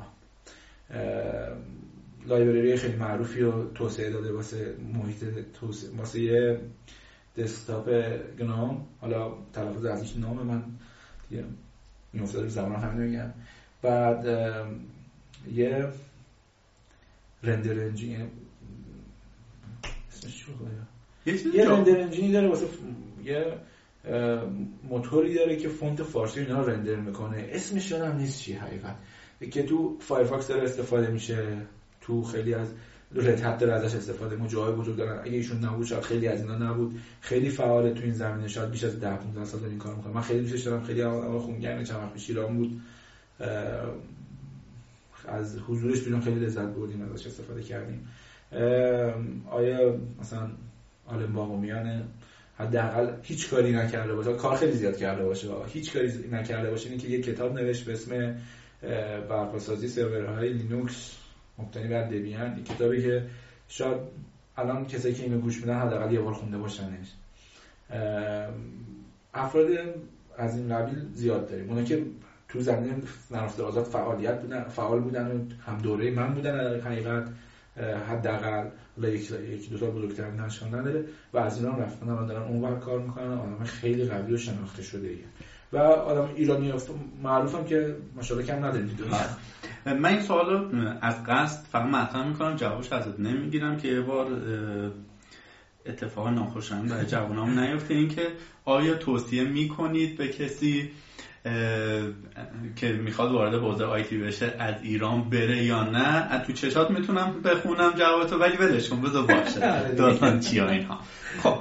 library خیلی معروفی رو توسعه داده واسه محیط توسعه واسه یه دسکتاپ GNOME حالا تلفظ ازش نام من دیگه میافتاد رو زمان همین میگم بعد یه render engine اسمش یه render engine ی داره واسه یه موتوری داره که فونت فارسی اینا render می‌کنه. اسمش یادم نیست چی حقیقت. که تو فایرفاکس داره استفاده میشه تو خیلی از Red Hat داره ازش استفاده ما جای وجود دارن. اگه ایشون نبود شاید خیلی از اینا نبود. خیلی فعال تو این زمینه شاید بیش از 10 15 سال این کار می‌کنه. من خیلی دوستش دارم. خیلی اول خونگرم چند وقت پیش ایران بود. از حضورش بیرون خیلی لذت بردیم ازش استفاده کردیم. آیا مثلا آلم باقومیان حداقل هیچ کاری نکرده باشه. کار خیلی زیاد کرده باشه. هیچ کاری نکرده باشه. اینکه یه کتاب نوشت به اسم برپاسازی سرورهای لینوکس مبتنی بر دبیان. کتابی که شاید الان کسایی که اینو گوش میدن حداقل یه بار خونده باشنش. افراد از این قبیل زیاد داریم. اونا که تو زمینه نرفته آزاد فعالیت بودن فعال بودن و هم دوره من بودن حقیقت حداقل. یکی دو تا بزرگتر نشان نداره و از اینا رفتن الان دارن اونور کار می‌کنن آدم خیلی قوی و شناخته شده ایه. و آدم ایرانی معروفم که ماشاءالله کم نداریم من این سوال از قصد فقط مطرح می‌کنم جوابش ازت نمی‌گیرم که یه بار اتفاق ناخوشایند برای جوانام نیفته. این که آیا توصیه می‌کنید به کسی که می‌خواد وارد حوزه آیتی بشه از ایران بره یا نه از تو چشات می‌تونم بخونم جوابتو ولی ولش کن بذار باشه. آره داستان چیا اینها؟ خب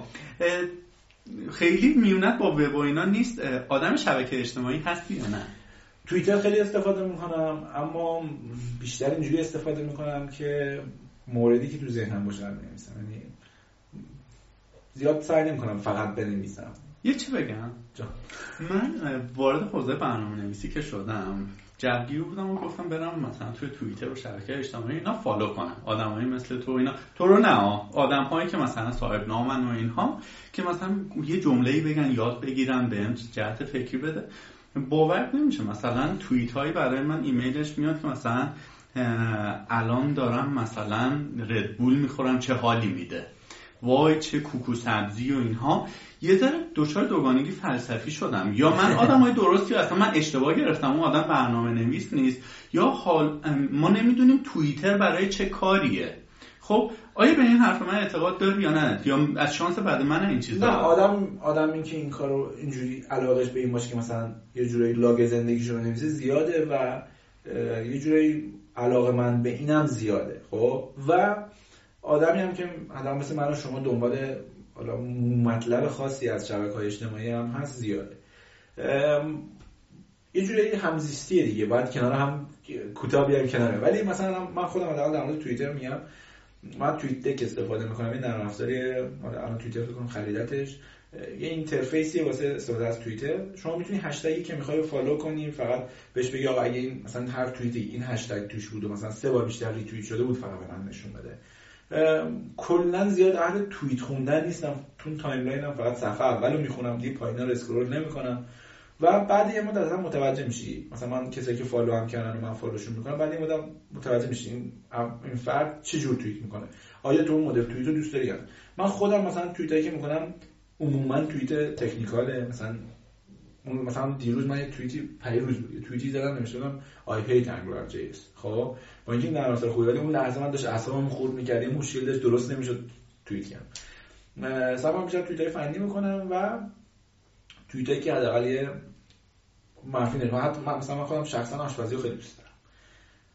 خیلی میونت با وب و اینا نیست. آدم شبکه اجتماعی هستی یا نه؟ توییتر خیلی استفاده می‌کنم اما بیشتر اینجوری استفاده می‌کنم که موردی که تو ذهنم باشه نمیسم یعنی زیاد سعی نمی‌کنم فقط بنویسم. یه چی بگم؟ جا. من وارد حوزه برنامه نویسی که شدم جوگیر بودم و گفتم برم مثلا توی توییتر و شبکه اجتماعی اینا فالو کنم. آدمایی مثل تو اینا. تو رو نه آدم هایی که مثلا صاحب نامن و اینها که مثلا یه جمله بگن یاد بگیرن بهم جهت فکری بده. باور نمیشه. مثلا توییت هایی برای من ایمیلش میاد که مثلا الان دارم مثلا ردبول می‌خورم چه حالی میده؟ وای چه کوکو سبزی و اینها. یه ذره دچار دوگانگی فلسفی شدم. یا من آدم های درستی اصلا من اشتباه گرفتم اون آدم برنامه نویس نیست. یا حال ما نمی‌دونیم توییتر برای چه کاریه. خب آیا به این حرف من اعتقاد داری یا نه؟ یا از شانس بعد من این چیزا؟ نه آدم آدم این که این کارو اینجوری علاقش به این باشه که مثلا یه جوری لاگ زندگیشو بنویسه زیاده و یه جوری علاقه من به اینم زیاده. خب؟ و آدمی هم که آدم مثل من و شما دنبال حالا مطلب خاصی از شبکه های اجتماعی هم هست زیاده. یه جوری همزیستیه دیگه. باید کنار هم کوتاه بیایم کناره. ولی مثلا من خودم حداقل در مورد توییتر میگم. من TweetDeck استفاده می‌کنم. این نرم افزاری الان توییتر فکر خریدتش. یه interface ی واسه استفاده از توییتر. شما می‌تونی هشتگی که می‌خوای follow کنی فقط بهش بگی آقا اگه این مثلا هر توییتی این هشتگ توش بود و مثلا سه بار بیشتر ریتوییت شده بود فقط به من نشون بده. کلا زیاد اهل توییت خوندن نیستم. تو timeline م فقط صفحه اولو می‌خونم دیگه پایینا رو scroll نمی‌کنم. و بعد یه مدت هم متوجه میشی. مثلا من کسایی که follow هم کردن و من follow شون می‌کنم بعد یه مدت متوجه میشی این این فرد چه جور توییت می‌کنه. آیا تو مدل توییت دوست داری من خودم مثلا توییتایی که می‌کنم عموما توییت technical ه. مثلا مثلا دیروز من یه توییتی پیروز بود یه توییتی زدم نوشتم آی هیت انگولار جیس خب با اینکه نرم خوبی ولی اون لحظه من داشت اعصابم خورد می‌کرد یه مشکل داشت درست نمی‌شد توییت کنم من بیشتر توییتای فنی می‌کنم و توییتایی که حداقل یه منفی نمیشه حتی من مثلا من خودم شخصا آشپزی رو خیلی دوست دارم.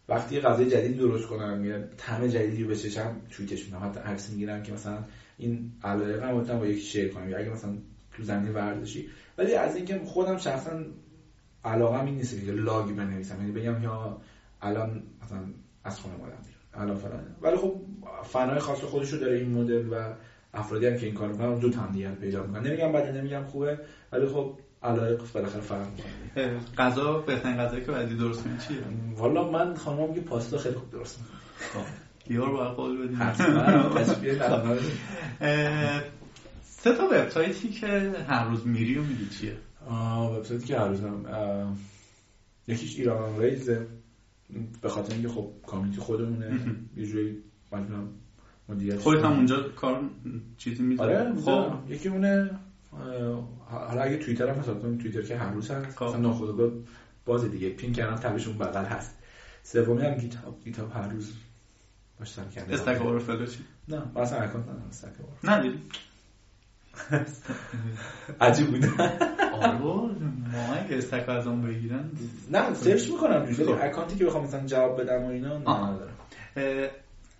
وقتی یه غذای جدید درست کنم یا طعم جدیدی رو بچشم توییتش می‌کنم. حتی عکس می‌گیرم که مثلا این علایقم رو با یکی شیر کنم. یا اگه مثلا تو زمین ورزشی ولی از اینکه خودم شخصا علاقه این نیست که لاگ بنویسم. یعنی بگم یا الان مثلا از خونه اومدم الان فلان ولی خب فنای خاص خودش رو داره این مدل و افرادی هم که این کار می‌کنن دو هم دیگر پیدا می‌کنن. نمیگم بده نمیگم خوبه ولی خب علایق بالاخره فرق می‌کنه. غذا بهترین غذایی که بعدی درست کنی چیه؟ والا من خانمم که پاستا خیلی خوب درست می‌کنه. خب یار باید قول بدیم. سه تا وبسایتی که هر روز میری و میری چیه؟ وبسایتی که هر روز یکیش ایران ریزه به خاطر اینکه خب کامیونیتی خودمونه. یه جوری مثلا مدیریت خودت هم اونجا کار چیزی می‌ذاری؟ آره خب. یکی اونه حالا اگه توییتر هم حساب کنیم توییتر که هر روز هست. خب. مثلا ناخودآگاه باز دیگه. pin کردن tab ش اون بغل هست. سومی هم GitHub GitHub هر روز باش سر کرده Stack Overflow چی نه اصلا account ندارم Stack نه عجیب بود. آره ما که Stack از اون بگیرن. نه search می‌کنم. ولی خب. account ی که بخوام مثلا جواب بدم و اینا ندارم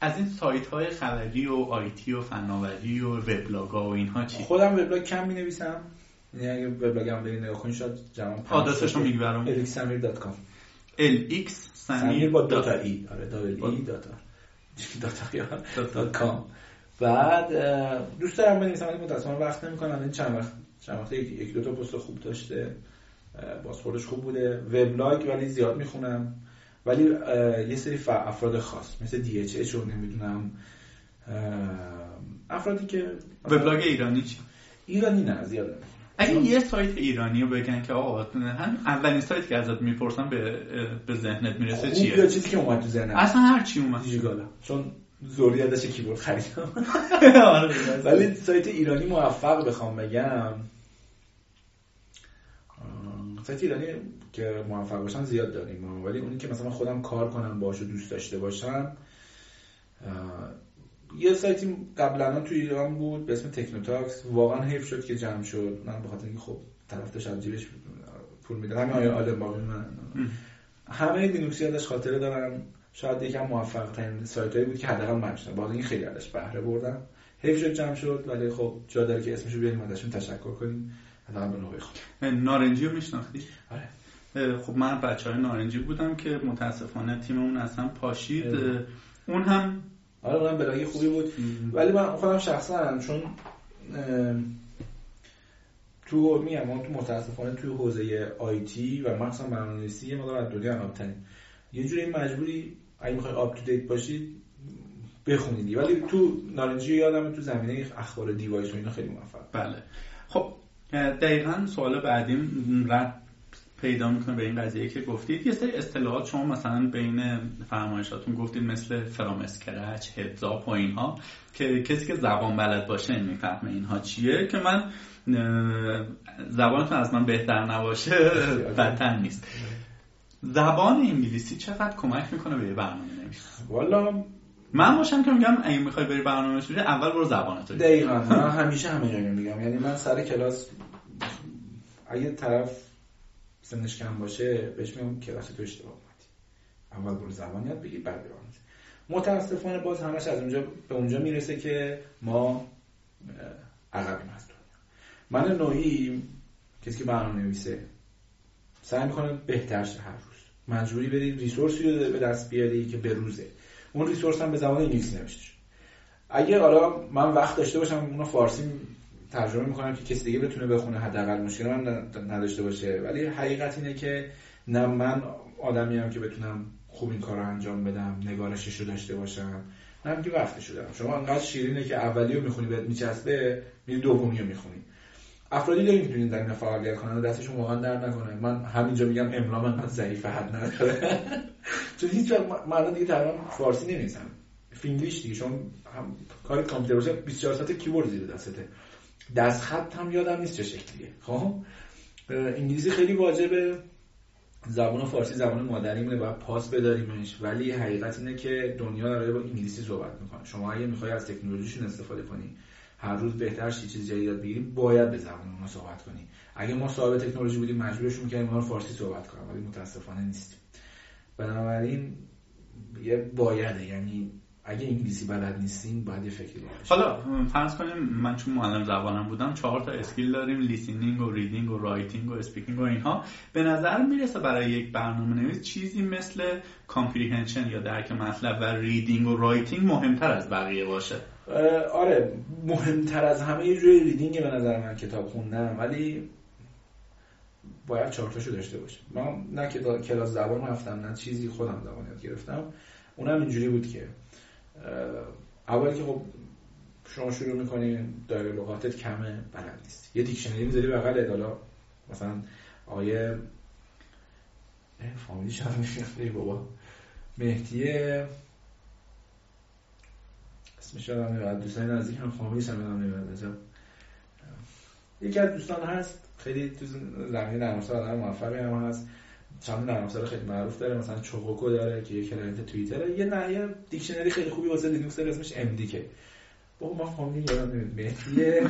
از این سایت های خبری و IT و فناوری و وبلاگ و اینها چی؟ خودم وبلاگ کم می نویسم یعنی اگه وبلاگم برید نگاه کنید شاید جمع آدرسش رو میگی برام elxsamir.com lx samir با دو تا ای. آره دابل ای. داتا داتا کام. بعد دوست دارم بنویسم ولی متأسفانه وقت نمی‌کنم. این چند وقت چند وقت یک دو تا پست خوب داشته. بازخوردش خوب بوده. وبلاگ ولی زیاد می‌خونم. ولی یه سری افراد خاص مثل دی اچ اچ رو نمی‌دونم. افرادی که وبلاگ ایرانی چی؟ ایرانی نه زیاد اگه یه سایت ایرانی رو بگن که آقا هم اولین سایت که ازت می‌پرسن به به ذهنت می‌رسه چیه؟ یا چیزی که اومد تو ذهنم. اصلا هر چی اومد. دیجیگالا چون زوری ازش کیبورد خریدم آره، ولی سایت ایرانی موفق بخوام بگم. سایت ایرانی که موفق باشن زیاد داریم ولی اونی که مثلا خودم کار کنم باشه دوست داشته باشم یه سایتی قبلا تو ایران بود به اسم تکنوتاکس. واقعا حیف شد که جمع شد. من به خاطر اینکه خب طرف داشت جیبش پول میده همین آیا آدم باقی من همه لینوکسی ازش خاطره دارم شاید یکم موفق ترین سایت هایی بود که حداقل من شدم با اینکه خیلی ازش بهره بردم. حیف شد جمع شد ولی خب جا داره که اسمشو بیاریم ازشون تشکر کنیم. حداقل به نوبه خود نارنجی رو میشناختی؟ آره. خب من بچه های نارنجی بودم که متاسفانه تیممون اصلا پاشید. اون هم آره اونم بلاگی خوبی بود. ولی من خودم شخصا چون تو میگم ما تو متاسفانه توی حوزه IT و مخصوصا برنامه‌نویسی یه مقدار از دنیا عقب‌تریم یه جوری مجبوری اگه می‌خوای up to date باشید بخونید ولی تو نارنجی یادم تو زمینه اخبار device و اینا خیلی موفق. بله. خب دقیقا سوال بعدیم ربط پیدا می‌کنه به این قضیه که گفتید. یه سری اصطلاحات شما مثلا بین فرمایشاتون گفتید مثل from scratch heads up و اینها که کسی که زبان بلد باشه می‌فهمه اینها چیه که من زبانتون از من بهتر نباشه بدتر نیست. زبان انگلیسی چقدر کمک می‌کنه به یه برنامه نویس والا من باشم که میگم اگه می‌خوای بری برنامه نویسی اول برو زبانتو دقیقاً. من همیشه همین میگم. یعنی من سر کلاس اگه طرف سنش کم باشه بهش میگم کلاس تو اشتباه اومدی. اول برو زبان یاد بگیر بعد برو متاسفانه باز همش از اونجا به اونجا می‌رسه که ما عقبیم از من نوعی کسی که برنامه نویسه سعی می‌کنه بهتر شه هر مجبوری بری ریسورسی رو به دست بیاری که به روزه. اون ریسورس هم به زبان انگلیسی نوشته شده اگه حالا من وقت داشته باشم اونو فارسی ترجمه می‌کنم که کسی دیگه بتونه بخونه حداقل مشکل من نداشته باشه. ولی حقیقت اینه که نه من آدمی هم که بتونم خوب این کار رو انجام بدم نگارشش رو داشته باشم نه که وقتش دارم. شما انقدر شیرینه که اولی رو می‌خونی بهت میچسبه میری دومی رو می‌خونی. افرادی داریم که در این فعالیت کنن و دستشون واقعا درد نکنه. من همینجا میگم املا من ضعیف حد نداره چون هیچ من دیگه تقریبا فارسی نمی‌زنم فینگلیش دیگه چون هم کار کامپیوتر باشه 24 ساعت کیبورد زیر دستته. دست خط هم یادم نیست چه شکلیه. خب؟ انگلیسی خیلی واجبه. زبان فارسی زبان مادریمونه باید پاس بداریمش. ولی حقیقت اینه که دنیا داره با انگلیسی صحبت می‌کنه. شما اگه می‌خوای از تکنولوژیشون استفاده کنی هر روز بهتر شی چیز جدید یاد بگیری باید به زبان ما صحبت کنی اگه ما صاحب تکنولوژی بودیم مجبورشون می‌کردیم ما فارسی صحبت کنیم ولی متاسفانه نیستیم. بنابراین یه بایده یعنی اگه انگلیسی بلد نیستیم باید یه فکری حالا فرض کنیم من چون معلم زبانم بودم چهار تا skill داریم listening و reading و writing و speaking و اینها. به نظر می‌رسه برای یک برنامه نویس چیزی مثل comprehension یا درک مطلب و reading و writing مهمتر از بقیه باشه. آره مهمتر از همه یه جوری reading به نظر من کتاب خوندم ولی باید چهارتاشو داشته باشه من نه کلاس زبان رفتم نه چیزی خودم زبان یاد گرفتم. اونم اینجوری بود که اول که خب شما شروع می‌کنین دایره لغاتت کمه بلد نیست یه دیکشنری می‌ذاری بغل حالا مثلا آیه فامیلیش هم بابا. مهدیه اسمش یادم نمیاد دوستان نزدیک هم فامیلیش هم یادم نمیاد یکی از دوستان هست. خیلی تو زمینه نرم افزار آدم موفقی هم هست. چند نرم افزار خیلی معروف داره. مثلا چوکوکو داره که یه کلمت توییتره یه نه یه دیکشنری خیلی خوبی واسه لینوکس داره اسمش که بابا من فامیلی یادم نمیاد. مهدیه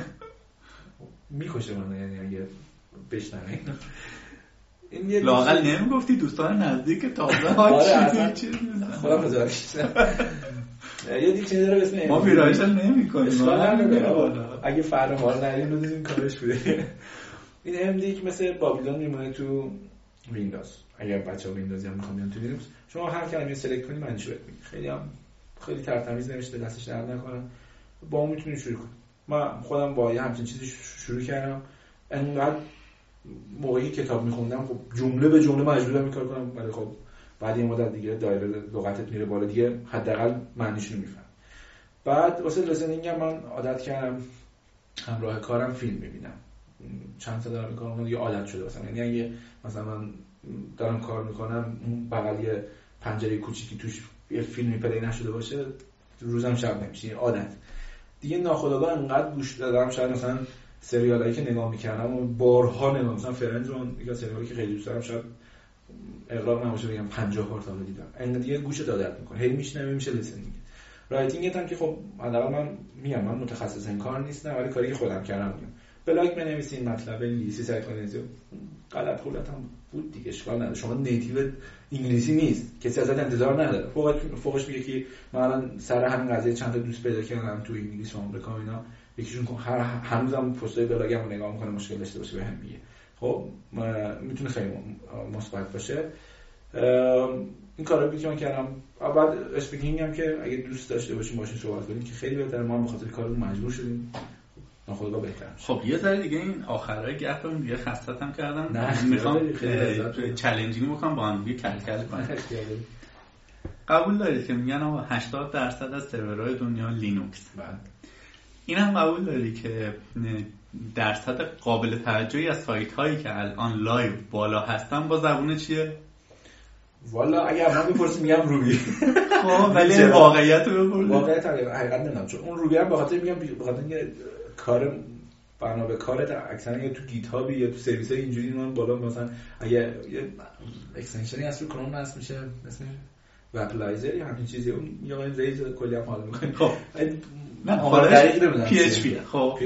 می‌کشه من یعنی اگه بشنوین این یه لاقل نمی‌گفتی دوستان نزدیک تازه ها چی خودم بذارش یه دیکشنری داره اسم ما ویرایشن نمی‌کنیم اگه فردا ما رو ندیم بدیم کارش بوده. این ام دی مثل بابیلون میمونه تو ویندوز اگر بچه ها ویندوزی هم می‌خوام بیان تو لینوکس شما هر کلمه select کنی من چی خیلی هم خیلی ترتمیز نوشته دستش درد نکنه. با اون می‌تونی شروع کنی. من خودم با یه همچین چیزی شروع کردم. انقدر موقعی کتاب میخوندم خب جمله به جمله مجبورم این کار کنم. ولی خب بعد یه مدت دیگه دایره لغتت میره بالا دیگه حداقل معنیش رو میفهم. بعد واسه listening هم من عادت کردم همراه کارم فیلم می‌بینم. چند تا دارم می‌کنم یه عادت شده مثلا. یعنی اگه مثلا من دارم کار می‌کنم اون بغل یه پنجره کوچیکی توش یه فیلمی play نشده باشه روزم شب نمیشه یه عادت. دیگه ناخودآگاه انقدر گوش دادم شاید مثلا سریالایی که نگاه می‌کردم و بارها نگاه مثلا Friends اون یکی سریالی که خیلی دوست دارم شاید اغراق نباشه بگم 50 بار تا دیدم. انقدر دیگه گوش عادت می‌کنه. هی میشنوه میشه listening writing هم که خب حداقل من میگم من متخصص این کار نیستم ولی کاری که خودم کردم میگم بلاگ بنویسین مطلب انگلیسی سعی کنید غلط غلوط هم بود دیگه اشکال نداره شما native انگلیسی نیست. کسی ازت انتظار نداره. فوقش فوقش میگه که من الان سر همین قضیه چند تا دوست پیدا کردم تو انگلیس و آمریکا اینا. یکیشون هر هنوزم پستای بلاگمو نگاه می‌کنه مشکل داشته باشه بهم میگه خب می‌تونه خیلی مثبت باشه. این کارا که من کردم بعد speaking هم که اگه دوست داشته باشیم باشین صحبت کنیم که خیلی بهتره. ما به خاطر کارمون مجبور شدیم. ناخودآگاه بهتر خب یه ذره دیگه این آخرای گپمون دیگه خستتم کردم. نه می‌خوام challenging بکنم با هم دیگه کل کل کنیم. قبول دارید که میگن 80 درصد از سرورهای دنیا لینوکس. بله. این هم قبول داری که درصد قابل توجهی از سایت هایی که الان live بالا هستن با زبون چیه؟ والا اگر من بپرسیم میگم Ruby. خب ولی واقعیت رو بپرسیم. واقعیت حقیقت نمی‌دونم. چون اون Ruby هم به خاطر میگم به خاطر اینکه کار بنا به کارت اکثرا یا تو Git یا تو سرویس های اینجوری من بالا مثلا اگه یه extension ی هست رو کروم هست میشه اسمش Wappalyzer یا همین چیزی. اون آنالیز کلی هم حال می‌کنه. خب. نه PHP. خب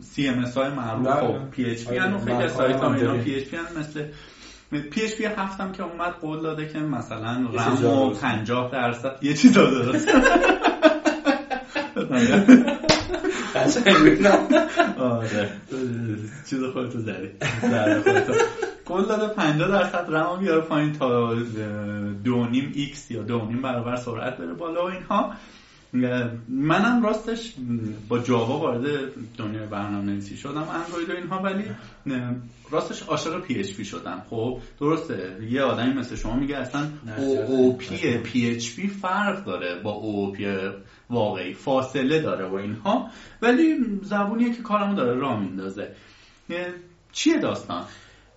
CMS های معروف خب PHP ان خیلی سایت ها اینا PHP مثل PHP هفتم که اومد قول داده که مثلا رم و 50 درصد یه چیزا درست. آره. چیز خودتو زدی. کل داده 50 درصد رم بیاره پایین تا دو نیم X یا دو نیم برابر سرعت بره بالا و اینها. منم راستش با جاوا وارد دنیای برنامه نویسی شدم اندروید و اینها ولی راستش عاشق PHP شدم. خب درسته یه آدمی مثل شما میگه اصلا OOP PHP فرق داره با او پی واقعی فاصله داره و اینها. ولی زبونیه که کارمو داره راه میندازه. چیه داستان؟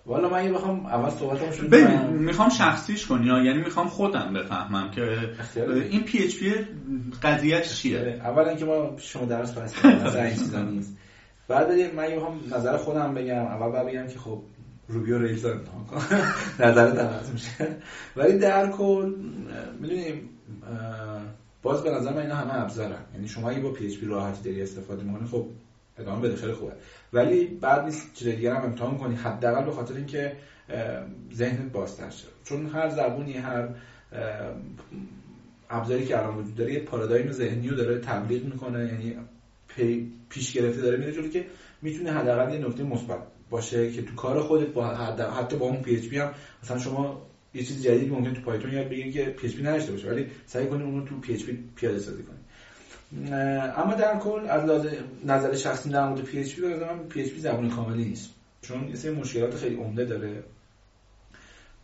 والا من بخوام اول صحبتم شروع می‌خوام شخصیش کنی یعنی می‌خوام خودم بفهمم که این پی اچ پی قضیهش چیه؟ اولا که ما شما درس پس چیزا نیست. بعد من می‌خوام نظر خودم بگم. اول بعد بگم که خب Ruby on Rails امتحان کن. نظر در میشه. ولی در کل می‌دونیم باز به نظر من اینا همه ابزارن. یعنی شما اگه با PHP راحتی داری استفاده می‌کنی خب ادامه بده خیلی خوبه. ولی بعد نیست چیز دیگه هم امتحان کنی حداقل به خاطر اینکه ذهنت بازتر شه. چون هر زبونی هر ابزاری که الان وجود داره یه پارادایم ذهنی رو داره تبلیغ می‌کنه یعنی پیش گرفته داره میره جلو که می‌تونه حداقل یه نکته مثبت باشه که تو کار خودت با حتی با اون PHP هم مثلا شما یه چیز جدیدی ممکن تو پایتون یاد بگیری که PHP نداشته باشه ولی سعی کنید اون رو تو PHP پیاده سازی کنید اما در کل از نظر شخصی در مورد PHP من PHP زبان کاملی نیست. چون یه سری مشکلات خیلی عمده داره.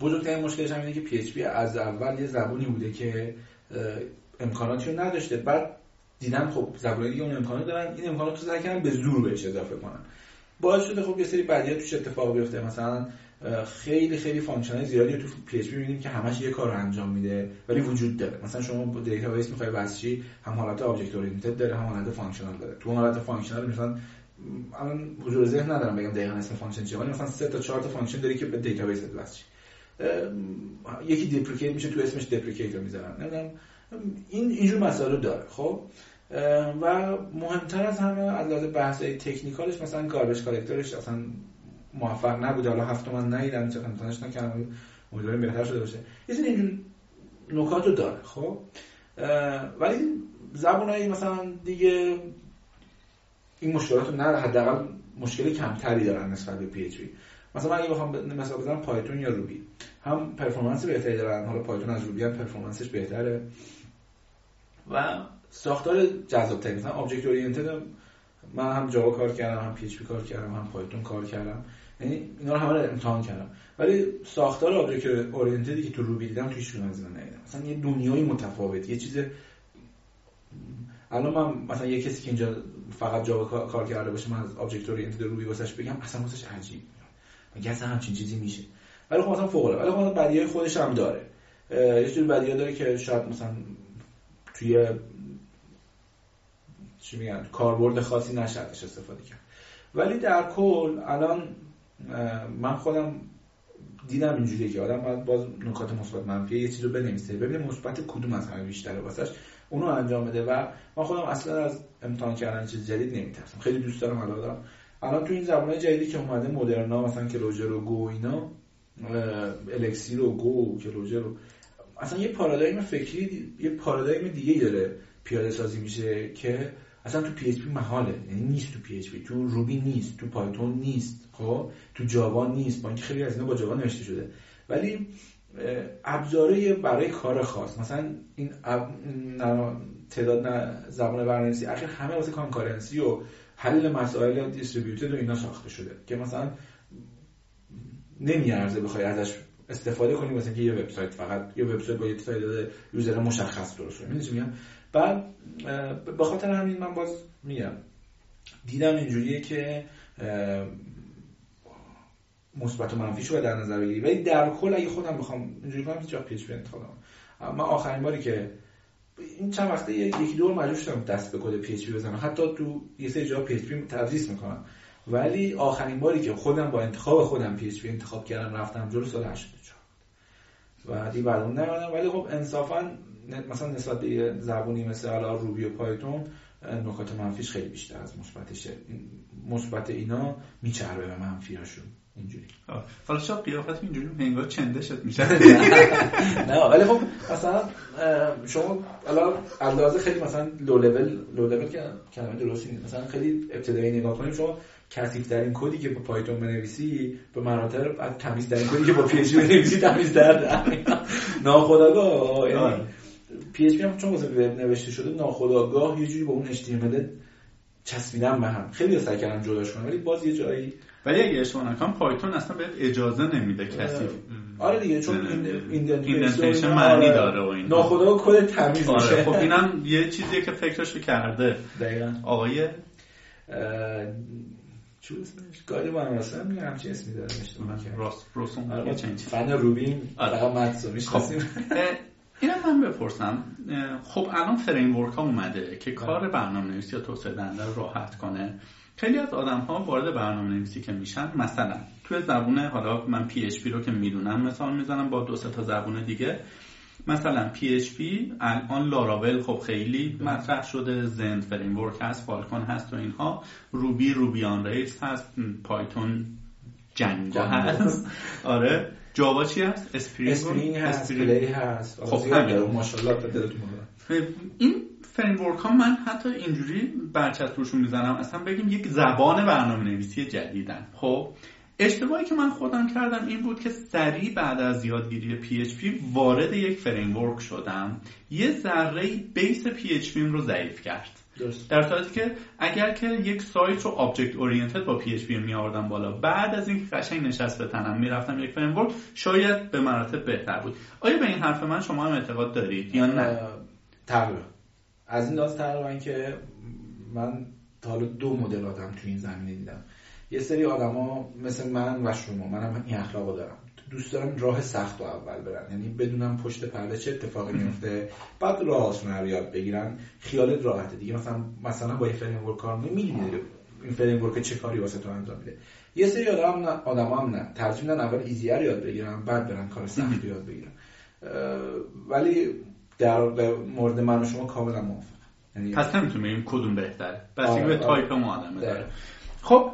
بزرگترین مشکلش هم اینه که PHP از اول یه زبونی بوده که امکاناتی رو نداشته. بعد دیدم خب زبونی دیگه اون امکانات دارن. این امکانات رو سعی به زور بهش اضافه کنن. باعث شده خب یه سری بدیات توش اتفاق بیفته. مثلا خیلی خیلی function زیادی تو PHP که همش یه کار رو انجام میده ولی وجود داره. مثلا شما با database می‌خوای وصل شی هم حالت object oriented داره هم حالت functional داره. تو حالت functional مثلا الان حضور ذهن ندارم بگم دقیقاً اسم function چیه ولی مثلا سه تا چهار تا function داری که به database وصل شه یکی deprecate میشه تو اسمش deprecate رو می‌ذارن. نمی‌دونم. این اینجور مسائل داره. خب؟ و مهمتر از همه از لحاظ بحث technical ش مثلا garbage collector ش اصلا موفق نبوده. حالا هفت من ندیدم چه امتحانش نکردم. امیدوارم بهتر شده باشه. یه سری اینجور نکات داره خب؟ ولی زبونایی مثلا دیگه این مشکلات رو نداره. حداقل مشکل کمتری دارن نسبت به PHP مثلا من اگه بخوام مثلا بزنم پایتون یا Ruby. هم performance بهتری دارن. حالا پایتون از Ruby هم performance ش بهتره. و ساختار جذاب تری مثلا object oriented من هم جاوا کار کردم هم PHP کار کردم هم پایتون کار کردم. یعنی اینا رو همه رو امتحان کردم. ولی ساختار object oriented ی که تو Ruby دیدم تو هیچ جا ندیدم. مثلا یه دنیای متفاوت یه چیز الان من مثلا یه کسی که اینجا فقط جاوا کار کرده باشه من از object oriented Ruby واسش بگم اصلا واسش عجیب میگه اصلا همچین چیزی میشه؟ ولی خب مثلا فوق العاده ولی خب بدیهای خودش هم داره. یه سری بدیها داره که شاید مثلا توی چی میگن کاربرد خاصی نشدش استفاده کرد. ولی در کل الان من خودم دیدم اینجوریه که آدم باید باز نکات مثبت منفی یه چیزی رو بنویسه ببینه مثبت کدوم از همه بیشتره واسش اونو انجام بده و من خودم اصلا از امتحان کردن چیز جدید نمیترسم. خیلی دوست دارم حالا دارم الان تو این زبانه جدیدی که اومده مدرنا مثلا Clojure و Go اینا Elixir و Go Clojure رو اصلا یه پارادایم فکری یه پارادایم دیگه داره پیاده سازی میشه که اصلا تو PHP محاله. یعنی نیست تو PHP. تو Ruby نیست تو پایتون نیست خب؟ تو جاوا نیست. با اینکه خیلی از اینا با جاوا نوشته شده. ولی ابزاره برای کار خاص. مثلا این تعداد زبان برنامه‌نویسی. اخیر همه واسه concurrency و حل مسائل distributed و اینا ساخته شده. که مثلا نمیارزه بخوای ازش استفاده کنی. واسه یه وبسایت فقط یه وبسایت با یه تعداد user مشخص درست کنی. میگم؟ بعد به خاطر همین من باز میگم دیدم اینجوریه که مثبت و منفیش رو در نظر بگیری. ولی در کل اگه خودم بخوام اینجوری کنم هیچ PHP انتخاب من آخرین باری که این چند وقته یکی دو بار مجبور شدم دست به کد PHP بزنم. حتی تو یه سری جا PHP تدریس می‌کنم. ولی آخرین باری که خودم با انتخاب خودم PHP انتخاب کردم رفتم جلو سال 84 و دیگه بعد اون ولی خب انصافا مثلا نسبت به زبونی مثل حالا Ruby و Python نکات منفیش خیلی بیشتر از مثبتشه مثبت اینا میچربه به منفیاشون اینجوری. حالا شب قیافت اینجوری انگار چنده شد میشه. نه ولی خب مثلا شما الان اندازه خیلی مثلا لو لول لو لول که کلمه درستی نیست. مثلا خیلی ابتدایی نگاه کنیم شما کثیف ترین کدی که با Python بنویسی به مراتب از تمیز ترین کدی که با PHP بنویسی تمیز در ناخودآگاه یعنی PHP هم چون واسه وب نوشته شده ناخودآگاه یه جوری با اون HTML چسبیدن به هم. خیلی سعی کردم جداش کنم ولی باز یه جایی ولی اگه اشتباه نکنم پایتون اصلا بهت اجازه نمیده کسی. آره دیگه چون ایندنتیشن معنی داره و این ناخدا کد تمیز آره میشه. خب اینم یه چیزیه که فکرشو کرده. دقیقاً. آقای؟ چی اسمش؟ گالی با هم میگم همچین اسمی داره راست روسون آره فن روبین آره. فقط مدسو می‌شناسیم. خب. اینم من بپرسم خب الان framework ها اومده که کار بله. برنامه نویسی یا توسعه دهنده رو راحت کنه. خیلی از آدم ها وارد برنامه نویسی که میشن مثلا توی زبون حالا من PHP رو که می‌دونم مثال می‌زنم با دو تا زبون دیگه. مثلا PHP الان لاراول خب خیلی مطرح شده Zend Framework هست Phalcon هست و اینها. Ruby Ruby on Rails هست Python Django. هست. آره. Java چی هست؟ Spring هست Play هست. خب همین. ماشاءالله این framework ها من حتی اینجوری برچسب روشون می‌زنم. اصلا بگیم یک زبان برنامه نویسی جدیدن. خب اشتباهی که من خودم کردم این بود که سریع بعد از یادگیری PHP وارد یک framework شدم. یه ذره base PHP رو ضعیف کرد. در صورتی که اگر که یک سایت رو object oriented با PHP می آوردم بالا بعد از اینکه قشنگ نشست به تنم می‌رفتم یک framework شاید به مراتب بهتر بود. آیا به این حرف من شما هم اعتقاد دارید یا نه؟ تقریبا از این لحاظ تقریبا که من تا حالا دو مدل آدم تو این زمینه دیدم. یه سری آدما مثل من و شما منم این اخلاقو دارم. دوست دارم راه سخت رو اول برن یعنی بدونم پشت پرده چه اتفاقی میفته بعد راه آسون رو یاد بگیرن خیالت راحته دیگه. مثلا مثلا با یه فریم ورک کار می‌دونی این فریم ورک چه کاری واسه تو انجام میده. یه سری آدم نه آدم هم نه. ترجیح میدن اول ایزیه رو یاد بگیرن بعد برن کار سخت رو یاد بگیرن ولی در مورد من و شما کاملا موافق یعنی پس نمی‌تونیم کدوم بهتره. بستگی به تایپ ما آدمه داره خب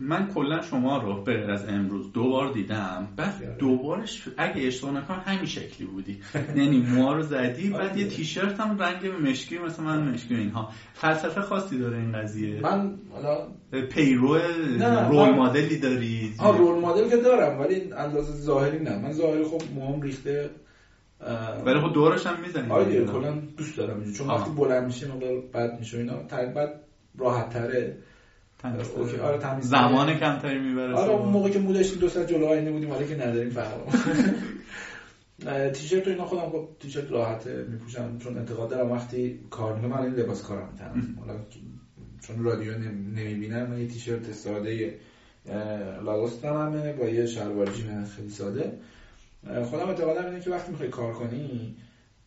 من کلا شما رو به از امروز دو بار دیدم. بعد دوبارش اگه اشتباه نکنم همین شکلی بودی. یعنی موها رو زدی بعد یه تیشرت هم رنگ مشکی مثل من مشکی اینها. فلسفه خاصی داره این قضیه. من حالا پیرو role model ی داری. ها رول مدل که دارم ولی اندازه ظاهری نه. من ظاهری خب موام ریخته ولی خب دورش هم می‌زنی. آره کلا دوست دارم چون وقتی بلند میشه مقدار بد میشه اینا بعد راحت تره اوکی آره تمیز زمان کمتری می‌بره آره اون موقع که مودش دو ساعت جلو آینه بودیم حالا که نداریم فرق تیشرت رو اینا خودم خب تیشرت راحته میپوشم چون انتقاد دارم. وقتی کار می‌کنم من این لباس کارم می‌تونم حالا چون رادیو نمی‌بینم من یه تیشرت ساده Lacoste دارم با یه شلوار جین خیلی ساده. خودم اعتقادم اینه که وقتی می‌خوای کار کنی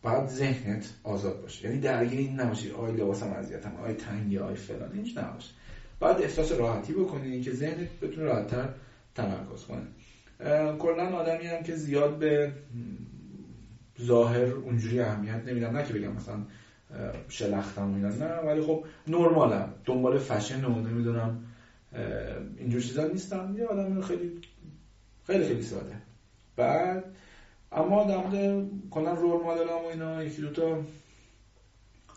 باید ذهنت آزاد باشه. یعنی درگیر این نباشی. آی لباسم اذیتم آی تنگی آی فلان. اینش نباشه باید احساس راحتی بکنی که ذهنت بتونه راحتتر تمرکز کنه. کلا آدمی هم که زیاد به ظاهر اونجوری اهمیت نمیدم. نه که بگم مثلا شلختم اینا نه ولی خب نرمالم. دنبال فشن و نمی‌دونم اینجور چیزا نیستم. یه آدم خیلی خیلی خیلی ساده. بعد اما در مورد کلا role model هم و اینا یکی دوتا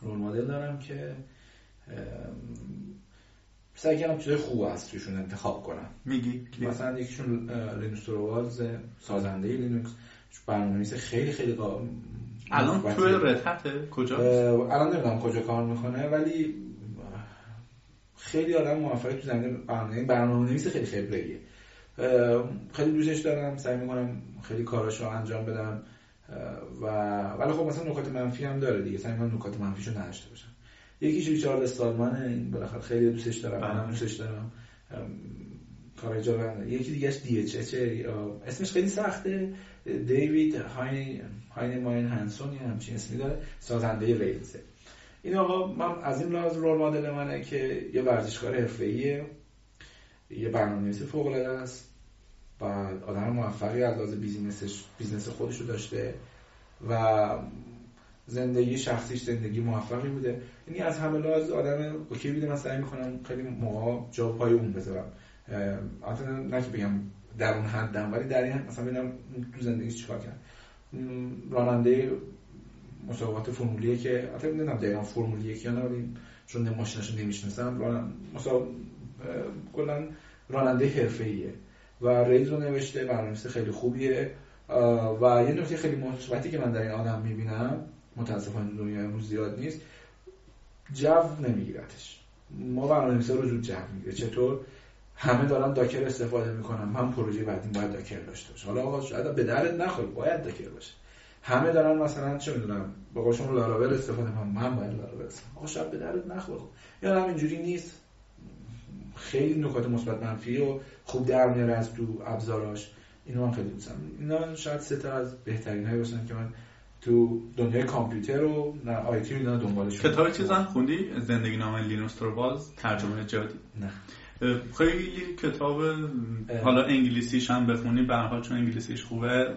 role model دارم که سعی کردم چیزای خوب هست توشون انتخاب کنم. میگی مثلا یکیشون Linus Torvalds سازنده لینوکس. برنامه‌نویس خیلی خیلی. الان توی رد کجا الان نمی‌دونم کجا کار می‌کنه ولی خیلی آدم موفقی تو زمینه برنامه برنامه نویس خیلی خبره خیلی دوستش دارم سعی می‌کنم خیلی کاراشو انجام بدم. و ولی خب مثلا نکات منفی هم داره دیگه. سعی می‌کنم نکات منفیشو نداشته باشم. یکیش ریچارد استالمانه این بالاخره خیلی دوستش دارم منم بله. دوستش دارم. کار جالب یکی دیگهش DHH اسمش خیلی سخته. David Heine Heinemeier Hansson یه همچین اسمی داره. سازنده Rails این آقا من از این لحاظ role model منه که یه ورزشکار حرفه‌ایه. یه برنامه‌نویس فوق العاده است. بعد آدم موفقی از لحاظ business ش business خودش رو داشته. و زندگی شخصیش زندگی موفقی بوده. یعنی از همه لحاظ آدم OK بوده. من سعی می‌کنم خیلی موقع جا پای اون بذارم. البته نه که بگم در اون حدم ولی در این مثلا ببینم تو زندگی چیکار کرد. راننده مسابقات فرمولی که البته نمی‌دونم دقیقاً فرمول یک نه ولی چون ماشیناشو نمی‌شناسم مسابقه کلا راننده حرفه‌ایه. و ریز رو نوشته برنامه‌نویس خیلی خوبیه. و یه نکته خیلی مثبتی که من در این آدم می‌بینم متاسفانه دنیا امروز زیاد نیست. جو نمیگیرتش. ما برنامه‌نویسا رو زود جو می‌گیره. چطور؟ همه دارن داکر استفاده می‌کنن. من پروژه بعدی باید داکر داشته باشه حالا آقا شاید به درد نخوره. باید داکر باشه. همه دارن مثلا چه می‌دونم با شما لاراول استفاده کنم من باید لاراول استفاده آقا شاید به درد نخوره. یا همینجوری نیست. خیلی نکات مثبت منفی و خوب در میاره از تو ابزاراش. اینو من خیلی دوست اینا شاید سه تا از بهترین هایی باشن که من تو دنیای کامپیوتر و نه آیتی رو دنبالش کتاب چیزا خوندی؟ زندگی نامه لینوس باز ترجمه جادی نه. خیلی کتاب حالا انگلیسیش هم بخونی به حال چون انگلیسیش خوبه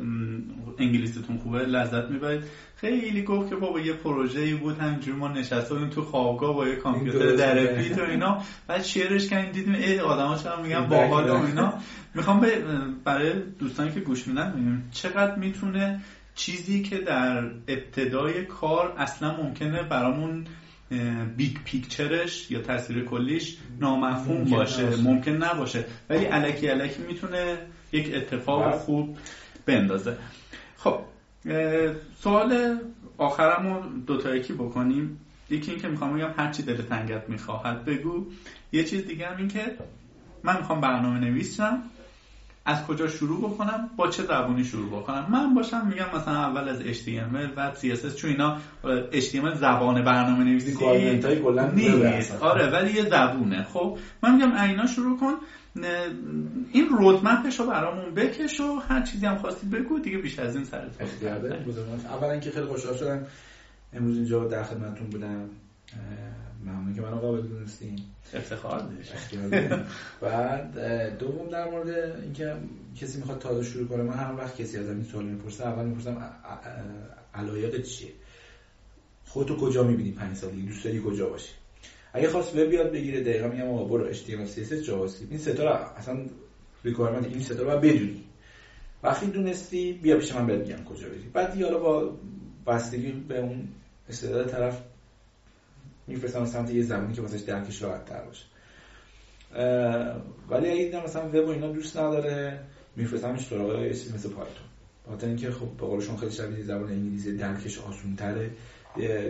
انگلیسیتون خوبه لذت می‌برید. خیلی گفت که بابا یه پروژه ای بود همینجوری ما نشسته بودیم تو خوابگاه با یه کامپیوتر در پیت و اینا. بعد شعرش کردیم دیدیم ای آدما چرا میگن باحال و اینا. می‌خوام برای دوستانی که گوش میدن چقدر می‌تونه چیزی که در ابتدای کار اصلا ممکنه برامون بیگ پیکچرش یا تصویر کلیش نامفهوم باشه. ممکن نباشه. ولی علکی علکی می‌تونه یک اتفاق بله. خوب بندازه. خب سوال آخرم رو دوتا یکی بکنیم. یکی این که می‌خوام بگم هرچی دل تنگت می‌خواهد بگو. یه چیز دیگه هم این که من می‌خوام برنامه نویسم. از کجا شروع بکنم؟ با چه زبونی شروع بکنم؟ من باشم میگم مثلا اول از HTML و CSS چون اینا HTML زبان برنامه نویسی نیست. آره ولی یه زبونه. خب من میگم اینا شروع کن. این رودمپش رو برامون بکش و هر چیزی هم خواستی بگو دیگه بیش از این سر اولا اینکه خیلی خوشحال شدم امروز اینجا در خدمتتون بودم. ممنون که منو قابل دونستین افتخار بعد دوم در مورد اینکه کسی می‌خواد تازه شروع کنه من هر وقت کسی ازم این سوال می‌پرسه اول می‌پرسم علایقت چیه؟ خودتو کجا می‌بینی پنج سالی؟ دوست داری کجا باشی؟ اگه خواست وب بیاد بگیره دقیقا میگم آقا برو HTML CSS JavaScript این سه تا اصلا ریکوایرمنت این سه تا رو بدونی. وقتی دونستی بیا پیش من بهت میگم کجا بری. بعد حالا با بستگی به اون استعداد طرف میفرستم سمت یه زبانی که واسش درکش راحت تر باشه. ولی اگه مثلا وب و اینا دوست نداره میفرستمش سراغ یه چیزی مثل Python. خاطر اینکه خب به قولشون خیلی شبیه زبان انگلیسی درکش آسون تره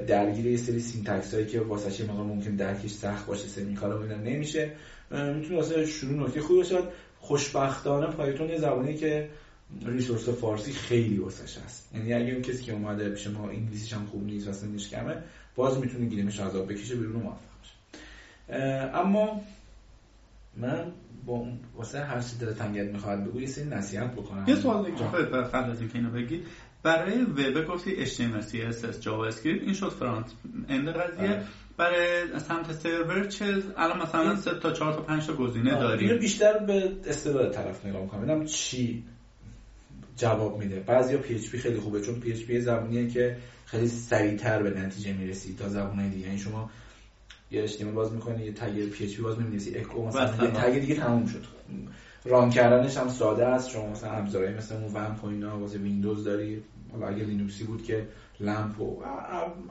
درگیر یه سری syntax هایی که واسه یه ممکن درکش سخت باشه semicolon اینا نمیشه. می‌تونه واسه شروع نکته خوبی باشه. خوشبختانه پایتون یه زبانی که ریسورس فارسی خیلی واسش هست. یعنی اگه اون کسی که اومده پیش ما انگلیسیش هم خوب نیست واسه کمه باز می‌تونه گیرمش عذاب بکشه بیرون موفق بشه اما من با واسه هر چیزی دل تنگت می‌خواد بگو یه سری نصیحت بکنم. یه سوال دیگه قبل از اینکه اینو بگی برای وب گفتی HTML CSS JavaScript این شد فرانت end قضیه. آره. برای سمت سرور چه الان مثلا سه تا چهار تا پنج تا گزینه آره. داریم. اینو بیشتر به استعداد طرف نگاه می‌کنم. ببینم چی جواب میده. بعضیا PHP خیلی خوبه چون PHP زبونیه که خیلی سریعتر به نتیجه می‌رسی تا زبونای دیگه. یعنی شما یه HTML باز می‌کنی یه tag PHP باز می‌نویسی اکو مثلا یه tag دیگه تموم شد. run کردنش هم ساده است. شما مثلا ابزارهای مثل اون WAMP و اینا واسه ویندوز داری. حالا اگه لینوکسی بود که لمپ و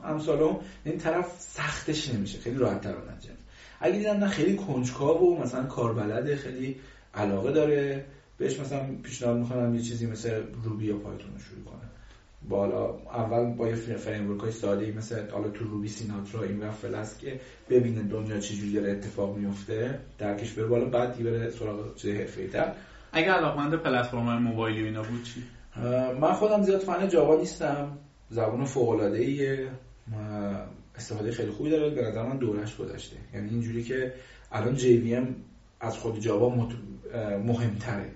امثال این طرف سختش نمیشه. خیلی راحت تر نتیجه اگه دیدن نه خیلی کنجکاو و مثلا کاربلده خیلی علاقه داره بهش مثلا پیشنهاد می‌کنم یه چیزی مثل روبی یا پایتون رو شروع کنه بالا اول با یه فریم های ساده ای مثل حالا تو روبی سیناترا این و فلس که ببینه دنیا چجوری داره اتفاق میفته درکش بره بالا بعد دیگه بره سراغ چیز حرفه‌ای تر. اگه علاقمند پلتفرم موبایلی اینا بود چی؟ من خودم زیاد fan Java نیستم. زبان فوق العاده ایه استفاده خیلی خوبی داره. به نظر من دورش گذشته. یعنی اینجوری که الان جی از خود جاوا مهمتره.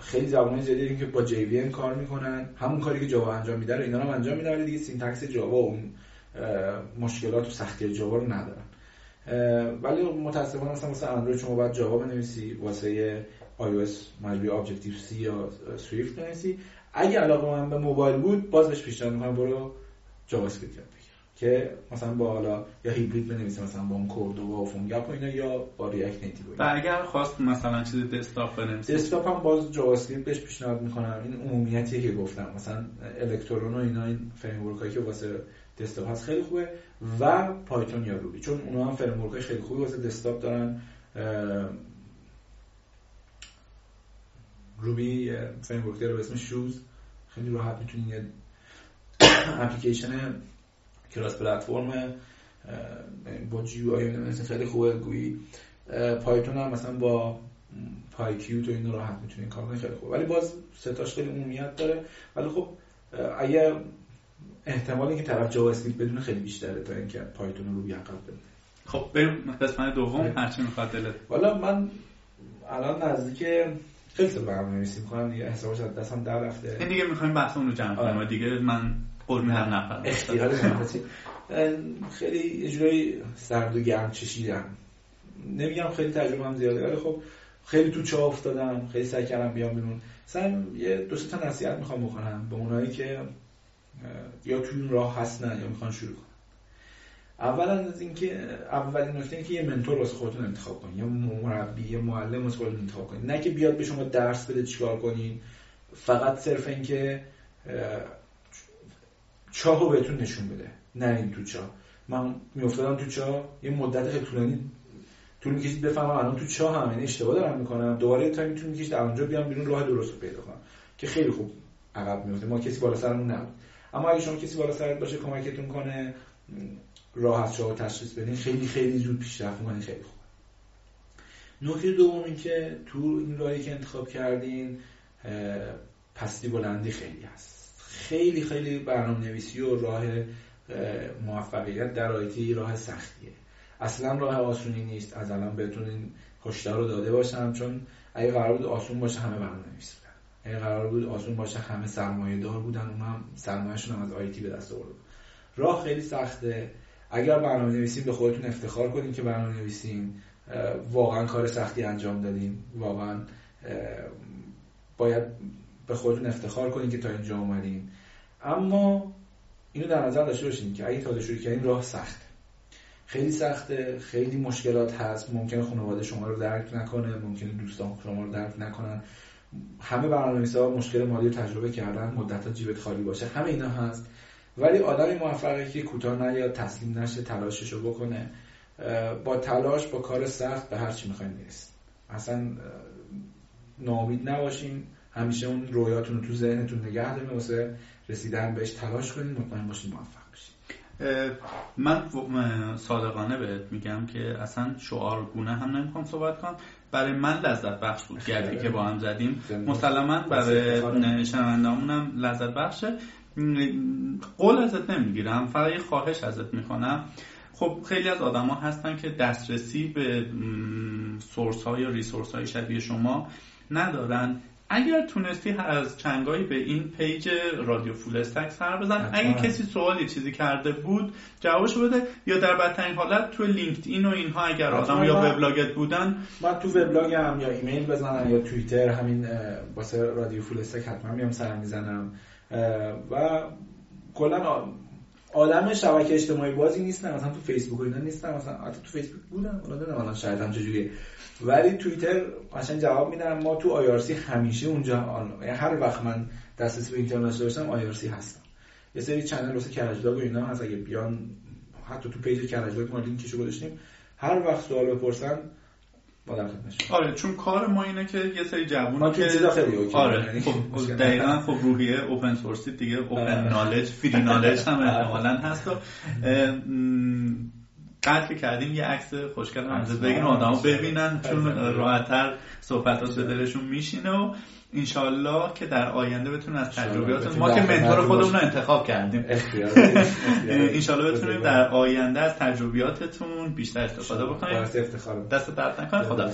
خیلی زبان‌های زیادی که با JVM کار می‌کنن. همون کاری که Java انجام میده رو اینا هم انجام میدن ولی دیگه syntax Java اون مشکلات و سختی Java رو ندارن. ولی متاسفانه مثلا واسه اندروید شما باید Java بنویسی واسه iOS مجبوری Objective-C یا Swift بنویسی. اگه علاقه من به موبایل بود باز بهش پیشنهاد می‌کنم برو JavaScript که مثلا با حالا یا هیبرید بنویسه مثلا با اون Cordova و PhoneGap و اینا یا با React Native و اگر خواست مثلا چیز دسکتاپ بنویسه. دسکتاپ هم باز JavaScript بهش پیشنهاد می‌کنم. این عمومیتیه که گفتم. مثلا الکترون و اینا این framework که واسه دسکتاپ هست خیلی خوبه. و Python یا Ruby چون اونها هم framework خیلی خوبی واسه دسکتاپ دارن. Ruby framework داره به اسم Shoes خیلی راحت یه اپلیکیشن cross-platform با GUI خیلی خوبه. GUI Python هم مثلا با PyQt تو این راحت می‌تونین کار کنید خیلی خوبه. ولی باز ستاش خیلی عمومیت داره. ولی خب اگه احتمالی که طرف جاوا اسکریپت بدونه خیلی بیشتره تا اینکه پایتون رو روی عقب بده. خب بریم قسمت دوم. هرچی می‌خواد دلت. والا من الان نزدیک خیلی برنامه نویسی می‌کنم دیگه. حسابش از دستم در رفته. این دیگه می‌خوایم بحثمون رو جمع کنیم. دیگه من میدم نفر اختیار خیلی اجرای سرد و گرم چشیدم. نمیگم خیلی تجربه زیاده ولی خب خیلی تو چاه افتادم خیلی سعی کردم بیام بیرون. مثلا یه دو تا نصیحت می‌خوام بکنم به اونایی که یا تو این راه هستن یا می‌خوان شروع کنن. اولا از اینکه اولین نکته اینکه یه منتور واسه خودتون انتخاب کنید یا مربی یا معلم واسه خودتون انتخاب کنید نه که بیاد به شما درس بده چیکار کنین فقط صرف اینکه چاهو بهتون نشون بده. نه این تو چاه. من میافتادم تو چاه یه مدت خیلی طولانی طول می‌کشید بفهمم الان تو چاه هم یعنی اشتباه دارم می‌کنم. دوباره تا می‌تونم می‌کشید اونجا بیام بیرون راه درست رو پیدا کنم. که خیلی خوب عقب میفته ما کسی بالا سرمون نبود. اما اگه شما کسی بالا سرت باشه کمکتون کنه راحت شما تشخیص بدین. خیلی خیلی زود پیشرفت می‌کنین. خیلی خوب. نکته دوم این که تو این راهی که انتخاب کردین پستی بلندی خیلی هست. خیلی خیلی برنامه نویسی و راه موفقیت در آیتی راه سختیه. اصلا راه آسونی نیست. از الان بهتون این هشدار رو داده باشم چون اگه قرار بود آسون باشه همه برنامه نویسی اگه قرار بود آسون باشه همه سرمایه دار بودن اونم سرمایهشون هم از آیتی به دست آورد راه خیلی سخته. اگر برنامه نویسیم به خودتون افتخار کنیم که برنامه نویسیم واقعا کار سختی انجام دادیم واقعا باید به خودتون افتخار کنیم که تا اینجا اومدیم اما اینو در نظر داشته باشین که اگه تازه شروع کردین راه سخته. خیلی سخته خیلی مشکلات هست. ممکنه خانواده شما رو درک نکنه ممکنه دوستان شما رو درک نکنن. همه برنامه‌نویسا مشکل مالی رو تجربه کردن مدت جیبت خالی باشه. همه اینا هست. ولی آدمی موفقی که کوتاه نیاد تسلیم نشه تلاشش رو بکنه با تلاش با کار سخت به هر چی می‌خواین می‌رسید. اصلا ناامید نباشین. همیشه اون رویاتون رو تو ذهنتون نگه دارین. واسه رسیدن بهش تلاش کنین مطمئن باشین موفق بشین. من صادقانه بهت میگم که اصلا شعار گونه هم نمی‌خوام صحبت کنم. برای من لذت بخش بود. گردی که با هم زدیم. مسلما برای شنوندهامون هم لذت بخشه. قول ازت نمی‌گیرم. فقط یه خواهش ازت می‌کنم خب خیلی از آدما هستن که دسترسی به source های یا resource های شبیه شما ندارن. اگر تونستی از چندگاهی به این page رادیو full stack سر بزن اگه کسی سوالی چیزی کرده بود جوابش بده یا در بدترین حالت تو لینکدین و اینها اگر آدم یا وبلاگت بودن. من تو وبلاگم یا ایمیل بزنم یا توییتر همین واسه رادیو full stack حتما میام سر می‌زنم. و کلا عالم شبکه اجتماعی بازی نیستم مثلا تو فیسبوک و اینا نیستم مثلا حتی تو فیسبوک بودم الان شاید هم چجوریه. ولی توییتر قشنگ جواب میدم ما تو IRC همیشه اونجا یعنی هر وقت من دسترسی به اینترنت داشتم IRC هستم. یه سری channel واسه کرج LUG و اینا هست اگه بیان حتی تو page کرج LUG ما لینکشو گذاشتیم هر وقت سوال بپرسن آره چون کار ما اینه که یه سری جوون که خیلی OK. آره یعنی خب دقیقاً خب روحیه open source دیگه open knowledge free knowledge هم احتمالاً هست و قطع کردیم یه عکس خوشگل هم بگین آدمو ببینن چون راحتتر صحبتات به دلشون میشینه و انشالله که در آینده بتونن از تجربیات ما که منتور خودمون رو انتخاب کردیم. انشالله بتونیم در آینده از تجربیاتتون بیشتر استفاده بکنیم. دست درد نکنه. خدا